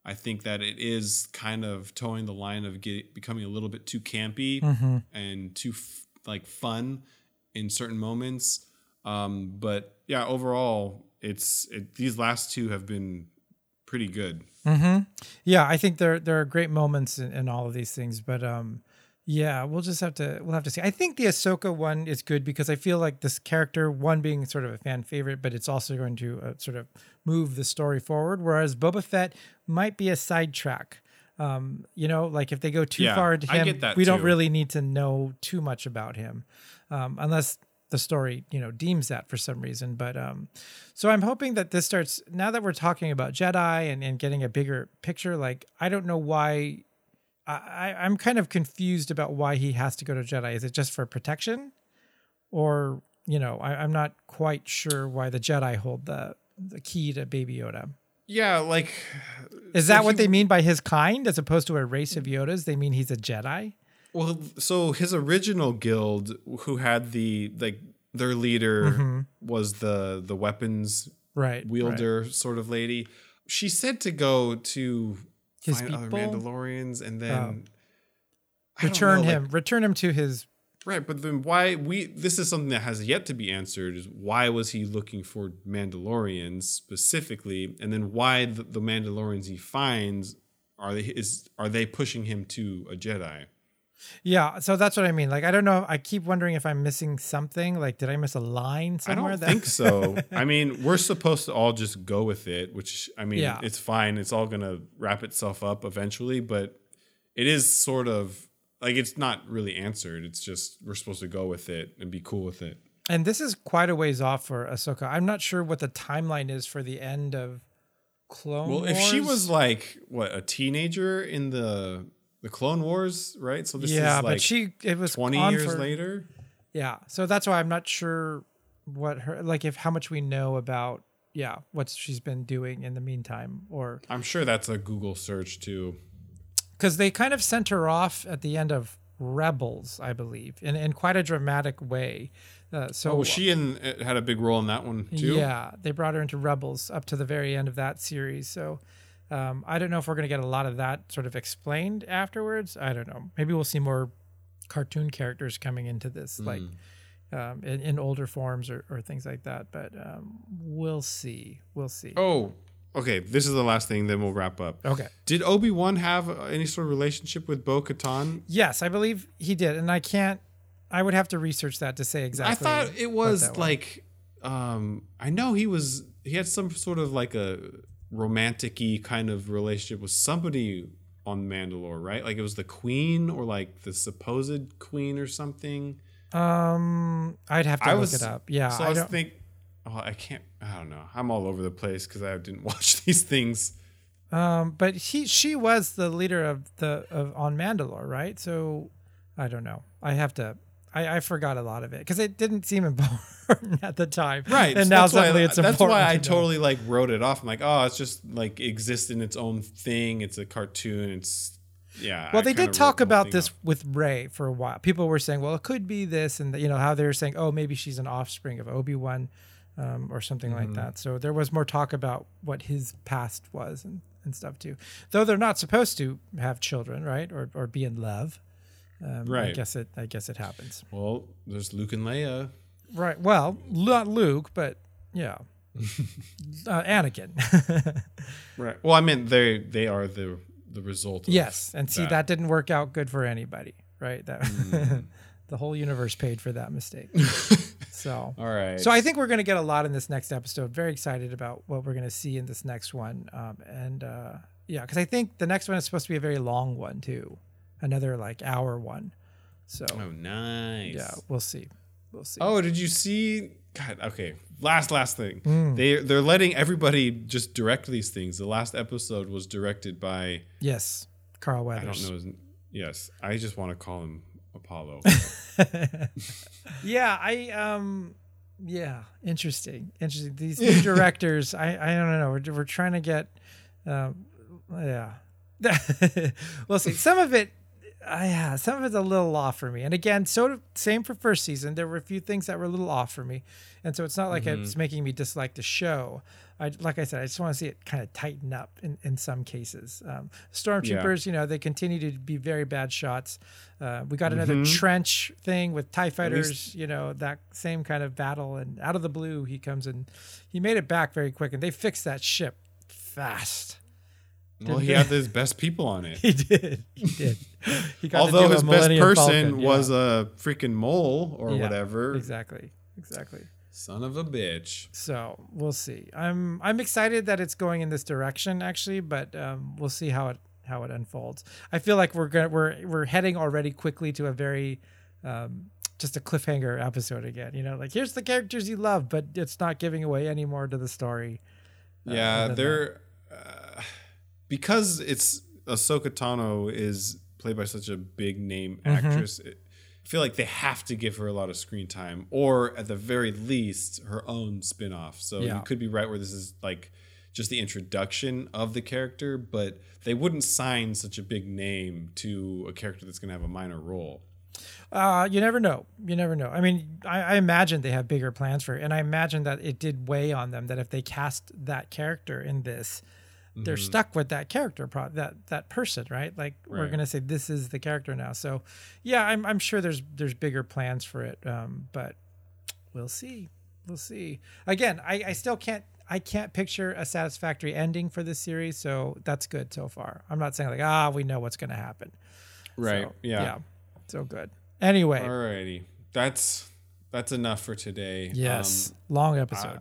I think that it is kind of toeing the line of get, becoming a little bit too campy mm-hmm. and too f- like fun in certain moments um, but yeah, overall, it's it, these last two have been pretty good. Yeah, I think there there are great moments in, in all of these things, but um, yeah, we'll just have to we'll have to see. I think the Ahsoka one is good because I feel like this character one being sort of a fan favorite, but it's also going to uh, sort of move the story forward. Whereas Boba Fett might be a sidetrack. Um, you know, like if they go too Yeah, far into him, we don't really need to know too much about him, um, unless the story, you know, deems that for some reason. But um, so I'm hoping that this starts now that we're talking about Jedi and, and getting a bigger picture. Like, I don't know why. I, I- I'm kind of confused about why he has to go to Jedi. Is it just for protection, or you know, I, I'm not quite sure why the Jedi hold the the key to Baby Yoda. Yeah, like Is that what he- they mean by his kind, as opposed to a race of Yodas? They mean he's a Jedi. Well, so his original guild, who had the like their leader mm-hmm. was the the weapons Right. wielder sort of lady. She said to go to His find other? Mandalorians and then oh. don't Return know, like- him. return him to his. Right, but then why we this is something that has yet to be answered is why was he looking for Mandalorians specifically and then why the, the Mandalorians he finds are they is are they pushing him to a Jedi? Yeah. So that's what I mean. Like, I don't know. I keep wondering if I'm missing something. Like, did I miss a line somewhere? I don't that- think so. I mean, we're supposed to all just go with it, which I mean, Yeah. it's fine. It's all going to wrap itself up eventually, but it is sort of like it's not really answered. It's just we're supposed to go with it and be cool with it. And this is quite a ways off for Ahsoka. I'm not sure what the timeline is for the end of Clone Well, Wars. if she was like what a teenager in the the Clone Wars, right? So this yeah, is like but she it was 20 years for- later. Yeah. So that's why I'm not sure what her like if how much we know about yeah what she's been doing in the meantime or I'm sure that's a Google search too. because they kind of sent her off at the end of Rebels, I believe, in in quite a dramatic way. Uh, so Oh, she in had a big role in that one too? Yeah, they brought her into Rebels up to the very end of that series. So um, I don't know if we're going to get a lot of that sort of explained afterwards. I don't know. Maybe we'll see more cartoon characters coming into this, Hmm. like um, in, in older forms or, or things like that. But um, we'll see. We'll see. Oh, okay. This is the last thing. Then we'll wrap up. Okay. Did Obi Wan have uh, any sort of relationship with Bo Katan? Yes, I believe he did, and I can't. I would have to research that to say exactly. I thought it was like, um, I know he was. He had some sort of like a romantic-y kind of relationship with somebody on Mandalore, right? Like it was the queen or like the supposed queen or something. Um, I'd have to I look was it up. Yeah, So I, I was think. Oh, I can't. I don't know. I'm all over the place because I didn't watch these things. Um, but he she was the leader of the of on Mandalore, right? So I don't know. I have to. I, I forgot a lot of it because it didn't seem important at the time, Right. And so now that's why- suddenly it's That's important. why I to totally like wrote it off. I'm like, oh, it's just like exists in its own thing. It's a cartoon. It's yeah. Well, I they did talk the about this off. with Rey for a while. People were saying, well, it could be this, and you know how they were saying, oh, maybe she's an offspring of Obi Wan, um, or something Mm-hmm. like that. So there was more talk about what his past was and, and stuff too. Though they're not supposed to have children, right, or or be in love. Um, I Right. guess it. I guess it happens. Well, there's Luke and Leia. Right. Well, not Luke, but yeah, uh, Anakin. Right. Well, I mean they they are the the result. Of yes, and see that. that didn't work out good for anybody, right? That the whole universe paid for that mistake. so. All right. So I think we're going to get a lot in this next episode. Very excited about what we're going to see in this next one, um, and uh, yeah, because I think the next one is supposed to be a very long one too, another like hour one. So Oh, nice. yeah, we'll see. We'll see. Oh, did you see? God. Okay. Last last thing. Hmm. They they're letting everybody just direct these things. The last episode was directed by yes, Carl I Weathers. don't know. His, yes, I just want to call him Apollo. Yeah, I um yeah, interesting. Interesting. These new directors, I I don't know. We're we're trying to get um yeah. we'll see. Some of it uh, yeah, some of it's a little off for me. And again, so same for first season. There were a few things that were a little off for me. And so it's not like it's making me dislike the show. I like I said, I just want to see it kind of tighten up in, in some cases. Um, Stormtroopers, you know, they continue to be very bad shots. Uh, we got another trench thing with Tie fighters. You know, that same kind of battle, and out of the blue, he comes and he made it back very quick, and they fixed that ship fast. Well, he had his best people on it. He did. He did. He got Although his best person Falcon, yeah. was a freaking mole or Yeah, whatever. Exactly. Exactly. Son of a bitch. So we'll see. I'm I'm excited that it's going in this direction actually, but um, we'll see how it how it unfolds. I feel like we're gonna we're we're heading already quickly to a very um, just a cliffhanger episode again. You know, like here's the characters you love, but it's not giving away any more to the story. uh, yeah, they're uh, because it's Ahsoka Tano is played by such a big name Mm-hmm. actress. It, I feel like they have to give her a lot of screen time, or at the very least, her own spin off. So Yeah. you could be right where this is like just the introduction of the character, but they wouldn't sign such a big name to a character that's going to have a minor role. Uh, you never know. You never know. I mean, I, I imagine they have bigger plans for it, and I imagine that it did weigh on them that if they cast that character in this, they're Mm-hmm. stuck with that character, pro- that that person, right? Like we're gonna say this is the character now. So, yeah, I'm I'm sure there's there's bigger plans for it, um, but we'll see. We'll see. Again, I, I still can't I can't picture a satisfactory ending for this series, so that's good so far. I'm not saying like ah we know what's gonna happen. Right. So, yeah. yeah. So good. Anyway, Alrighty. That's that's enough for today. yes, Um, long episode. Y-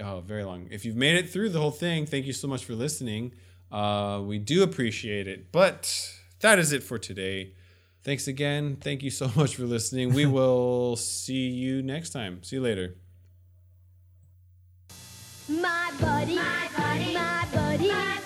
Oh, very long. If you've made it through the whole thing, thank you so much for listening. Uh, we do appreciate it. But that is it for today. Thanks again. Thank you so much for listening. We will see you next time. See you later. My buddy, my buddy, my buddy, my buddy.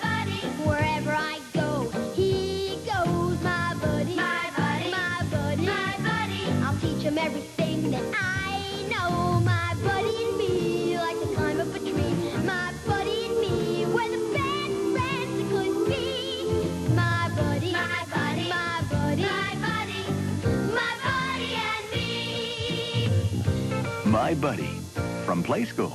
My Buddy from Playskool.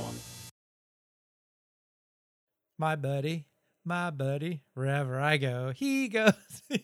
my buddy, my buddy, wherever I go, he goes.